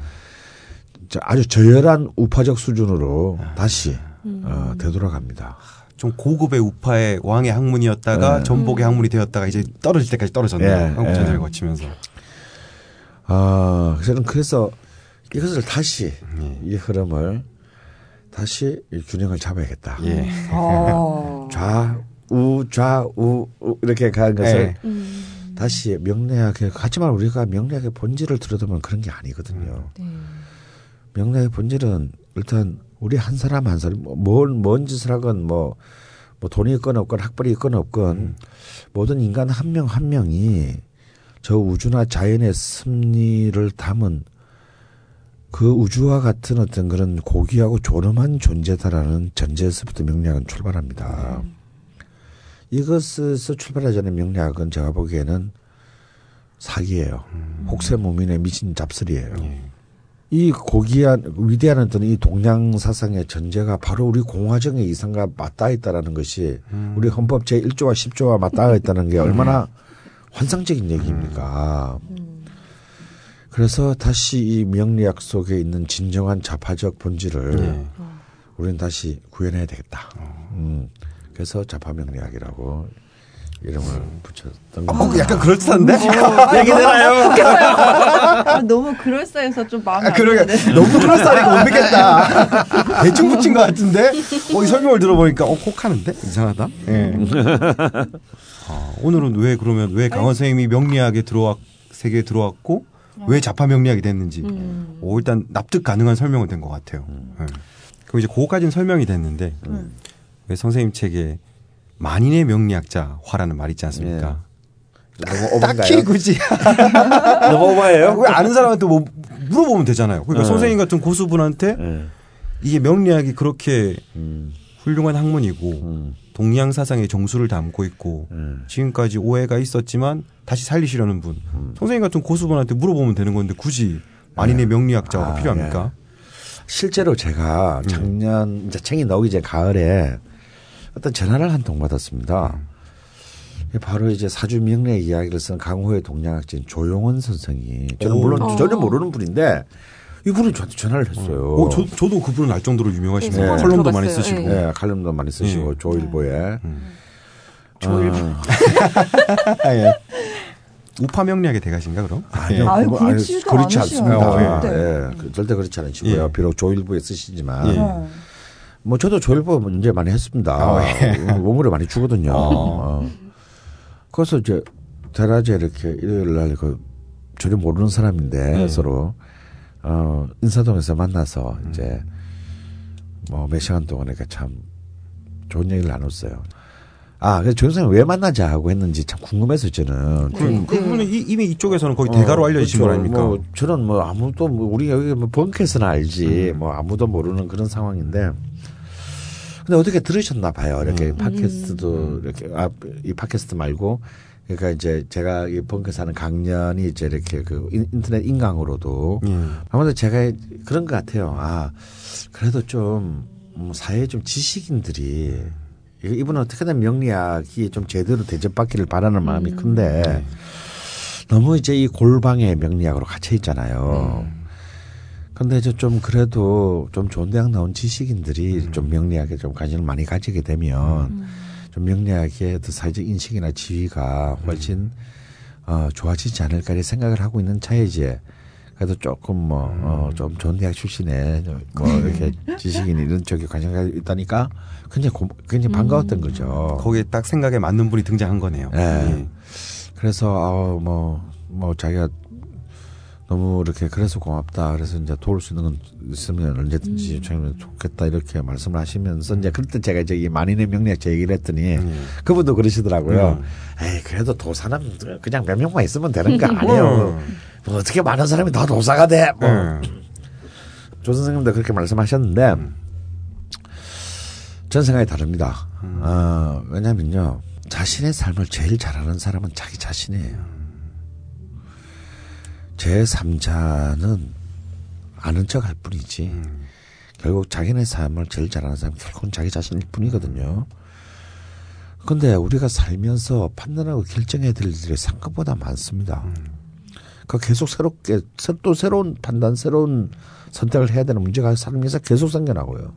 저 아주 저열한 우파적 수준으로 다시 어, 되돌아갑니다. 좀 고급의 우파의 왕의 학문이었다가 네. 전복의 학문이 되었다가 이제 떨어질 때까지 떨어졌네요. 예, 한국 예. 전쟁을 거치면서. 아, 저는 그래서 이것을 다시 예. 이 흐름을 다시 이 균형을 잡아야겠다. 예. 어. 좌우 좌우 우 이렇게 가는 것을 예. 음. 다시 명리학에 하지만 우리가 명리학의 본질을 들여다보면 그런 게 아니거든요. 네. 명리학의 본질은 일단 우리 한 사람 한 사람 뭔, 뭔 짓을 하건 뭐, 뭐 돈이 있건 없건 학벌이 있건 없건 모든 인간 한명한 명이 저 우주나 자연의 섭리를 담은 그 우주와 같은 어떤 그런 고귀하고 존엄한 존재다라는 전제에서부터 명리학은 출발합니다. 이것에서 출발하기 전에 명리학은 제가 보기에는 사기예요. 혹세무민의 미친 잡설이에요. 이 고귀한 위대한 어떤 이 동양 사상의 전제가 바로 우리 공화정의 이상과 맞닿아 있다라는 것이 우리 헌법 제 1조와 10조와 맞닿아 있다는 게 얼마나 환상적인 얘기입니까? 그래서 다시 이 명리학 속에 있는 진정한 자파적 본질을 예. 우리는 다시 구현해야 되겠다. 음. 그래서 자파명리학이라고 이름을 붙였던 어, 겁니다. 약간 그럴듯한데? 얘기 되나요? 아, 너무 그럴싸해서 좀 마음에 아, 안 그러게. 너무 그럴싸하니까 못 믿겠다. 대충 붙인 것 같은데? 어, 이 설명을 들어보니까, 어, 혹하는데? 이상하다? 예. 아, 오늘은 왜, 그러면, 왜 강원 선생님이 명리학에 들어왔, 세계에 들어왔고, 왜 자파 명리학이 됐는지, 음. 오, 일단 납득 가능한 설명은 된것 같아요. 예. 그럼 이제 그거까지는 설명이 됐는데, 왜 선생님 책에 만인의 명리학자화라는 말 있지 않습니까? 너무 딱히? 굳이 너무 오바예요? 왜 아는 사람한테 뭐 물어보면 되잖아요. 그러니까 네. 선생님 같은 고수분한테 예. 이게 명리학이 그렇게 음, 훌륭한 학문이고 음, 동양 사상의 정수를 담고 있고 음. 지금까지 오해가 있었지만 다시 살리시려는 분 선생님 같은 고수분한테 물어보면 되는 건데 굳이 만인의 명리학자가 아, 필요합니까? 실제로 제가 작년 이제 책이 나오기 전 가을에 어떤 전화를 한 통 받았습니다. 바로 이제 사주 명리학 이야기를 쓴 강호의 동양학자인 조용원 선생이 저는 오. 물론 어. 전혀 모르는 분인데 이분이 저한테 전화를 했어요. 어, 저, 저도 그분을 알 정도로 유명하십니다. 네. 컬럼도 많이. 쓰시고. 네. 네, 칼럼도 많이 쓰시고 네. 조일보에 음. 조일보. 아, 예. 우파 명리학의 대가신가 그럼? 아니요, 아유, 그거 아니, 그렇지. 않습니다. 절대. 예, 그 절대 그렇지 않으시고요. 예. 비록 조일부에 쓰시지만 예. 네. 뭐 저도 조일부 문제 많이 했습니다. 아, 원물에 많이 주거든요. 어. 어. 그래서 이제 대낮에 이렇게 일요일 날그 전혀 모르는 사람인데 예. 서로 어 인사동에서 만나서 음. 이제 뭐 몇 시간 동안 이렇게 참 좋은 얘기를 나눴어요. 아, 그래서 조 선생님 왜 만나자 하고 했는지 참 궁금해서 저는. 그, 그분은 이- 이미 이쪽에서는 거의 어, 대가로 알려지신 거 그렇죠. 아닙니까? 뭐 저는 뭐 아무도 뭐 우리가 여기 뭐 벙커에서는 알지 음. 뭐 아무도 모르는 그런 상황인데 근데 어떻게 들으셨나 봐요. 이렇게 음. 팟캐스트도 이렇게 아, 이 팟캐스트 말고 그러니까 이제 제가 이 벙커에서 하는 강연이 이제 이렇게 그 인- 인터넷 인강으로도 예. 아무래도 제가 그런 것 같아요. 아 그래도 좀 음, 사회 좀 지식인들이 이- 이분은 어떻게든 명리학이 좀 제대로 대접받기를 바라는 마음이 큰데 너무 이제 이 골방의 명리학으로 갇혀 있잖아요. 근데 이제 좀 그래도 좀 좋은 대학 나온 지식인들이 좀 명리학에 좀 관심을 많이 가지게 되면 좀 명리학의 그 사회적 인식이나 지위가 훨씬 어, 좋아지지 않을까 이렇게 생각을 하고 있는 차에 이제 그래도 조금 뭐, 어, 좀 좋은 대학 출신에 뭐 이렇게 지식인 이런 쪽에 관심이 있다니까 굉장히 고, 굉장히 반가웠던 거죠. 거기에 딱 생각에 맞는 분이 등장한 거네요. 예. 예. 그래서 어, 뭐, 뭐 자기가 너무 이렇게 그래서 고맙다. 그래서 이제 도울 수 있는 건 있으면 언제든지 요청하면 좋겠다 이렇게 말씀을 하시면서 이제 그때 제가 이 만인의 명리학 제 얘기를 했더니 음. 그분도 그러시더라고요. 음. 에이 그래도 도사는 그냥 몇 명만 있으면 되는 거 아니에요. 뭐 어떻게 많은 사람이 다 도사가 돼? 뭐 예. 조 선생님도 그렇게 말씀하셨는데 전 생각이 다릅니다. 어, 왜냐면요. 자신의 삶을 제일 잘하는 사람은 자기 자신이에요. 제 3자는 아는 척 할 뿐이지. 결국 자기네 삶을 제일 잘하는 사람은 결국은 자기 자신일 뿐이거든요. 근데 우리가 살면서 판단하고 결정해야 될 일들이 생각보다 많습니다. 그 계속 새롭게 새- 또 새로운 판단, 새로운 선택을 해야 되는 문제가 삶에서 계속 생겨나고요.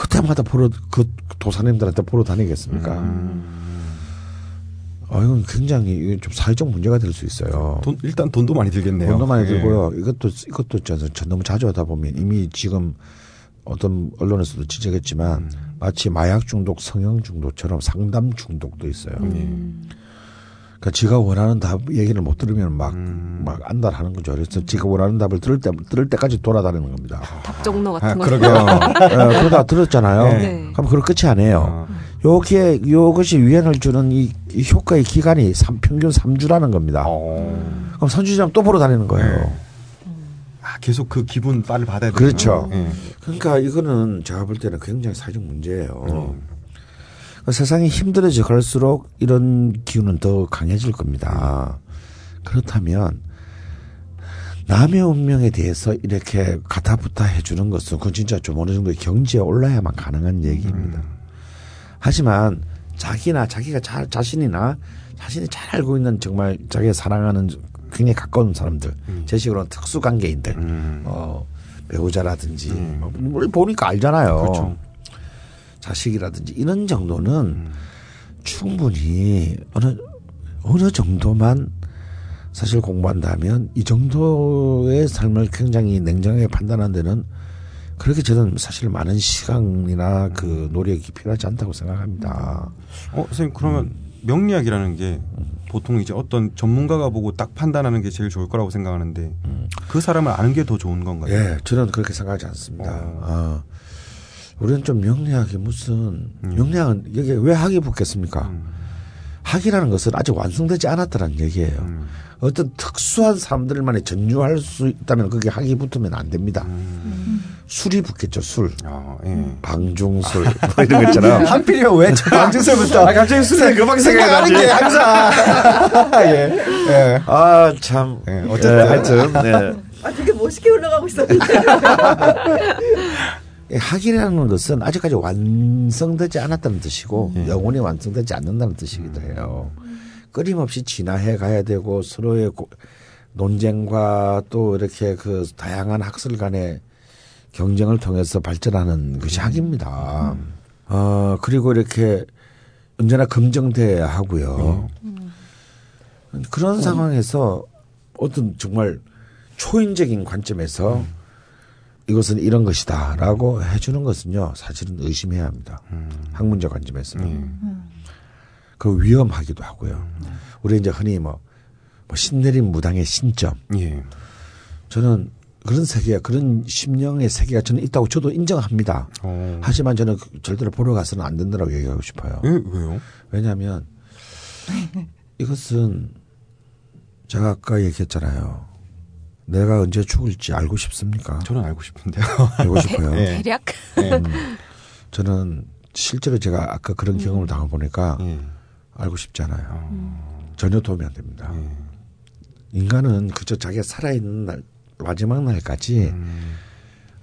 그때마다 보러 그 도사님들한테 보러 다니겠습니까? 아 이건 굉장히 이게 좀 사회적 문제가 될 수 있어요. 돈, 일단 돈도 많이 들겠네요. 돈도 많이 예. 들고요. 이것도 이것도 저, 저 너무 자주 하다 보면 이미 지금 어떤 언론에서도 지적했지만 마치 마약 중독, 성형 중독처럼 상담 중독도 있어요. 그러니까 지가 원하는 답 얘기를 못 들으면 막막 안달하는 거죠. 그래서 지가 원하는 답을 들을 때 들을 때까지 돌아다니는 겁니다. 답정너 아, 같은 거. 그러게요. 예, 그러다 들었잖아요. 네. 그럼 그걸 끝이 아니에요. 어. 요게 요것이 유행을 주는 이, 이 효과의 기간이 삼, 평균 3주라는 겁니다. 어. 그럼 선주점 또 보러 다니는 거예요. 네. 아, 계속 그 기분 빨리 받아야 되요 그렇죠. 예. 그러니까 이거는 제가 볼 때는 굉장히 사회적 문제예요. 음. 그러니까 세상이 힘들어져 갈수록 이런 기운은 더 강해질 겁니다. 그렇다면 남의 운명에 대해서 이렇게 가타부타 해주는 것은 그건 진짜 좀 어느 정도 경지에 올라야만 가능한 얘기입니다. 하지만 자기나 자기가 자, 자신이나 자신이 잘 알고 있는 정말 자기가 사랑하는 굉장히 가까운 사람들, 제 식으로는 특수관계인들, 음. 어, 배우자라든지 뭐, 뭘 보니까 알잖아요. 그렇죠. 자식이라든지 이런 정도는 충분히 어느 어느 정도만 사실 공부한다면 이 정도의 삶을 굉장히 냉정하게 판단하는 데는 그렇게 저는 사실 많은 시간이나 그 노력이 필요하지 않다고 생각합니다. 어, 선생님 그러면 명리학이라는 게 보통 이제 어떤 전문가가 보고 딱 판단하는 게 제일 좋을 거라고 생각하는데 그 사람을 아는 게 더 좋은 건가요? 예, 저는 그렇게 생각하지 않습니다. 어. 어. 우리는 좀 명리학이 무슨 명리학은 여기 왜 학이 붙겠습니까? 학이라는 것은 아직 완성되지 않았다는 얘기예요. 음. 어떤 특수한 사람들만이 전유할 수 있다면 그게 학이 붙으면 안 됩니다. 술이 붙겠죠, 술. 아, 예. 방중술 뭐 이런 것처럼 한필이면 왜 방증설부터? 아, 갑자기 술에 금방 생각하는 게 항상. 예. 예. 아 참. 예, 어쨌든. 하여튼 네. 아, 되게 멋있게 올라가고 있었는데. 예, 학이라는 것은 아직까지 완성되지 않았다는 뜻이고 예. 영혼이 완성되지 않는다는 뜻이기도 해요. 끊임없이 진화해 가야 되고 서로의 고- 논쟁과 또 이렇게 그 다양한 학술 간의 경쟁을 통해서 발전하는 것이 학입니다. 어 그리고 이렇게 언제나 검증돼야 하고요. 그런 상황에서 어떤 정말 초인적인 관점에서 이것은 이런 것이다 라고 해주는 것은요 사실은 의심해야 합니다. 학문적 관점에서는 그 위험하기도 하고요. 우리 이제 흔히 뭐, 뭐 신내림 무당의 신점 예. 저는 그런 세계가 그런 심령의 세계가 저는 있다고 저도 인정합니다. 어. 하지만 저는 그- 절대로 보러 가서는 안 된다고 얘기하고 싶어요. 예, 왜요? 왜냐하면 이것은 제가 아까 얘기했잖아요. 내가 언제 죽을지 알고 싶습니까? 저는 알고 싶은데요. 알고 싶어요. 예. 대략 예. 저는 실제로 제가 아까 그런 경험을 당해 보니까 예. 알고 싶지 않아요. 어. 전혀 도움이 안 됩니다. 예. 인간은 그저 자기가 살아있는 날, 마지막 날까지 음.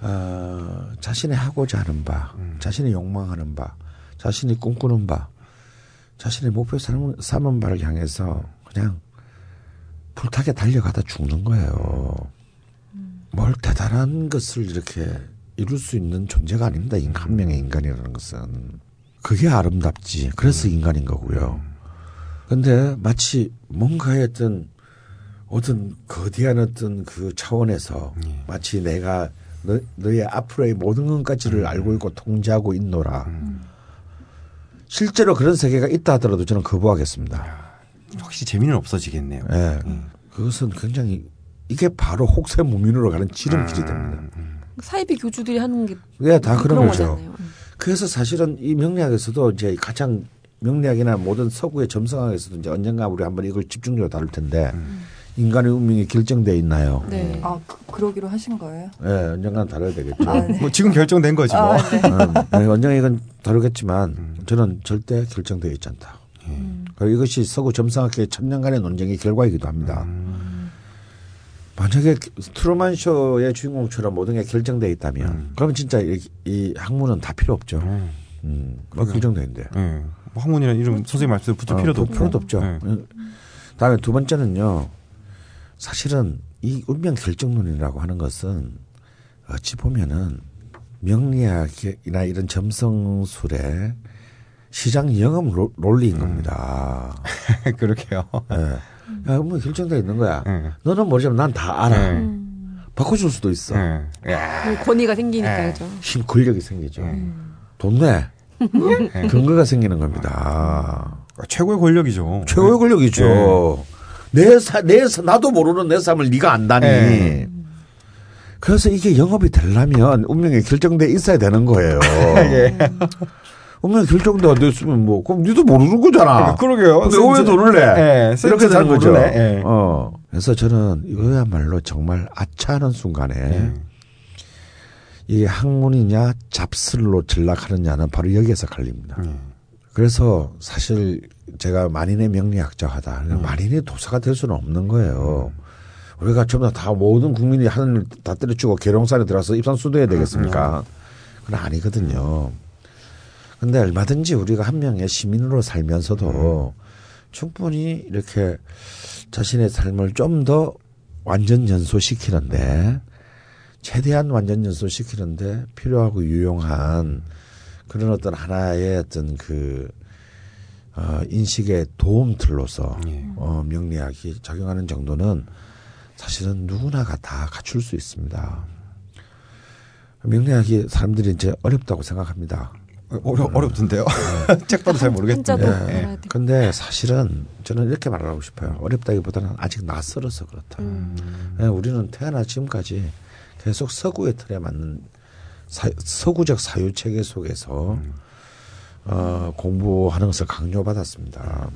어, 자신이 하고자 하는 바, 음. 자신이 욕망하는 바, 자신이 꿈꾸는 바, 자신의 목표 삼은, 삼은 바를 향해서 그냥 불타게 달려가다 죽는 거예요. 뭘 대단한 것을 이렇게 이룰 수 있는 존재가 아닙니다. 인간, 한 명의 인간이라는 것은. 그게 아름답지. 그래서 인간인 거고요. 근데 마치 뭔가의 어떤 어떤 거대한 어떤 그 차원에서 마치 내가 너, 너의 앞으로의 모든 것까지를 알고 있고 통제하고 있노라. 실제로 그런 세계가 있다 하더라도 저는 거부하겠습니다. 확실히 재미는 없어지겠네요. 예. 그것은 굉장히 이게 바로 혹세 무민으로 가는 지름길이 됩니다. 사이비 교주들이 하는 게 예, 다 그런 그런 거죠. 거잖아요. 그래서 사실은 이 명리학에서도 이제 가장 명리학이나 모든 서구의 점성학에서도 이제 언젠가 우리 한번 이걸 집중적으로 다룰 텐데 인간의 운명이 결정돼 있나요? 네. 아, 그, 그러기로 하신 거예요? 예, 언젠가는 다뤄야 되겠죠. 아, 네. 뭐 지금 결정된 거지 뭐. 아, 네. 음, 네, 언젠가 이건 다루겠지만 저는 절대 결정되어 있지 않다. 그리고 이것이 서구 점성학계의 천년간의 논쟁의 결과이기도 합니다. 만약에 트루만 쇼의 주인공처럼 모든 게 결정되어 있다면 그러면 진짜 이, 이 학문은 다 필요 없죠. 음. 음, 뭐 결정되어 있는데. 예. 뭐 학문이라는 이름 선생님 말씀대로 붙일 어, 필요도 그 없고. 필요도 없죠. 예. 음. 다음에 두 번째는요. 사실은 이 운명 결정론이라고 하는 것은 어찌 보면은 명리학이나 이런 점성술의 시장 영업 로- 논리인 겁니다. 그렇게요. 예. 야, 운명 결정되어 있는 거야. 예. 너는 모르지만 난 다 알아. 예. 바꿔줄 수도 있어. 예. 야. 뭐 권위가 생기니까 예. 그죠. 힘 권력이 생기죠. 음. 돈 내. 예. 근거가 생기는 겁니다. 최고의 권력이죠. 최고의 권력이죠. 내 사, 내 사, 나도 모르는 내 삶을 네가 안다니. 예. 그래서 이게 영업이 되려면 운명이 결정돼 있어야 되는 거예요. 예. 운명이 결정돼 안 됐으면 뭐 그럼 니도 모르는 거잖아. 그러게요. 근데 왜 돈을 내? 예. 이렇게 잘 되는 거죠. 예. 어. 그래서 저는 이거야말로 정말 아차하는 순간에 예. 이게 학문이냐 잡슬로 전락하느냐는 바로 여기에서 갈립니다. 예. 그래서 사실 제가 만인의 명리학자하다. 만인의 도사가 될 수는 없는 거예요. 우리가 전부 다 모든 국민이 하늘을 다 때려치고 계룡산에 들어가서 입산 수도해야 되겠습니까? 그건 아니거든요. 근데 얼마든지 우리가 한 명의 시민으로 살면서도 충분히 이렇게 자신의 삶을 좀 더 완전 연소시키는데 최대한 완전 연소시키는데 필요하고 유용한 그런 어떤 하나의 어떤 그 어, 인식의 도움틀로서 예. 어, 명리학이 작용하는 정도는 사실은 누구나가 다 갖출 수 있습니다. 명리학이 사람들이 이제 어렵다고 생각합니다. 어려, 어렵던데요. 책 봐도 잘 모르겠던데. 한자도 예. 근데 사실은 저는 이렇게 말하고 싶어요. 어렵다기보다는 아직 낯설어서 그렇다. 예, 우리는 태어나 지금까지 계속 서구의 틀에 맞는 사, 서구적 사유 체계 속에서 어, 공부하는 것을 강요받았습니다.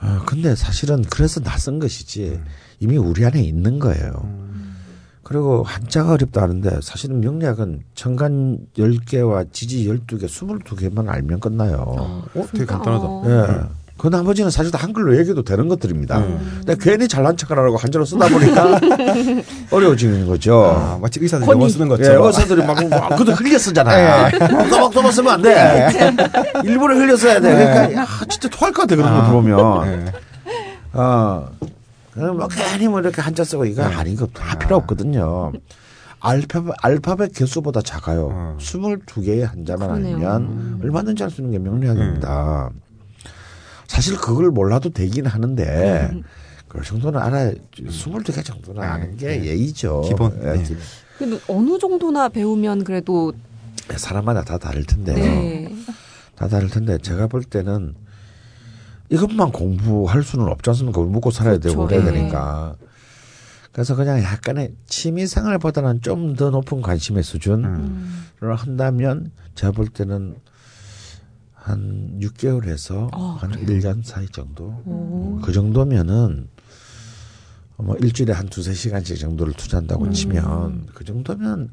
어, 근데 사실은 그래서 낯선 것이지 이미 우리 안에 있는 거예요. 그리고 한자가 어렵다 하는데 사실은 명리학은 천간 10개와 지지 12개, 22개만 알면 끝나요. 어, 되게 간단하다. 어. 예. 그 나머지는 사실 다 한글로 얘기해도 되는 것들입니다. 음. 근데 괜히 잘난 척을 하라고 한자로 쓰다 보니까 어려워지는 거죠. 아, 마치 의사들 권위. 영어 쓰는 예, 것처럼. 의사들이 막, 막 그것도 흘려 쓰잖아요. 또박 또박 쓰면 안 돼. 일부러 흘려 써야 돼. 그러니까, 야, 진짜 토할 것 같아, 그런 거 들어보면. 예. 어. 그럼 뭐 괜히 뭐 이렇게 한자 쓰고 이거 아닌 거다 필요 없거든요. 알파벳, 알파벳 개수보다 작아요. 어. 22개의 한자만 그러네요. 아니면 얼마든지 할 수 있는 게 명리학입니다. 사실 그걸 몰라도 되긴 하는데 그 정도는 알아야 22개 정도는 아는 게 예의죠. 기본. 예, 네. 기- 그래도 어느 정도나 배우면 그래도 사람마다 다 다를 텐데. 네. 다 다를 텐데 제가 볼 때는 이것만 공부할 수는 없지 않습니까? 우리 먹고 살아야 되고 그렇죠. 그래야 네. 되니까. 그래서 그냥 약간의 취미생활보다는 좀 더 높은 관심의 수준을 음. 한다면 제가 볼 때는 한 6개월에서 어, 한 1년 사이 정도. 오. 그 정도면은 뭐 일주일에 한 두세 시간씩 정도를 투자한다고 음. 치면 그 정도면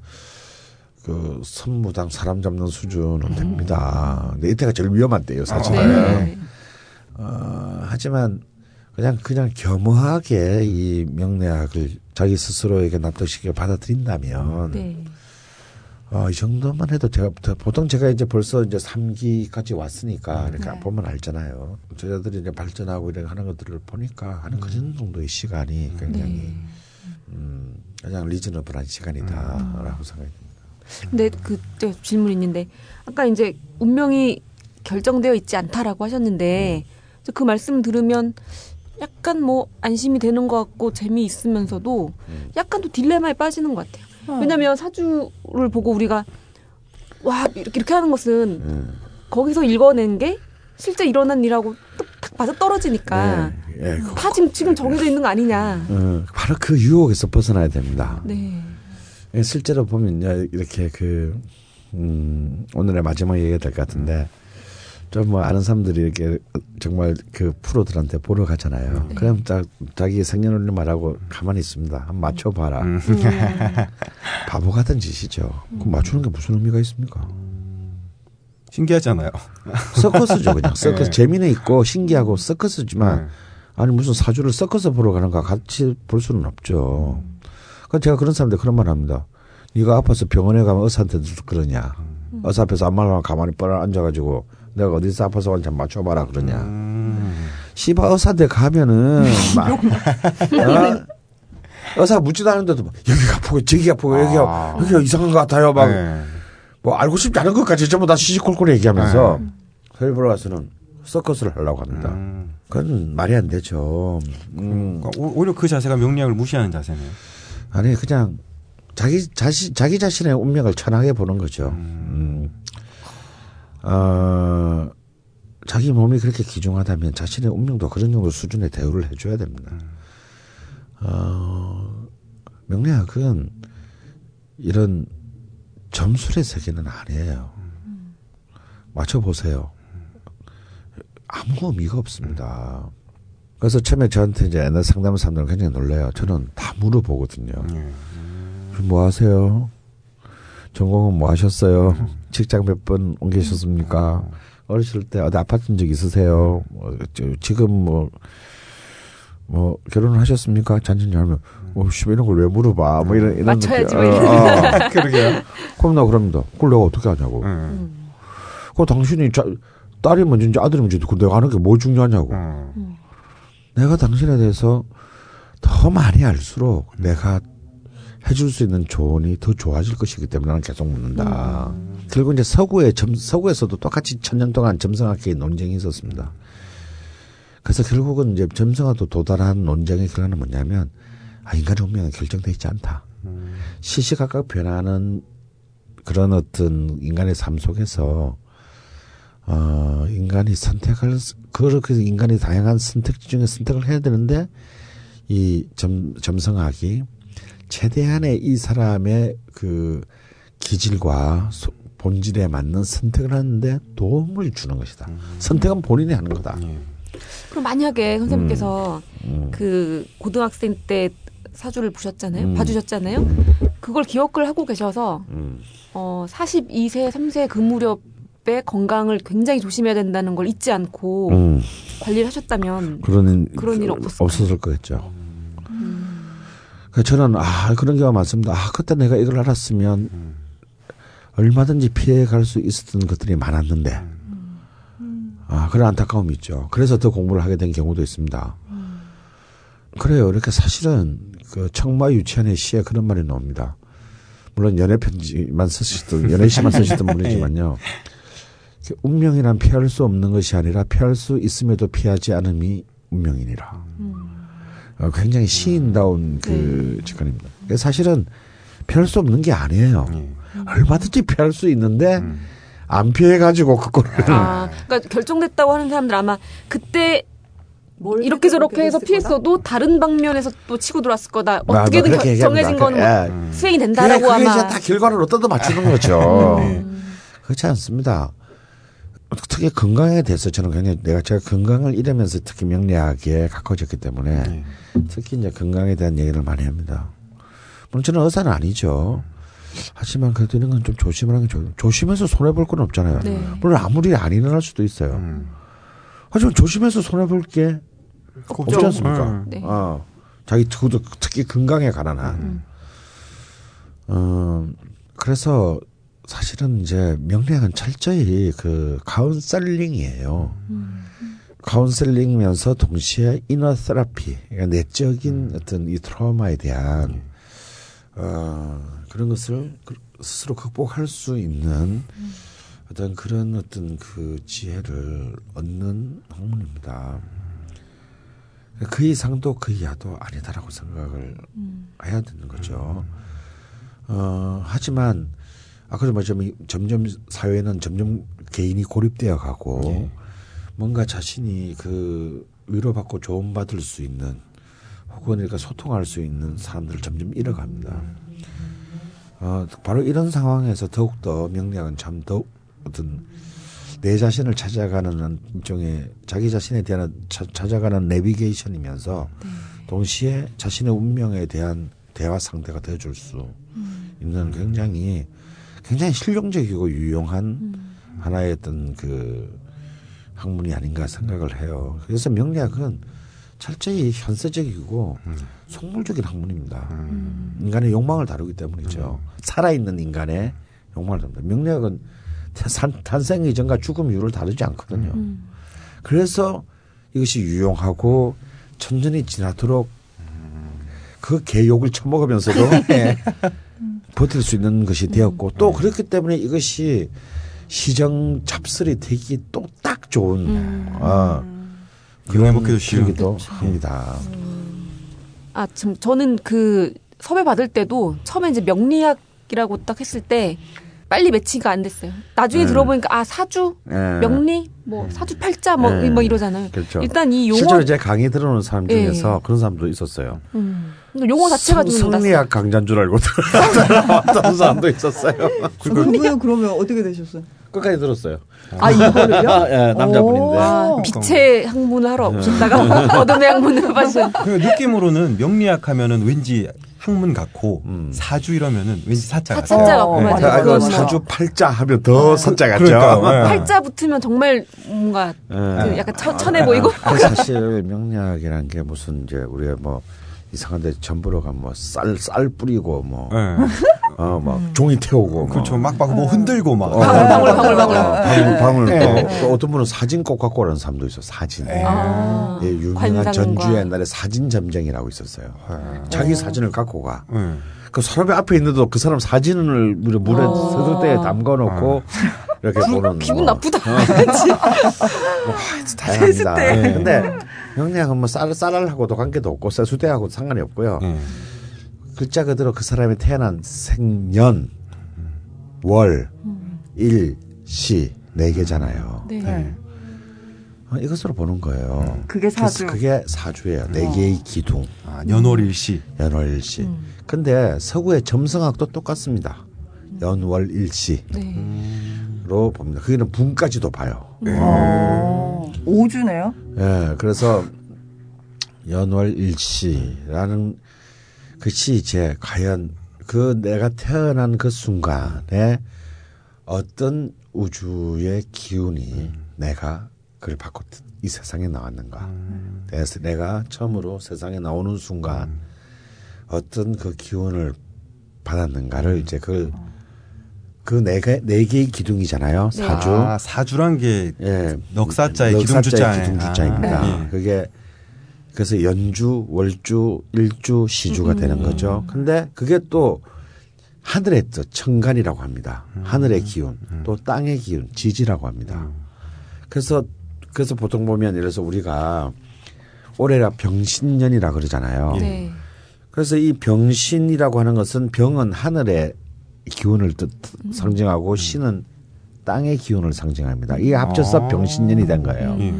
그 선무당 사람 잡는 수준은 음. 됩니다. 근데 이때가 제일 위험한 때예요, 사실. 네. 어, 하지만 그냥 그냥 겸허하게 이 명례학을 자기 스스로에게 납득시켜 받아들인다면 네. 어, 이 정도만 해도 제가 보통 제가 이제 벌써 이제 3기까지 왔으니까 그러니까 네. 보면 알잖아요. 저희들이 이제 발전하고 이렇게 하는 것들을 보니까 하는 그 정도의 시간이 굉장히 네. 음, 그냥 리즈너블한 시간이다라고 생각이 듭니다. 근데 그저 질문 있는데 아까 이제 운명이 결정되어 있지 않다라고 하셨는데 저 그 말씀 들으면 약간 뭐 안심이 되는 것 같고 재미 있으면서도 약간 또 딜레마에 빠지는 것 같아요. 어. 왜냐하면 사주를 보고 우리가 와 이렇게 이렇게 하는 것은 음. 거기서 읽어낸 게 실제 일어난 일하고 딱 맞아 떨어지니까 예, 예, 그- 다 지금 지금 정해져 있는 거 아니냐. 어, 바로 그 유혹에서 벗어나야 됩니다. 네. 예, 실제로 보면요 이렇게 그 음, 오늘의 마지막 얘기가 될 것 같은데 좀 뭐 아는 사람들이 이렇게 정말 그 프로들한테 보러 가잖아요. 그럼 자, 자기 생년월일 말하고 가만히 있습니다. 한번 맞춰봐라. 음. 바보 같은 짓이죠. 그럼 맞추는 게 무슨 의미가 있습니까? 신기하잖아요. 서커스죠 그냥. 서커스 네. 재미는 있고 신기하고 서커스지만 네. 아니 무슨 사주를 섞어서 보러 가는 거 같이 볼 수는 없죠. 그 제가 그런 사람들 그런 말 합니다. 네가 아파서 병원에 가면 의사한테 그러냐. 의사 앞에서 안말하면 가만히 뻔 앉아가지고 내가 어디서 아파서 왔는지 한번 맞춰봐라 그러냐. 음. 씨바 의사한테 가면은 막 어? 의사 묻지도 않은데도 막 여기가 아프고 저기가 아프고 여기가 아. 여기가 이상한 것 같아요. 막 네. 뭐 알고 싶지 않은 것까지 전부 다 시시콜콜 얘기하면서 서울 보러 가서는 서커스를 하려고 합니다. 음. 그건 말이 안 되죠. 음. 그러니까 오- 오히려 그 자세가 명리학을 무시하는 자세네요. 아니 그냥 자기 자신 자기 자신의 운명을 천하게 보는 거죠. 음. 어, 자기 몸이 그렇게 귀중하다면 자신의 운명도 그런 정도 수준의 대우를 해줘야 됩니다. 어, 명리학은 이런 점술의 세계는 아니에요. 맞춰보세요. 아무 의미가 없습니다. 그래서 처음에 저한테 이제 옛날 상담 사람들은 굉장히 놀래요. 저는 다 물어보거든요. 네. 뭐 하세요? 전공은 뭐 하셨어요? 직장 몇 번 옮기셨습니까? 어렸을 때 어디 아팠던 적 있으세요? 뭐, 저, 지금 뭐, 뭐, 결혼을 하셨습니까? 잔진이 하면, 어, 씨, 이런 걸 왜 물어봐? 뭐 이런, 이런. 맞춰야지, 느낌. 뭐 어, 어. 그러게요. 그럼 나 그럽니다. 그걸 내가 어떻게 하냐고. 음. 그 당신이 자, 딸이 먼저인지 아들이 먼저인지 그 내가 하는 게 뭐 중요하냐고. 음. 내가 당신에 대해서 더 많이 알수록 내가 해줄 수 있는 조언이 더 좋아질 것이기 때문에 나는 계속 묻는다. 결국 이제 서구의 점, 서구에서도 똑같이 천년 동안 점성학계의 논쟁이 있었습니다. 그래서 결국은 이제 점성학도 도달한 논쟁의 결과는 뭐냐면, 아, 인간의 운명은 결정되어 있지 않다. 시시각각 변하는 그런 어떤 인간의 삶 속에서 어, 인간이 선택을, 그렇게 인간이 다양한 선택지 중에 선택을 해야 되는데, 이 점, 점성학이 최대한의 이 사람의 그 기질과 소- 본질에 맞는 선택을 하는데 도움을 주는 것이다. 선택은 본인이 하는 거다. 예. 그럼 만약에 선생님께서 음. 그 고등학생 때 사주를 보셨잖아요. 음. 봐주셨잖아요. 그걸 기억을 하고 계셔서 음. 어 42세, 3세 그 무렵에 건강을 굉장히 조심해야 된다는 걸 잊지 않고 음. 관리를 하셨다면 그런, 그런 일 없었을까요? 없었을 거겠죠. 그 저는 아 그런 경우가 많습니다. 아 그때 내가 이걸 알았으면 얼마든지 피해갈 수 있었던 것들이 많았는데 아 그런 안타까움이 있죠. 그래서 더 공부를 하게 된 경우도 있습니다. 그래요. 이렇게 사실은 그 청마 유치원의 시에 그런 말이 나옵니다. 물론 연애 편지만 쓰시던 연애 시만 쓰시던 분이지만요. 그 운명이란 피할 수 없는 것이 아니라 피할 수 있음에도 피하지 않음이 운명이니라. 어, 굉장히 시인다운 그 직관입니다. 그래서 사실은 피할 수 없는 게 아니에요. 예. 얼마든지 피할 수 있는데 음. 안 피해가지고 그거를 아, 그러니까 결정됐다고 하는 사람들 아마 그때 뭘 이렇게 저렇게 해서 피했어도 다른 방면에서 또 치고 들어왔을 거다. 뭐 어떻게든 결- 얘기합니다. 정해진 거는 뭐 예. 음. 수행이 그게, 된다라고 그게 아마. 이제 다 결과를 얻어도 맞추는 거죠. 네. 그렇지 않습니다. 특히 건강에 대해서 저는 굉장히 내가 제가 건강을 잃으면서 특히 명리학에 가까워졌기 때문에 네. 특히 이제 건강에 대한 얘기를 많이 합니다. 물론 저는 의사는 아니죠. 하지만 그래도 이런 건 좀 조심하는 게 좋아요. 조심해서 손해 볼 건 없잖아요. 네. 물론 아무 일 안 일어날 수도 있어요. 음. 하지만 조심해서 손해 볼 게 없지 않습니까? 음. 네. 어, 자기 특- 특히 건강에 관한 한. 음. 어, 그래서 사실은 이제 명리학은 철저히 그 카운셀링이에요. 카운셀링이면서 동시에 이너 테라피, 그러니까 내적인 어떤 이 트라우마에 대한 어, 그런 것을 그- 스스로 극복할 수 있는 어떤 그런 어떤 그 지혜를 얻는 학문입니다. 그 이상도 그 이하도 아니다라고 생각을 해야 되는 거죠. 어, 하지만 아까 말씀 점점 사회는 점점 개인이 고립되어 가고 예. 뭔가 자신이 그 위로받고 조언받을 수 있는 혹은 그러니까 소통할 수 있는 사람들을 점점 잃어갑니다. 어, 바로 이런 상황에서 더욱더 명리학은 참 더욱 어떤 내 자신을 찾아가는 일종의 자기 자신에 대한 차- 찾아가는 내비게이션이면서 동시에 자신의 운명에 대한 대화 상대가 되어줄 수 있는 굉장히 굉장히 실용적이고 유용한 하나의 어떤 그 학문이 아닌가 생각을 해요. 그래서 명리학은 철저히 현세적이고 속물적인 학문입니다. 인간의 욕망을 다루기 때문이죠. 살아있는 인간의 욕망을 다룹니다. 명리학은 탄- 탄생 이전과 죽음 이후를 다루지 않거든요. 그래서 이것이 유용하고 천천히 지나도록 그 개욕을 처먹으면서도 예, 버틸 수 있는 것이 되었고 또 그렇기 때문에 이것이 시정 잡설이 되기 또 딱 좋은 어, 이용해보기도 쉬운. 기도 합니다. 아, 참, 저는 그 섭외 받을 때도 처음에 이제 명리학이라고 딱 했을 때 빨리 매치가 안 됐어요. 나중에 네. 들어보니까 아, 사주, 예. 명리, 뭐 사주 팔자 뭐, 네. 뭐 이러잖아요. 그렇죠. 일단 이 용어 실제로 이제 강의 들어오는 사람 예. 중에서 그런 사람도 있었어요. 음. 용어 자체가 성- 좀 성리학 강자인 줄 알고 들어왔던 사람도 있었어요. 그분은 그러면 어떻게 되셨어요? 끝까지 들었어요. 아 이거를요? 예, 남자분인데. 아, 빛의 학문을 하러 오셨다가 어둠의 학문을 하신 그 느낌으로는 명리학 하면은 왠지 학문 같고 음. 사주 이러면은 왠지 사자 같아요. 사자 어, 같고 맞아요. 맞아요. 아, 뭐 사주 팔자 하면 더 선자 같죠. 그러니까, 예. 팔자 붙으면 정말 뭔가 예. 그 약간 처, 천해 보이고 아, 사실 명리학이라는 게 무슨 이제 우리가 뭐 이상한데 전부로가 뭐쌀쌀 뿌리고 뭐 예. 어, 뭐 종이 태우고 그렇죠. 뭐. 막막 뭐 흔들고 막. 어, 방울, 방울, 방울. 어, 방울 방울 네. 또, 또 어떤 분은 사진 꼭 갖고 오라는 사람도 있어 사진. 아, 예, 유명한 관상과. 전주 옛날에 사진 점쟁이라고 있었어요. 자기 사진을 갖고 가. 예. 그 사람이 앞에 있는데도 그 사람 사진을 물에 어. 서들대에 담가 놓고 이렇게 보는 기분 뭐. 나쁘다. 다양합니다. 세수대. 예. 근데 명리학은 뭐 쌀, 쌀알하고도 관계도 없고 세수대하고도 상관이 없고요. 예. 글자 그대로 그 사람이 태어난 생년, 월, 일, 시, 네 개잖아요. 네. 네. 어, 이것으로 보는 거예요. 그게 사주. 그게 사주예요. 네 개의 기둥, 아, 연월일시. 연월일시. 음. 근데 서구의 점성학도 똑같습니다. 연월일시 로 네. 봅니다. 거기는 분까지도 봐요. 어, 오주네요. 예, 그래서 연월일시라는 것이 이제 과연 그 내가 태어난 그 순간에 어떤 우주의 기운이 내가 그걸 받고 이 세상에 나왔는가. 그래서 내가 처음으로 세상에 나오는 순간 어떤 그 기운을 받았는가를 이제 그걸 그네 개, 네 개의 기둥이잖아요. 사주. 아, 사주란 게 예. 넉사자의 기둥주자에. 기둥주자입니다. 아, 예. 그게 그래서 연주, 월주, 일주, 시주가 되는 거죠. 근데 그게 또 하늘의 또 천간이라고 합니다. 하늘의 기운, 또 땅의 기운, 지지라고 합니다. 그래서 그래서 보통 보면 예를 들어서 우리가 올해가 병신년이라 그러잖아요. 네. 그래서 이 병신이라고 하는 것은 병은 하늘의 기운을 뜻 상징하고 신은 땅의 기운을 상징합니다. 이게 합쳐서 아. 병신년이 된 거예요. 예.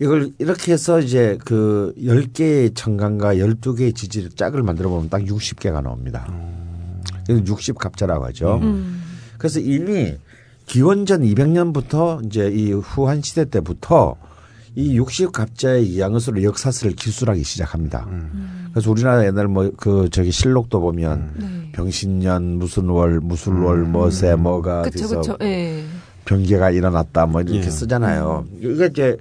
이걸 이렇게 해서 이제 그 10개의 천간과 12개의 지지의 짝을 만들어 보면 딱 60개가 나옵니다. 이건 60 갑자라고 하죠. 음. 그래서 이미 기원전 200년부터 이제 이 후한 시대 때부터 이 60 갑자의 이양으로 역사설을 기술하기 시작합니다. 그래서 우리나라 옛날 뭐 그 저기 실록도 보면 네. 병신년 무슨 월 무슨 월 뭐새 뭐가 그쵸, 어디서 그쵸. 예. 병계가 일어났다 뭐 이렇게 예. 쓰잖아요. 이게 이제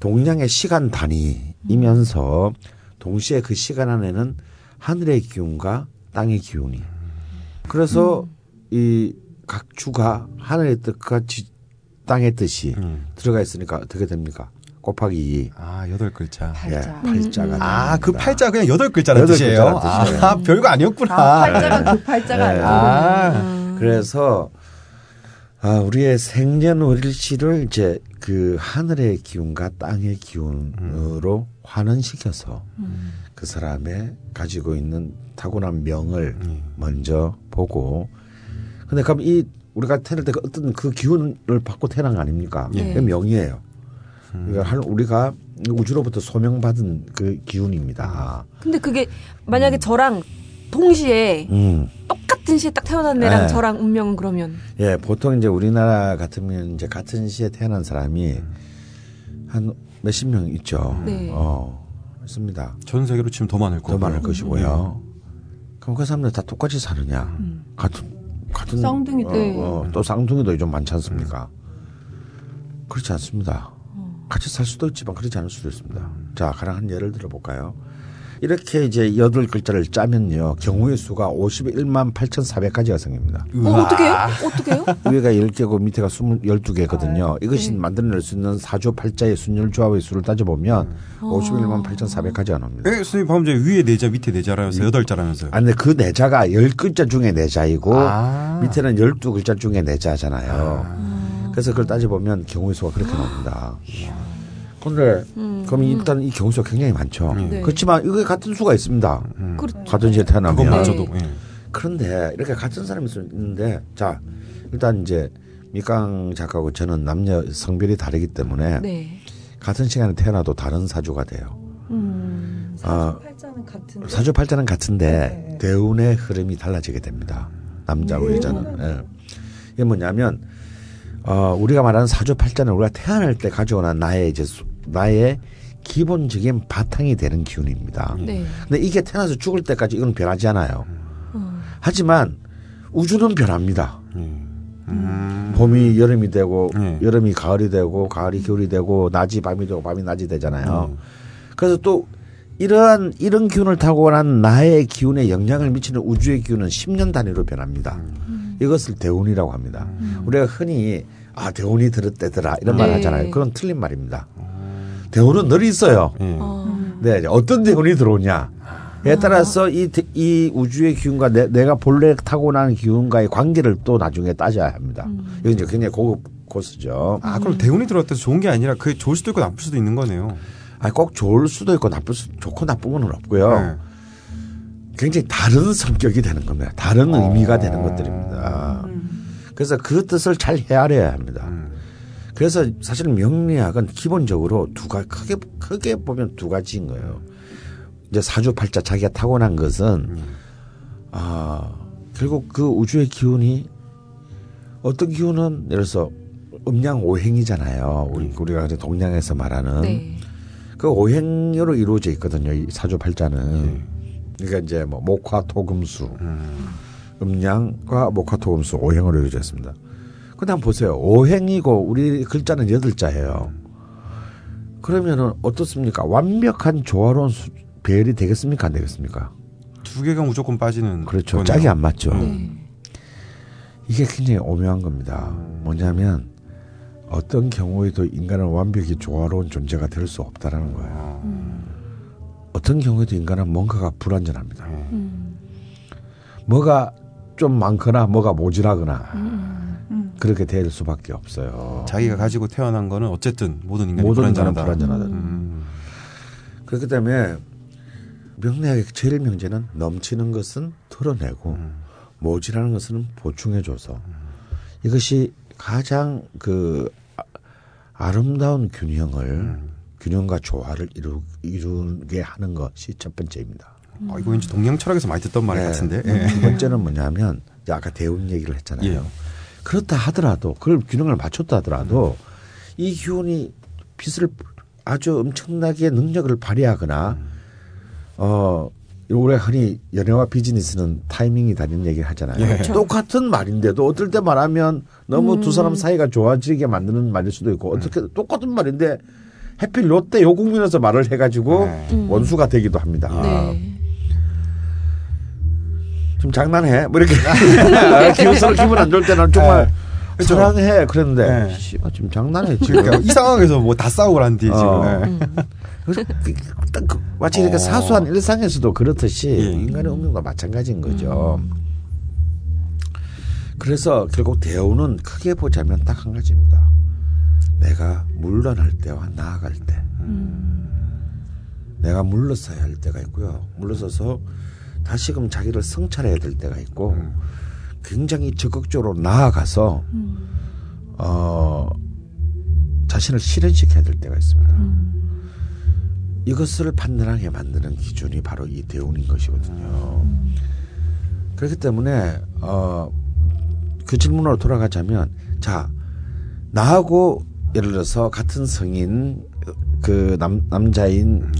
동량의 시간 단위이면서 동시에 그 시간 안에는 하늘의 기운과 땅의 기운이. 그래서 이각 주가 하늘의 뜻과 지- 땅의 뜻이 음. 들어가 있으니까 어떻게 됩니까? 곱하기 2. 아 여덟 글자. 팔자. 예, 팔자가. 아 그. 팔자 그냥 여덟 글자라는 뜻이에요. 뜻이에요. 아 별거 아니었구나. 아, 팔자가 그 팔자가 네. 아니고. 아. 그래서 아, 우리의 생년월일치를 이제 그 하늘의 기운과 땅의 기운으로 환원시켜서 그 사람의 가지고 있는 타고난 명을 먼저 보고 근데 그럼 이 우리가 태어날 때 어떤 그 기운을 받고 태어난 거 아닙니까? 예. 그게 명이에요. 그러니까 할- 우리가 우주로부터 소명받은 그 기운입니다. 근데 그게 만약에 저랑 동시에 음. 똑같은 시에 딱 태어난 애랑 네. 저랑 운명은 그러면 예, 보통 이제 우리나라 같으면 이제 같은 시에 태어난 사람이 한 몇십 명 있죠. 네. 어, 있습니다. 전 세계로 치면 더 많을 거고. 더 많을 것이고요. 그럼 그 사람들 다 똑같이 사느냐? 같은 같은 쌍둥이도 어, 네. 어, 또 쌍둥이도 좀 많지 않습니까? 그렇지 않습니다. 같이 살 수도 있지만 그렇지 않을 수도 있습니다. 자, 가령 한 예를 들어 볼까요? 이렇게 이제 여덟 글자를 짜면요. 경우의 수가 51만 8,400가지가 생깁니다. 어, 어떻게요? 어떻게요? 위에가 10개고 밑에가 20, 12개거든요. 이것이 만들어낼 수 있는 사조 팔자의 순열 조합의 수를 따져보면 51만 8,400가지가 나옵니다. 예, 선생님 방금 전에 위에 네 자, 밑에 네 자라면서 여덟 자라면서요. 아니, 그 네자가 10글자 중에 네자이고 아. 밑에는 12글자 중에 네자잖아요. 그래서 그걸 따져보면 경우의 수가 그렇게 나옵니다. 근데 그럼 일단 이 경우 수가 굉장히 많죠. 네. 그렇지만 이게 같은 수가 있습니다. 그렇죠. 같은 시에 태어나면. 네. 예. 그런데 이렇게 같은 사람이 있는데 자 일단 이제 밑강 작가하고 저는 남녀 성별이 다르기 때문에 네. 같은 시간에 태어나도 다른 사주가 돼요. 음. 아, 팔자는 같은데. 사주 팔자는 같은데 네. 대운의 흐름이 달라지게 됩니다. 남자고 여자는. 예. 이게 뭐냐면 어, 우리가 말하는 사주 팔자는 우리가 태어날 때 가지고 난 나의 이제 수- 나의 기본적인 바탕이 되는 기운입니다. 네. 근데 이게 태어나서 죽을 때까지 이건 변하지 않아요. 어. 하지만 우주는 변합니다. 음. 봄이 여름이 되고 네. 여름이 가을이 되고 가을이 겨울이 되고 낮이 밤이 되고 밤이 낮이 되잖아요. 음. 그래서 또 이러한 이런 기운을 타고난 나의 기운에 영향을 미치는 우주의 기운은 10년 단위로 변합니다. 이것을 대운이라고 합니다. 우리가 흔히 아 대운이 들었대더라 이런 말 네. 하잖아요. 그건 틀린 말입니다. 대운은 늘 있어요. 예. 어. 네, 어떤 대운이 들어오냐 에 따라서 이, 대- 이 우주의 기운과 내, 가 본래 타고난 기운과의 관계를 또 나중에 따져야 합니다. 이건 이제 굉장히 고급 코스죠. 아, 그럼 대운이 들어왔다서 좋은 게 아니라 그게 좋을 수도 있고 나쁠 수도 있는 거네요. 아, 꼭 좋을 수도 있고 나쁠 수, 좋고 나쁜 건 없고요. 네. 굉장히 다른 성격이 되는 겁니다. 다른 의미가 되는 것들입니다. 그래서 그 뜻을 잘 헤아려야 합니다. 음. 그래서 사실 명리학은 기본적으로 두 가, 크게, 크게 보면 두 가지인 거예요. 이제 사주팔자 자기가 타고난 것은, 아, 결국 그 우주의 기운이 어떤 기운은 예를 들어서 음양 오행이잖아요. 우리, 우리가 이제 동양에서 말하는. 네. 그 오행으로 이루어져 있거든요. 이 사주팔자는. 그러니까 이제 뭐 목화 토금수, 음 양과 목화 토금수 오행으로 이루어져 있습니다. 근데 한번 보세요. 오행이고 우리 글자는 여덟 자예요. 그러면은 어떻습니까? 완벽한 조화로운 수, 배열이 되겠습니까? 안 되겠습니까? 두 개가 무조건 빠지는. 그렇죠. 거네요. 짝이 안 맞죠. 네. 이게 굉장히 오묘한 겁니다. 뭐냐면 어떤 경우에도 인간은 완벽히 조화로운 존재가 될 수 없다라는 거예요. 어떤 경우에도 인간은 뭔가가 불완전합니다. 음. 뭐가 좀 많거나 뭐가 모자라거나 음. 그렇게 될 수밖에 없어요. 자기가 가지고 태어난 거는 어쨌든 모든 인간이 모든. 불완전하다. 음. 그렇기 때문에 명리학의 제일 명제는 넘치는 것은 털어내고 모자라는 것은 보충해줘서 이것이 가장 그 아- 아름다운 균형을 균형과 조화를 이루, 이루게 하는 것이 첫 번째입니다. 어, 이거 왠지 동양 철학에서 많이 듣던 말 네. 같은데. 두 예. 번째는 뭐냐면 이제 아까 대운 얘기를 했잖아요. 예. 그렇다 하더라도 그걸 균형을 맞췄다 하더라도 이 기운이 빛을 아주 엄청나게 능력을 발휘하거나 어 우리가 흔히 연애와 비즈니스는 타이밍이다 이런 얘기를 하잖아요. 예. 그렇죠. 똑같은 말인데도 어떨 때 말하면 너무 두 사람 사이가 좋아지게 만드는 말일 수도 있고 어떻게 똑같은 말인데 해필 롯데 요 국민에서 말을 해가지고 네. 원수가 되기도 합니다. 네. 좀 장난해. 뭐 이렇게 기분스러 기분 안 좋을 때는 정말 네. 그죠. 사랑해. 그랬는데 네. 씨발 지금 장난해 지금. 그러니까 이 상황에서 뭐 다 싸우고 난 뒤에 지금. 어. 예. 그래서 그- 마치 이렇게 어. 사소한 일상에서도 그렇듯이 예. 인간의 운명도 마찬가지인 거죠. 그래서 결국 대우는 크게 보자면 딱 한 가지입니다. 내가 물러날 때와 나아갈 때. 내가 물러서야 할 때가 있고요. 물러서서 다시금 자기를 성찰해야 될 때가 있고 굉장히 적극적으로 나아가서 어 자신을 실현시켜야 될 때가 있습니다. 이것을 판단하게 만드는 기준이 바로 이 대운인 것이거든요. 그렇기 때문에 어, 그 질문으로 돌아가자면 자 나하고 예를 들어서 같은 성인 그 남, 남자인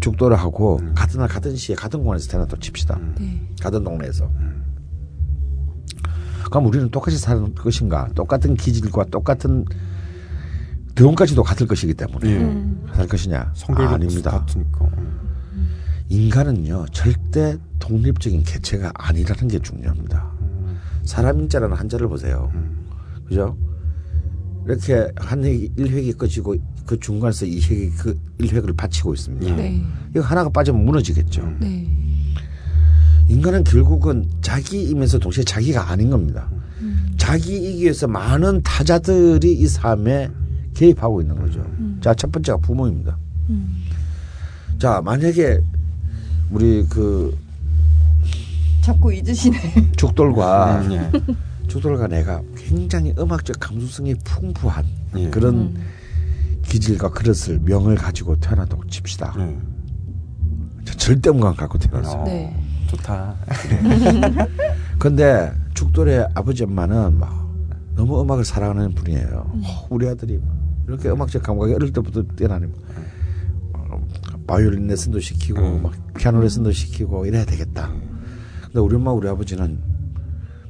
죽도라하고 같은 날 같은 시에 같은 공원에서 태어났다 칩시다. 네. 같은 동네에서. 그럼 우리는 똑같이 사는 것인가? 똑같은 기질과 똑같은 대운까지도 같을 것이기 때문에 예. 살 것이냐? 성별도 아 닙니다. 같으니까. 인간은요 절대 독립적인 개체가 아니라는 게 중요합니다. 사람 인자라는 한자를 보세요. 그죠? 이렇게 한 획이 일획이 꺼지고 그 중간에서 이 획이 그 일획을 받치고 있습니다. 네. 이거 하나가 빠지면 무너지겠죠. 네. 인간은 결국은 자기이면서 동시에 자기가 아닌 겁니다. 자기이기 위해서 많은 타자들이 이 삶에 개입하고 있는 거죠. 자, 첫 번째가 부모입니다. 자, 만약에 우리 그 자꾸 잊으시네. 죽돌과 음, 예. 죽돌과 내가 굉장히 음악적 감수성이 풍부한 예. 그런 기질과 그릇을 명을 가지고 태어났다고 칩시다. 예. 저 절대 음감 갖고 태어났어요. 어, 네. 좋다. 근데 죽돌의 아버지 엄마는 막 너무 음악을 사랑하는 분이에요. 어, 우리 아들이 막 이렇게 음악적 감각이 어릴 때부터 뛰어나니 어, 바이올린 레슨도 시키고 막 피아노 레슨도 시키고 이래야 되겠다. 근데 우리 엄마 우리 아버지는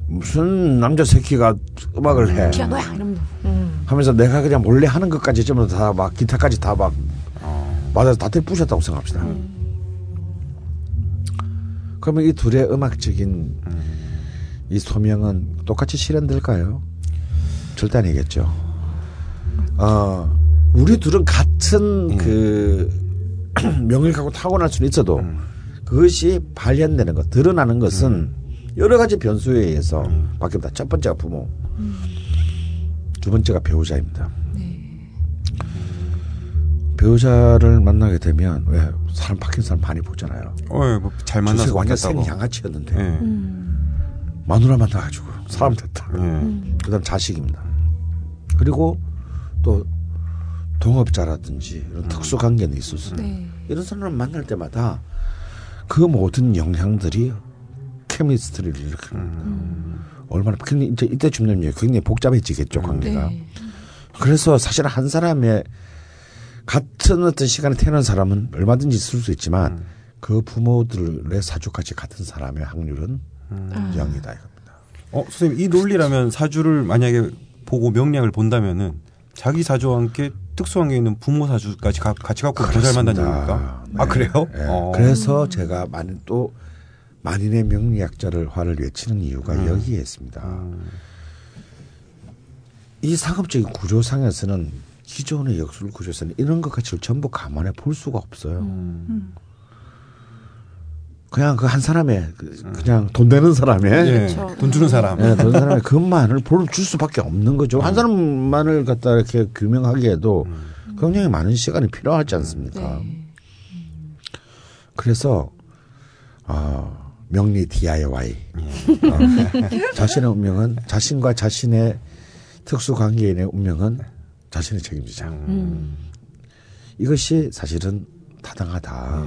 무슨 남자 새끼가 음악을 해 피아노야 이러면 음. 하면서 내가 그냥 몰래 하는 것까지 전부 다막 기타까지 다 막 맞아서 다 부셨다고 생각합시다. 그러면 이 둘의 음악적인 이 소명은 똑같이 실현될까요? 절대 아니겠죠. 어, 우리 둘은 같은 그 명을 갖고 타고날 수는 있어도 그것이 발현되는 것, 드러나는 것은 여러 가지 변수에 의해서 바뀝니다. 첫 번째가 부모, 두 번째가 배우자입니다. 배우자를 만나게 되면 왜 사람 바뀐 사람 많이 보잖아요. 어, 예, 뭐잘 만나서 완전. 생 양아치였는데 예. 마누라 만나가지고 사람 됐다. 예. 그다음 자식입니다. 그리고 또 동업자라든지 이런 특수 관계는 있었어요. 네. 이런 사람을 만날 때마다 그 모든 영향들이 케미스트리를 이렇게 얼마나 굉장히 이제 이때쯤 되면 굉장히 복잡해지겠죠 관계가. 네. 그래서 사실 한 사람의 같은 어떤 시간에 태어난 사람은 얼마든지 있을 수 있지만 그 부모들의 사주까지 같은 사람의 확률은 아. 0이다 이겁니다. 어, 선생님, 이 논리라면 사주를 만약에 보고 명량을 본다면은 자기 사주와 함께 특수한 게 있는 부모 사주까지 가- 같이 갖고 더잘 만나는 겁니까? 아, 네. 그래요? 네. 어. 그래서 제가 많은 또 만인의 명리학자를 화를 외치는 이유가 음. 여기에 있습니다. 이 상업적인 구조상에서는 기존의 역술 구조에서는 이런 것 가치를 전부 감안해 볼 수가 없어요. 음. 그냥 그 한 사람의 그- 그냥 돈 되는 사람의 예. 그렇죠. 돈 주는 사람. 예, 돈 사람의 그만을 볼줄 수밖에 없는 거죠. 한 사람만을 갖다 이렇게 규명하기에도 굉장히 많은 시간이 필요하지 않습니까? 네. 그래서 어, 명리 DIY. 어, 자신의 운명은 자신과 자신의 특수 관계인의 운명은 자신이 책임지자. 음. 이것이 사실은 타당하다.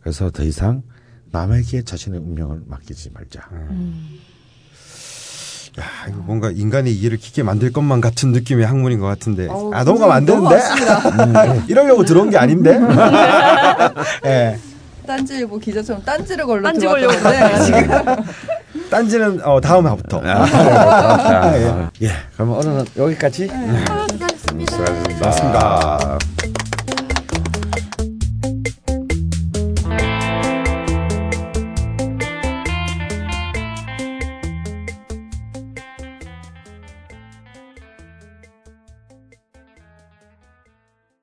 그래서 더 이상 남에게 자신의 운명을 맡기지 말자. 야, 이거 뭔가 인간의 이해를 깊게 만들 것만 같은 느낌의 학문인 것 같은데. 어우, 아, 넘어가면 안 되는데? 음, 이러려고 들어온 게 아닌데? 예. 딴지일보 기자처럼 딴지를 걸러 딴지 건데 지금 딴지는 어, 다음 화부터. 아, 예. 그럼 오늘은 여기까지. 수고하셨습니다. 수고하셨습니다.